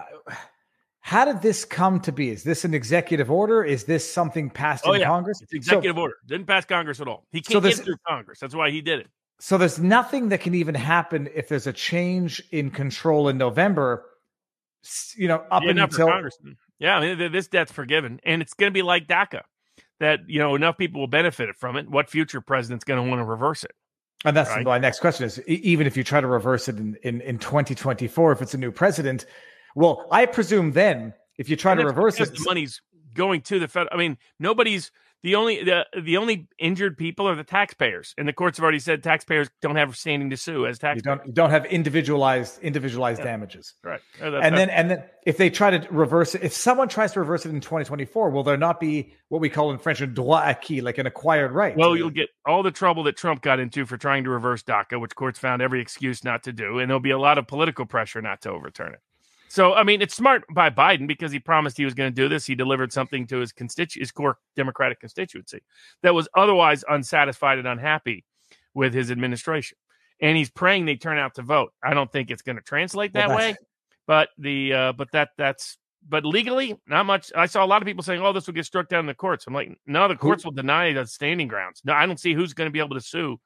how did this come to be? Is this an executive order? Is this something passed Oh, in yeah. Congress? It's executive order. Didn't pass Congress at all. He can't this- get through Congress. That's why he did it. So there's nothing that can even happen if there's a change in control in November. You know, up yeah, until Congressman. Yeah, I mean, this debt's forgiven, and it's going to be like DACA, that you know enough people will benefit from it. What future president's going to want to reverse it? And that's Right. my next question is even if you try to reverse it in, in, in 2024, if it's a new president, well, I presume then if you try And to reverse it, the money's going to the federal. I mean, nobody's the only the the only injured people are the taxpayers, and the courts have already said taxpayers don't have standing to sue as taxpayers. you don't you don't have individualized individualized damages. Right. And then and then if they try to reverse it, if someone tries to reverse it in 2024, will there not be what we call in French a droit acquis, like an acquired right? Well, you'll get all the trouble that Trump got into for trying to reverse DACA, which courts found every excuse not to do, and there'll be a lot of political pressure not to overturn it. So, I mean, it's smart by Biden because he promised he was going to do this. He delivered something to his constitu- his core Democratic constituency that was otherwise unsatisfied and unhappy with his administration, and he's praying they turn out to vote. I don't think it's going to translate that way, but the uh, but that that's but legally not much. I saw a lot of people saying, "Oh, this will get struck down in the courts." I'm like, no, the courts will deny the standing grounds. No, I don't see who's going to be able to sue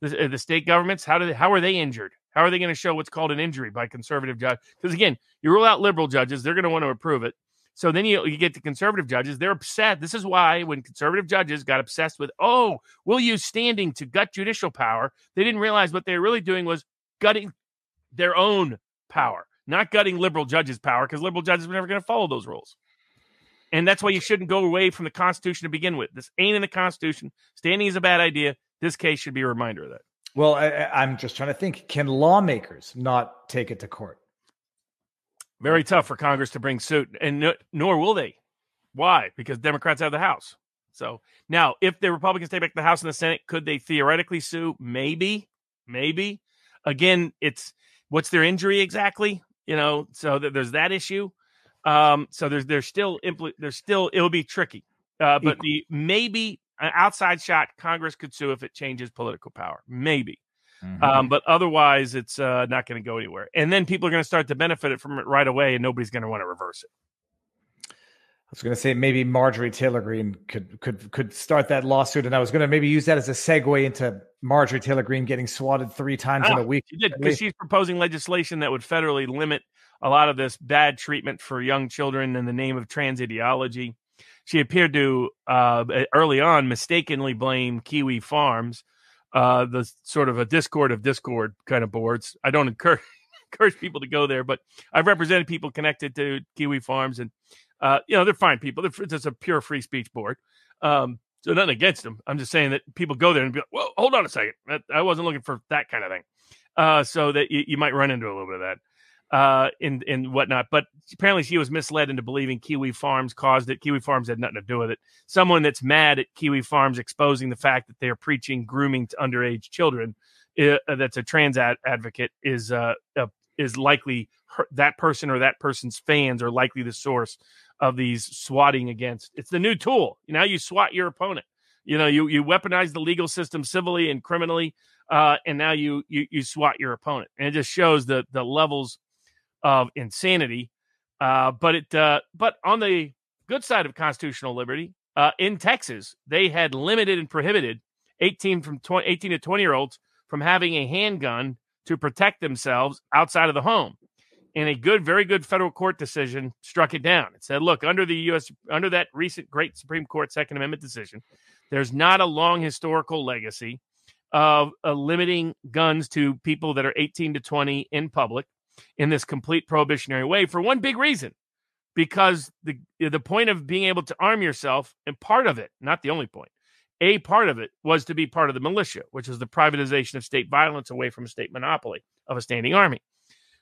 the, uh, the state governments. How do they, how are they injured? How are they going to show what's called an injury by conservative judge? Because again, you rule out liberal judges, they're going to want to approve it. So then you, you get to conservative judges. They're upset. This is why when conservative judges got obsessed with, oh, we'll use standing to gut judicial power, they didn't realize what they were really doing was gutting their own power, not gutting liberal judges' power, because liberal judges were never going to follow those rules. And that's why you shouldn't go away from the Constitution to begin with. This ain't in the Constitution. Standing is a bad idea. This case should be a reminder of that. Well, I, I'm just trying to think: can lawmakers not take it to court? Very tough for Congress to bring suit, and no, nor will they. Why? Because Democrats have the House. So now, if the Republicans take back the House and the Senate, could they theoretically sue? Maybe, maybe. Again, it's what's their injury exactly? You know, so th- there's that issue. Um, so there's there's still impl- there's still it'll be tricky. Uh, but the maybe an outside shot, Congress could sue if it changes political power. Maybe. Um, but otherwise, it's uh, not going to go anywhere. And then people are going to start to benefit from it right away, and nobody's going to want to reverse it. I was going to say maybe Marjorie Taylor Greene could could could start that lawsuit, and I was going to maybe use that as a segue into Marjorie Taylor Greene getting swatted three times in Ah, a week. She did because she's proposing legislation that would federally limit a lot of this bad treatment for young children in the name of trans ideology. She appeared to uh, early on mistakenly blame Kiwi Farms, uh, the sort of a discord of discord kind of boards. I don't encourage encourage people to go there, but I've represented people connected to Kiwi Farms, and uh, you know they're fine people. They're, it's a pure free speech board. Um, so nothing against them. I'm just saying that people go there and be like, "Well, hold on a second. That, I wasn't looking for that kind of thing." Uh, so that you, you might run into a little bit of that uh, and whatnot. But apparently, she was misled into believing Kiwi Farms caused it. Kiwi Farms had nothing to do with it. Someone that's mad at Kiwi Farms exposing the fact that they are preaching grooming to underage children, uh, that's a trans ad- advocate, is uh, uh, is likely her, that person or that person's fans are likely the source of these swatting against. It's the new tool. Now you swat your opponent. You know, you you weaponize the legal system civilly and criminally, uh, and now you you you swat your opponent, and it just shows the the levels of insanity. Uh, but it uh, but on the good side of constitutional liberty, uh, in Texas, they had limited and prohibited 18 from 20, 18 to 20 year olds from having a handgun to protect themselves outside of the home. And a good, very good federal court decision struck it down. It said, look, under the U.S. under that recent great Supreme Court Second Amendment decision, there's not a long historical legacy of uh, limiting guns to people that are 18 to 20 in public in this complete prohibitionary way for one big reason because the the point of being able to arm yourself and part of it not the only point a part of it was to be part of the militia which was the privatization of state violence away from a state monopoly of a standing army.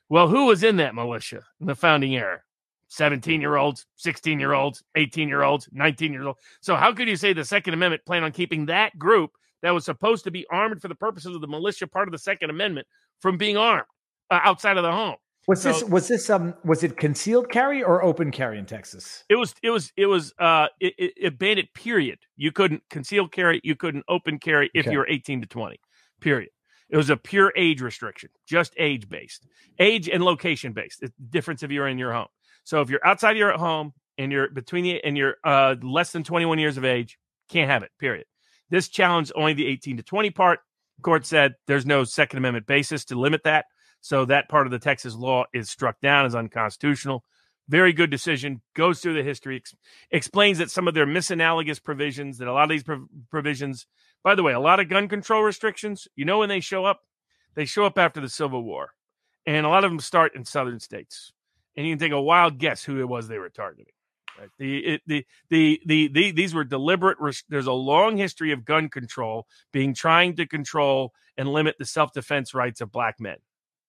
Well who was in that militia in the founding era? 17 year olds 16 year olds 18 year olds 19 year olds so how could you say the second amendment planned on keeping that group that was supposed to be armed for the purposes of the militia part of the second amendment from being armed uh, outside of the home Was So- this was this um was it concealed carry or open carry in Texas? It was it was it was uh it, it, it banned it period. You couldn't conceal carry, you couldn't open carry if Okay. you were 18 to 20. Period. It was a pure age restriction, just age based. Age and location based. It's the difference if you're in your home. So if you're outside your home and you're between the and you're uh less than 21 years of age, can't have it. Period. This challenged only the 18 to 20 part. Court said there's no Second Amendment basis to limit that. So that part of the Texas law is struck down as unconstitutional. Very good decision. Goes through the history, ex- explains that some of their misanalogous provisions, that a lot of these prov- provisions By the way, a lot of gun control restrictions, you know when they show up? They show up after the Civil War. And a lot of them start in southern states. And you can take a wild guess who it was they were targeting. Right? The, it, the, the, the, the, these were deliberate. There's a long history of gun control being trying to control and limit the self defense rights of black men.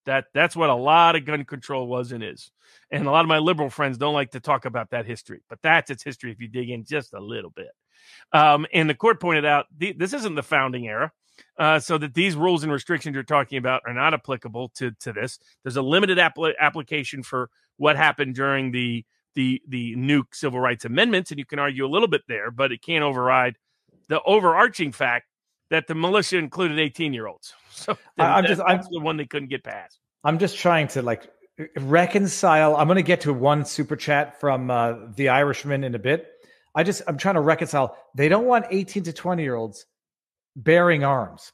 That that's what a lot of gun control was and is. And a lot of my liberal friends don't like to talk about that history, but that's its history if you dig in just a little bit. Um, and the court pointed out this isn't the founding era. Uh, so that these rules and restrictions you're talking about are not applicable to to this. There's a limited apl- application for what happened during the the the new civil rights amendments, and you can argue a little bit there, but it can't override the overarching fact that the militia included 18 year olds. So I'm that, just I'm the one they couldn't get past. I'm just trying to like reconcile. I'm going to get to one super chat from uh, the Irishman in a bit. I just I'm trying to reconcile. They don't want 18 to 20 year olds bearing arms,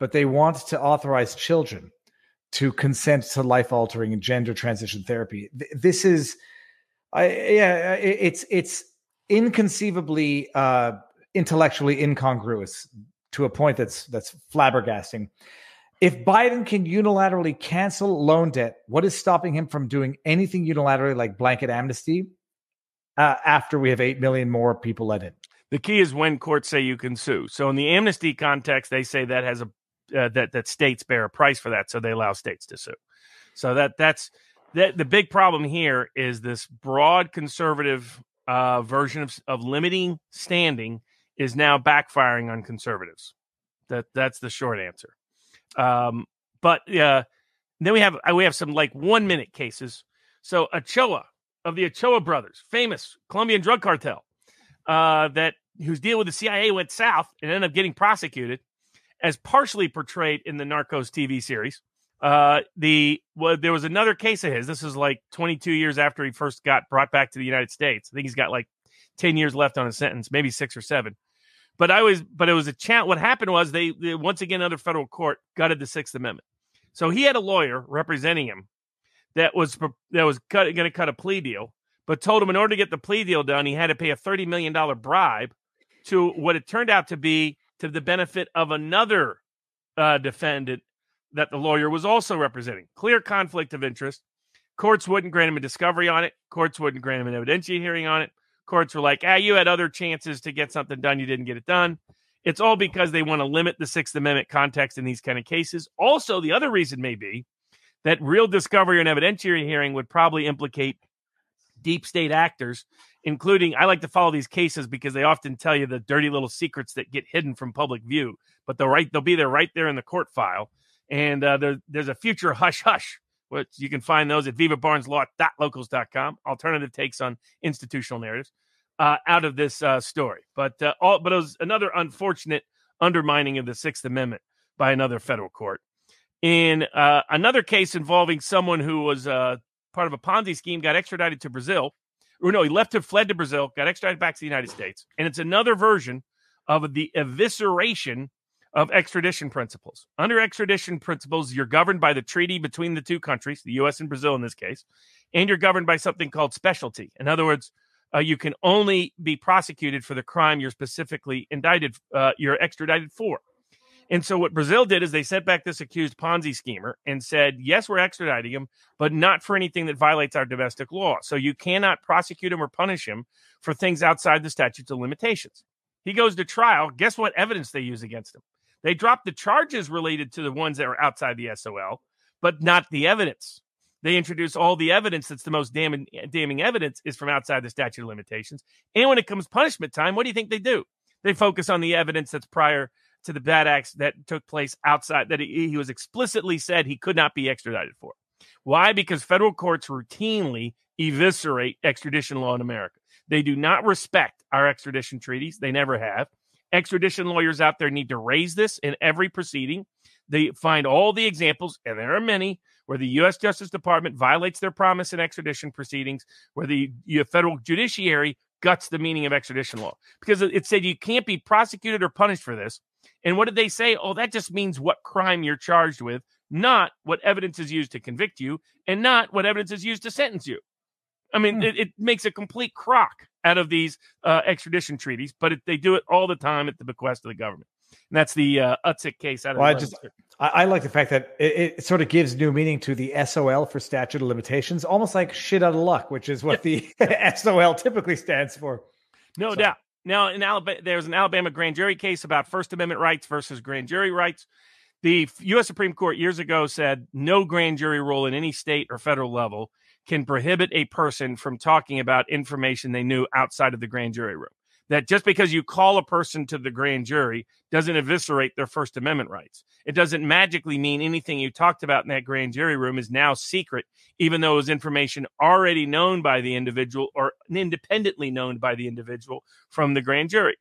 but they want to authorize children to consent to life altering and gender transition therapy. This is, I yeah, it's it's inconceivably uh, intellectually incongruous to a point that's that's flabbergasting. If Biden can unilaterally cancel loan debt, what is stopping him from doing anything unilaterally like blanket amnesty uh, after we have 8 million more people let in? The key is when courts say you can sue. So in the amnesty context, they say that has a uh, that that states bear a price for that, so they allow states to sue. So that that's that the big problem here is this broad conservative uh, version of, of limiting standing is now backfiring on conservatives. That that's the short answer. Um, but uh, then we have uh, we have some like one minute cases. So Ochoa of the Ochoa brothers, famous Colombian drug cartel, uh, that whose deal with the CIA went south and ended up getting prosecuted, as partially portrayed in the Narcos TV series. Uh, the well, there was another case of his. This is like 22 years after he first got brought back to the United States. I think he's got like 10 years left on his sentence, maybe six or seven. But I was, but it was a challenge. What happened was they, they once again another federal court gutted the Sixth Amendment. So he had a lawyer representing him that was that was going to cut a plea deal, but told him in order to get the plea deal done, he had to pay a thirty million dollar bribe to what it turned out to be to the benefit of another uh, defendant that the lawyer was also representing. Clear conflict of interest. Courts wouldn't grant him a discovery on it. Courts wouldn't grant him an evidentiary hearing on it. Courts were like, ah, you had other chances to get something done. You didn't get it done. It's all because they want to limit the Sixth Amendment context in these kind of cases. Also, the other reason may be that real discovery and evidentiary hearing would probably implicate deep state actors, including I like to follow these cases because they often tell you the dirty little secrets that get hidden from public view, but they'll right they'll be there right there in the court file. And uh, there, there's a future hush hush, which you can find those at Viva Barnes Law at vivabarneslaw.locals.com. Alternative takes on institutional narratives uh, out of this uh, story. But uh, all, but it was another unfortunate undermining of the Sixth Amendment by another federal court. In uh, another case involving someone who was uh, part of a Ponzi scheme, got extradited to Brazil. Or no, he left to fled to Brazil, got extradited back to the United States, and it's another version of the evisceration of extradition principles. Under extradition principles, you're governed by the treaty between the two countries, the U.S. and Brazil in this case, and you're governed by something called specialty. In other words, uh, you can only be prosecuted for the crime you're specifically indicted, uh, you're extradited for. And so what Brazil did is they sent back this accused Ponzi schemer and said, yes, we're extraditing him, but not for anything that violates our domestic law. So you cannot prosecute him or punish him for things outside the statutes of limitations. He goes to trial. Guess what evidence they use against him? They drop the charges related to the ones that are outside the SOL, but not the evidence. They introduce all the evidence that's the most damning, damning evidence is from outside the statute of limitations. And when it comes punishment time, what do you think they do? They focus on the evidence that's prior to the bad acts that took place outside that he, he was explicitly said he could not be extradited for. Why? Because federal courts routinely eviscerate extradition law in America. They do not respect our extradition treaties. They never have. Extradition lawyers out there need to raise this in every proceeding. They find all the examples, and there are many, where the U.S. Justice Department violates their promise in extradition proceedings, where the federal judiciary guts the meaning of extradition law because it said you can't be prosecuted or punished for this and what did they say? Oh, that just means what crime you're charged with, not what evidence is used to convict you, and not what evidence is used to sentence you. I mean, hmm. it, it, makes a complete crock out of these uh, extradition treaties, but it, they do it all the time at the bequest of the government. And that's the uh, Utzik case out of Well, I just I, I like the fact that it, it sort of gives new meaning to the SOL for statute of limitations, almost like shit out of luck, which is what the SOL typically stands for. No So- doubt. Now, in Alabama, there's an Alabama grand jury case about First Amendment rights versus grand jury rights. The U.S. Supreme Court years ago said no grand jury rule in any state or federal level can prohibit a person from talking about information they knew outside of the grand jury room. That just because you call a person to the grand jury doesn't eviscerate their First Amendment rights. It doesn't magically mean anything you talked about in that grand jury room is now secret, even though it was information already known by the individual or independently known by the individual from the grand jury.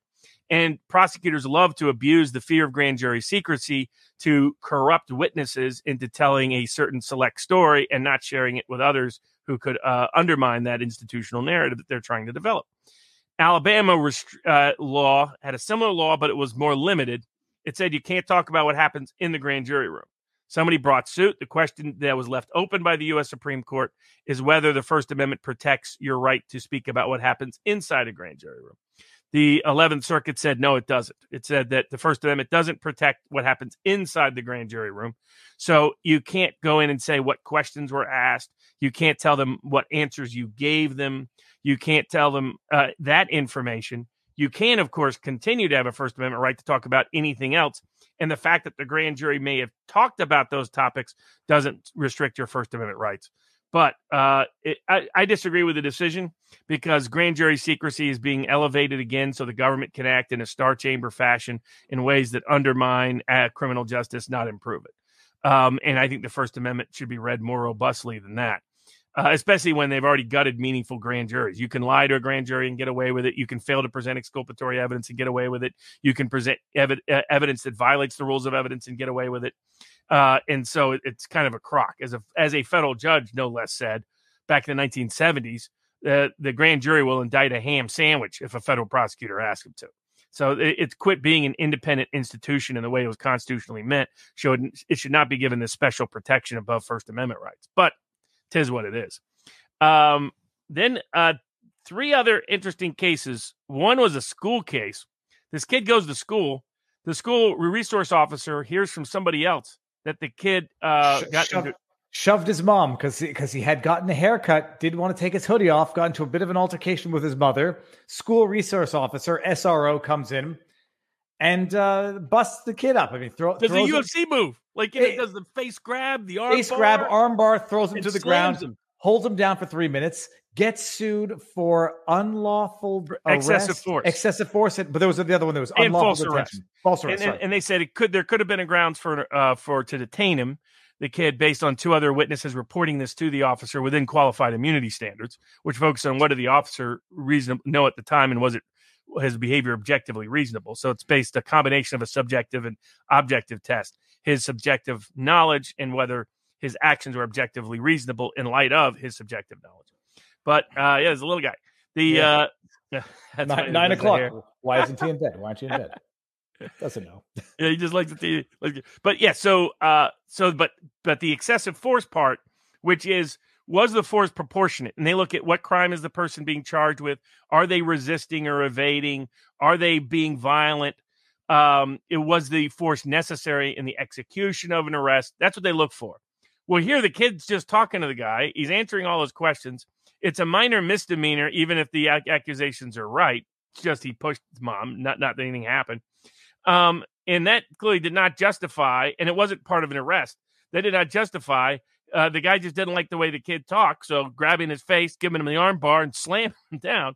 And prosecutors love to abuse the fear of grand jury secrecy to corrupt witnesses into telling a certain select story and not sharing it with others who could uh, undermine that institutional narrative that they're trying to develop. Alabama rest- uh, law had a similar law, but it was more limited. It said you can't talk about what happens in the grand jury room. Somebody brought suit. The question that was left open by the U.S. Supreme Court is whether the First Amendment protects your right to speak about what happens inside a grand jury room. The 11th Circuit said no, it doesn't. It said that the First Amendment doesn't protect what happens inside the grand jury room. So you can't go in and say what questions were asked. You can't tell them what answers you gave them. You can't tell them uh, that information. You can, of course, continue to have a First Amendment right to talk about anything else. And the fact that the grand jury may have talked about those topics doesn't restrict your First Amendment rights. But uh, it, I, I disagree with the decision because grand jury secrecy is being elevated again so the government can act in a star chamber fashion in ways that undermine uh, criminal justice, not improve it. Um, and I think the First Amendment should be read more robustly than that uh, especially when they've already gutted meaningful grand juries. You can lie to a grand jury and get away with it. You can fail to present exculpatory evidence and get away with it. You can present ev- evidence that violates the rules of evidence and get away with it. Uh, and so it, it's kind of a crock. As a as a federal judge, no less said, back in the 1970s, uh, the grand jury will indict a ham sandwich if a federal prosecutor asks him to. So it, it's quit being an independent institution in the way it was constitutionally meant. Should it should not be given this special protection above First Amendment rights, but tis what it is. Um, then uh, three other interesting cases. One was a school case. This kid goes to school. The school resource officer hears from somebody else that the kid uh, got shoved, into- shoved his mom because because he had gotten a haircut, didn't want to take his hoodie off, got into a bit of an altercation with his mother. School resource officer SRO comes in and uh, busts the kid up. I mean, throw, does a throws him- UFC move like you know, Hey, does the face grab the arm face grab, arm bar, throws him to the ground, him. holds him down for three minutes, gets sued for unlawful excessive arrest- force. excessive force. But there was the other one that was And unlawful false detention. arrest. false arrest. and, and they said it could there could have been a grounds for uh, for to detain him the kid based on two other witnesses reporting this to the officer within qualified immunity standards which focus on what did the officer reason know at the time and was it his behavior objectively reasonable so it's based a combination of a subjective and objective test his subjective knowledge and whether his actions were objectively reasonable in light of his subjective knowledge but uh yeah there's a little guy the Yeah. uh nine, nine o'clock. Why isn't he in bed? Why aren't you in bed? Doesn't know. Yeah, he just likes the TV. But yeah, so uh so but but the excessive force part, which is was the force proportionate? And they look at what crime is the person being charged with? Are they resisting or evading? Are they being violent? Um, it was the force necessary in the execution of an arrest. That's what they look for. Well, here the kid's just talking to the guy. He's answering all his questions. It's a minor misdemeanor, even if the ac- accusations are right. It's just he pushed mom, not not that anything happened. Um, and that clearly did not justify, and it wasn't part of an arrest. That did not justify. Uh, the guy just didn't like the way the kid talked, so grabbing his face, giving him the arm bar, and slamming him down.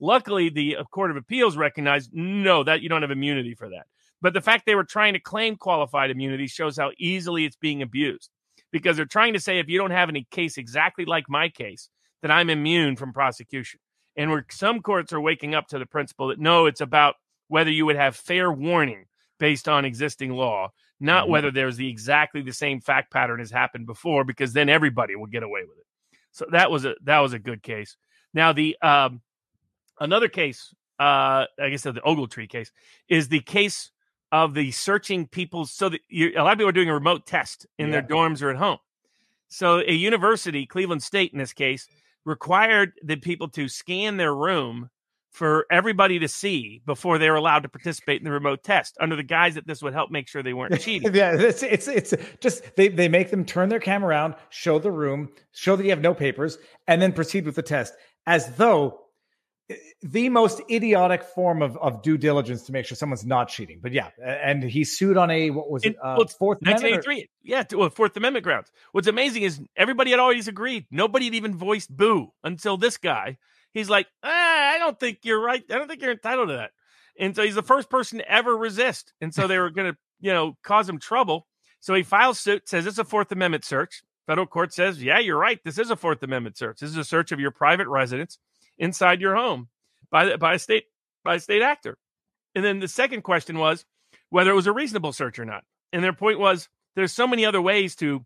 Luckily, the uh, Court of Appeals recognized no, that you don't have immunity for that. But the fact they were trying to claim qualified immunity shows how easily it's being abused because they're trying to say if you don't have any case exactly like my case, that I'm immune from prosecution. And where some courts are waking up to the principle that no, it's about whether you would have fair warning based on existing law, not Mhm. whether there's the exactly the same fact pattern has happened before, because then everybody will get away with it. So that was a that was a good case. Now the um, another case, uh, I guess the Ogletree case, is the case of the searching people. So that you, a lot of people are doing a remote test in their dorms or at home. So a university, Cleveland State in this case, required the people to scan their room for everybody to see before they were allowed to participate in the remote test under the guise that this would help make sure they weren't cheating. yeah, it's, it's it's just they they make them turn their camera around, show the room, show that you have no papers, and then proceed with the test as though the most idiotic form of, of due diligence to make sure someone's not cheating. But yeah, and he sued on a what was it? Uh, well, Fourth 1983. Or? Yeah, to, well, Fourth Amendment grounds. What's amazing is everybody had always agreed. Nobody had even voiced boo until this guy he's like, ah, I don't think you're right. I don't think you're entitled to that. And so he's the first person to ever resist. And so they were going to, you know, cause him trouble. So he files suit, says it's a Fourth Amendment search. Federal court says, yeah, you're right. This is a Fourth Amendment search. This is a search of your private residence inside your home by by a state by a state actor. And then the second question was whether it was a reasonable search or not. And their point was there's so many other ways to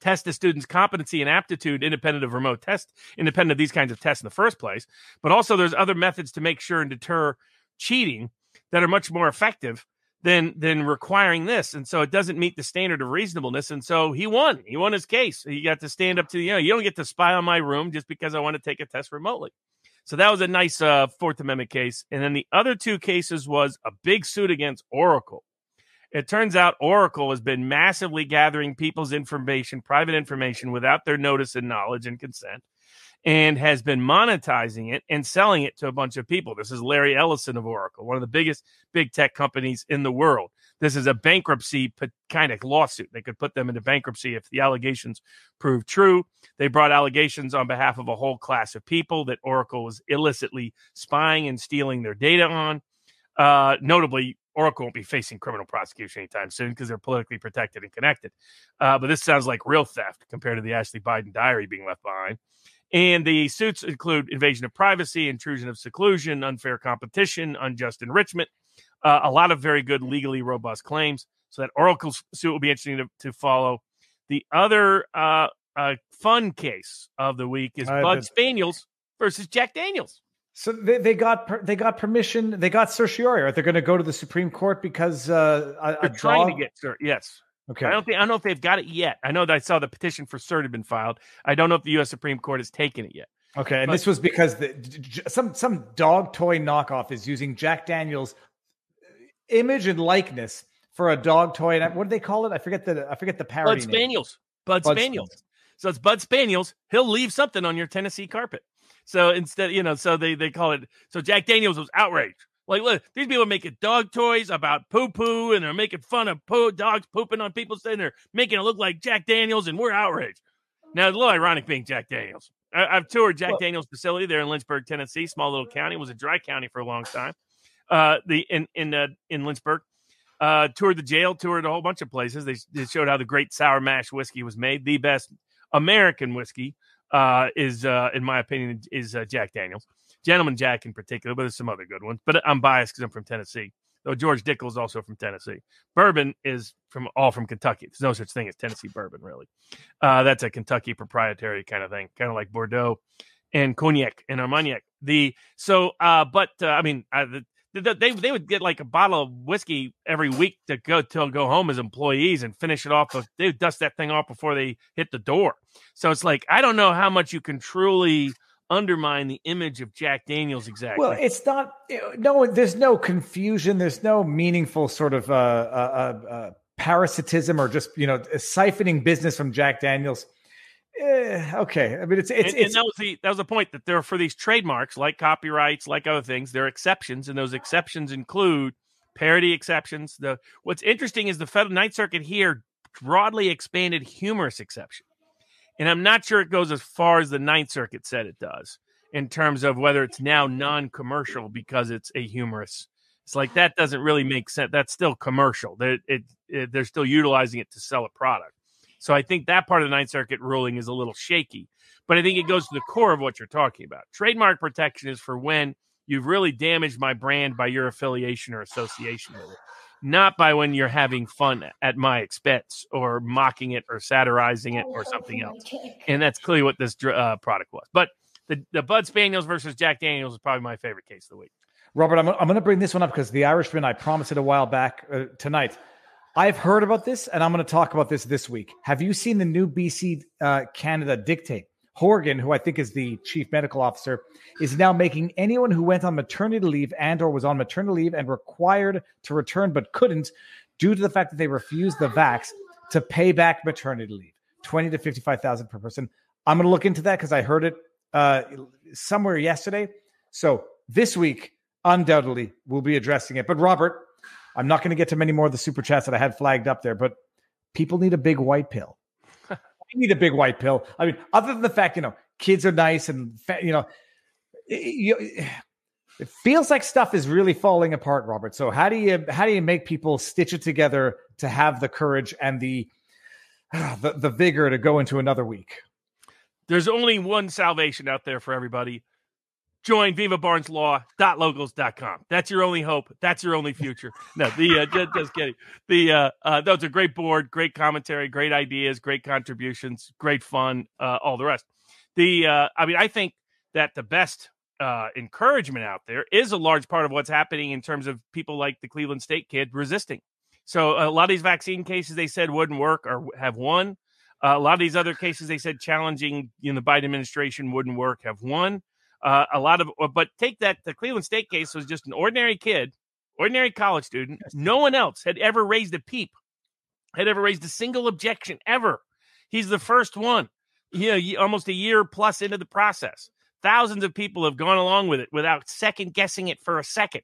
test a student's competency and aptitude independent of remote test, independent of these kinds of tests in the first place. But also, there's other methods to make sure and deter cheating that are much more effective than than requiring this. And so it doesn't meet the standard of reasonableness. And so he won. He won his case. He got to stand up to you know you don't get to spy on my room just because I want to take a test remotely. So that was a nice uh, Fourth Amendment case. And then the other two cases was a big suit against Oracle. It turns out Oracle has been massively gathering people's information, private information, without their notice and knowledge and consent, and has been monetizing it and selling it to a bunch of people. This is Larry Ellison of Oracle, one of the biggest big tech companies in the world. This is a bankruptcy kind of lawsuit. They could put them into bankruptcy if the allegations prove true. They brought allegations on behalf of a whole class of people that Oracle was illicitly spying and stealing their data on. Uh, notably, Oracle won't be facing criminal prosecution anytime soon because they're politically protected and connected. Uh, but this sounds like real theft compared to the Ashley Biden diary being left behind. And the suits include invasion of privacy, intrusion of seclusion, unfair competition, unjust enrichment, uh, a lot of very good legally robust claims. So that Oracle suit will be interesting to, to follow. The other uh, uh fun case of the week is Bad Spaniels versus Jack Daniels. So they, they got per, they got permission. They got certiorari. Are they going to go to the Supreme Court because uh, a, they're trying to get cert? Yes. Okay. I don't think I don't know if they've got it yet. I know that I saw the petition for cert had been filed. I don't know if the U.S. Supreme Court has taken it yet. Okay, and but, this was because the, some some dog toy knockoff is using Jack Daniels' uh, image and likeness for a dog toy. And what do they call it? I forget the I forget the parody. Bad Spaniels. Bad, Bad Spaniels. Spaniels. So it's Bad Spaniels. He'll leave something on your Tennessee carpet. So instead, you know, so they they call it. So Jack Daniels was outraged. Like, look, these people are making dog toys about poo poo, and they're making fun of poo dogs pooping on people's and they're making it look like Jack Daniels, and we're outraged. Now, it's a little ironic being Jack Daniels. I, have toured Jack well, Daniels' facility there in Lynchburg, Tennessee, small little county. It was a dry county for a long time. Uh, the in in uh, in Lynchburg, uh, toured the jail, toured a whole bunch of places. They, they showed how the great sour mash whiskey was made, the best American whiskey uh, is, uh, in my opinion, is uh, Jack Daniels. Gentleman Jack in particular, but there's some other good ones. But I'm biased because I'm from Tennessee. Though George Dickel is also from Tennessee. Bourbon is from all from Kentucky. There's no such thing as Tennessee bourbon, really. Uh, that's a Kentucky proprietary kind of thing, kind of like Bordeaux and Cognac and Armagnac. The so, uh, but uh, I mean, uh, the, they they would get like a bottle of whiskey every week to go to go home as employees and finish it off. They would dust that thing off before they hit the door. So it's like I don't know how much you can truly undermine the image of Jack Daniels exactly. Well, it's not no. There's no confusion. There's no meaningful sort of uh, uh, uh, uh parasitism or just you know siphoning business from Jack Daniels. Eh, okay, I mean it's it's, and, it's and that was the that was the point that there are for these trademarks like copyrights, like other things, there are exceptions, and those exceptions include parody exceptions. The what's interesting is the Federal Ninth Circuit here broadly expanded humorous exception, and I'm not sure it goes as far as the Ninth Circuit said it does in terms of whether it's now non-commercial because it's a humorous. It's like that doesn't really make sense. That's still commercial. They're, it, it, they're still utilizing it to sell a product. So I think that part of the Ninth Circuit ruling is a little shaky. But I think it goes to the core of what you're talking about. Trademark protection is for when you've really damaged my brand by your affiliation or association with it, not by when you're having fun at my expense or mocking it or satirizing it or something else. And that's clearly what this uh, product was. But the, the Bad Spaniels versus Jack Daniels is probably my favorite case of the week. Robert, I'm, I'm going to bring this one up because the Irishman, I promised it a while back uh, tonight. I've heard about this, and I'm going to talk about this this week. Have you seen the new BC uh, Canada dictate, Horgan, who I think is the chief medical officer, is now making anyone who went on maternity leave and or was on maternity leave and required to return but couldn't due to the fact that they refused the vax to pay back maternity leave, 20 to 55,000 per person. I'm going to look into that because I heard it uh, somewhere yesterday. So this week, undoubtedly, we'll be addressing it. But Robert, I'm not going to get to many more of the super chats that I had flagged up there, but people need a big white pill. Need a big white pill. I mean, other than the fact, you know, kids are nice and, you know, it, it feels like stuff is really falling apart, Robert. So how do you how do you make people stitch it together to have the courage and the the, the vigor to go into another week? There's only one salvation out there for everybody join vivabarneslaw.locals.com. That's your only hope. That's your only future. No, the uh, just, just kidding. The uh, uh, that was a great board, great commentary, great ideas, great contributions, great fun, uh, all the rest. The uh, I mean, I think that the best uh, encouragement out there is a large part of what's happening in terms of people like the Cleveland State kid resisting. So a lot of these vaccine cases they said wouldn't work or have won. Uh, a lot of these other cases they said challenging you know, the Biden administration wouldn't work have won. Uh, a lot of, uh, but take that the Cleveland State case was just an ordinary kid, ordinary college student. No one else had ever raised a peep, had ever raised a single objection ever. He's the first one. You know, almost a year plus into the process, thousands of people have gone along with it without second guessing it for a second.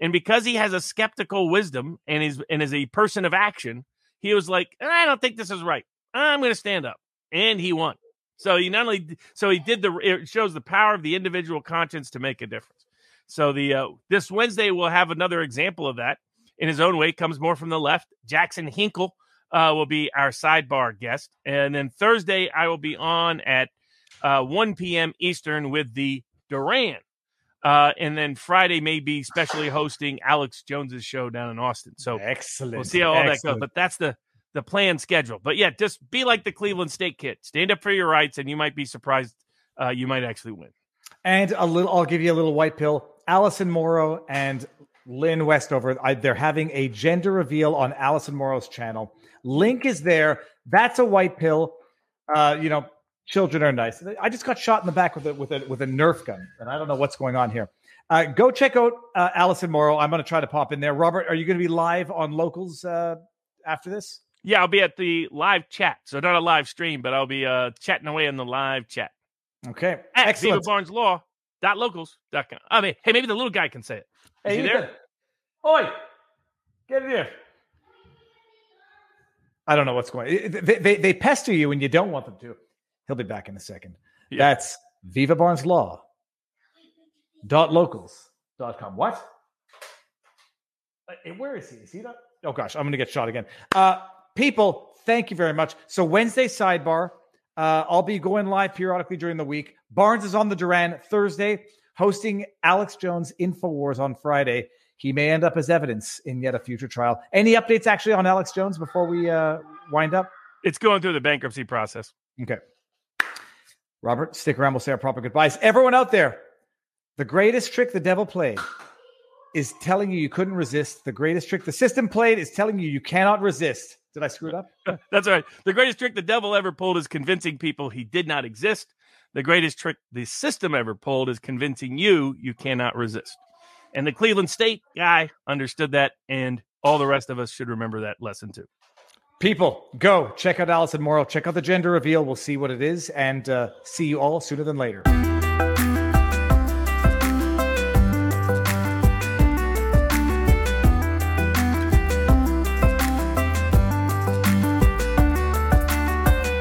And because he has a skeptical wisdom and is and is a person of action, he was like, I don't think this is right. I'm going to stand up, and he won. So he not only so he did the it shows the power of the individual conscience to make a difference. So the uh, this Wednesday we'll have another example of that in his own way. Comes more from the left. Jackson Hinkle uh, will be our sidebar guest, and then Thursday I will be on at uh, 1 p.m. Eastern with the Duran. Uh, and then Friday may be specially hosting Alex Jones's show down in Austin. So excellent. We'll see how all excellent. that goes. But that's the the planned schedule. But yeah, just be like the Cleveland State kid. Stand up for your rights, and you might be surprised. Uh, you might actually win. And a little, I'll give you a little white pill. Alison Morrow and Lynn Westover, I, they're having a gender reveal on Alison Morrow's channel. Link is there. That's a white pill. Uh, you know, children are nice. I just got shot in the back with a with a with a Nerf gun, and I don't know what's going on here. Uh, go check out uh, Alison Morrow. I'm going to try to pop in there. Robert, are you going to be live on locals uh, after this? Yeah, I'll be at the live chat. So not a live stream, but I'll be uh, chatting away in the live chat. Okay. At Excellent. Barnes Law. Dot locals. Dot com. I mean, hey, maybe the little guy can say it. Is hey, he there? Oi, get in here. I don't know what's going on. They, they, they pester you when you don't want them to. He'll be back in a second. Yeah. That's Viva Barnes Law. Dot locals. Dot com. What? Uh, where is he? Is he not? Oh gosh, I'm going to get shot again. Uh, people, thank you very much. So Wednesday sidebar. Uh, I'll be going live periodically during the week. Barnes is on the Duran Thursday, hosting Alex Jones Infowars on Friday. He may end up as evidence in yet a future trial. Any updates actually on Alex Jones before we uh, wind up? It's going through the bankruptcy process. Okay. Robert, stick around. We'll say our proper goodbyes. Everyone out there, the greatest trick the devil played is telling you you couldn't resist. The greatest trick the system played is telling you you cannot resist. Did I screw it up? That's right. The greatest trick the devil ever pulled is convincing people he did not exist. The greatest trick the system ever pulled is convincing you you cannot resist. And the Cleveland State guy understood that, and all the rest of us should remember that lesson too. People, go check out Alison Morrow. Check out the gender reveal. We'll see what it is, and uh, see you all sooner than later.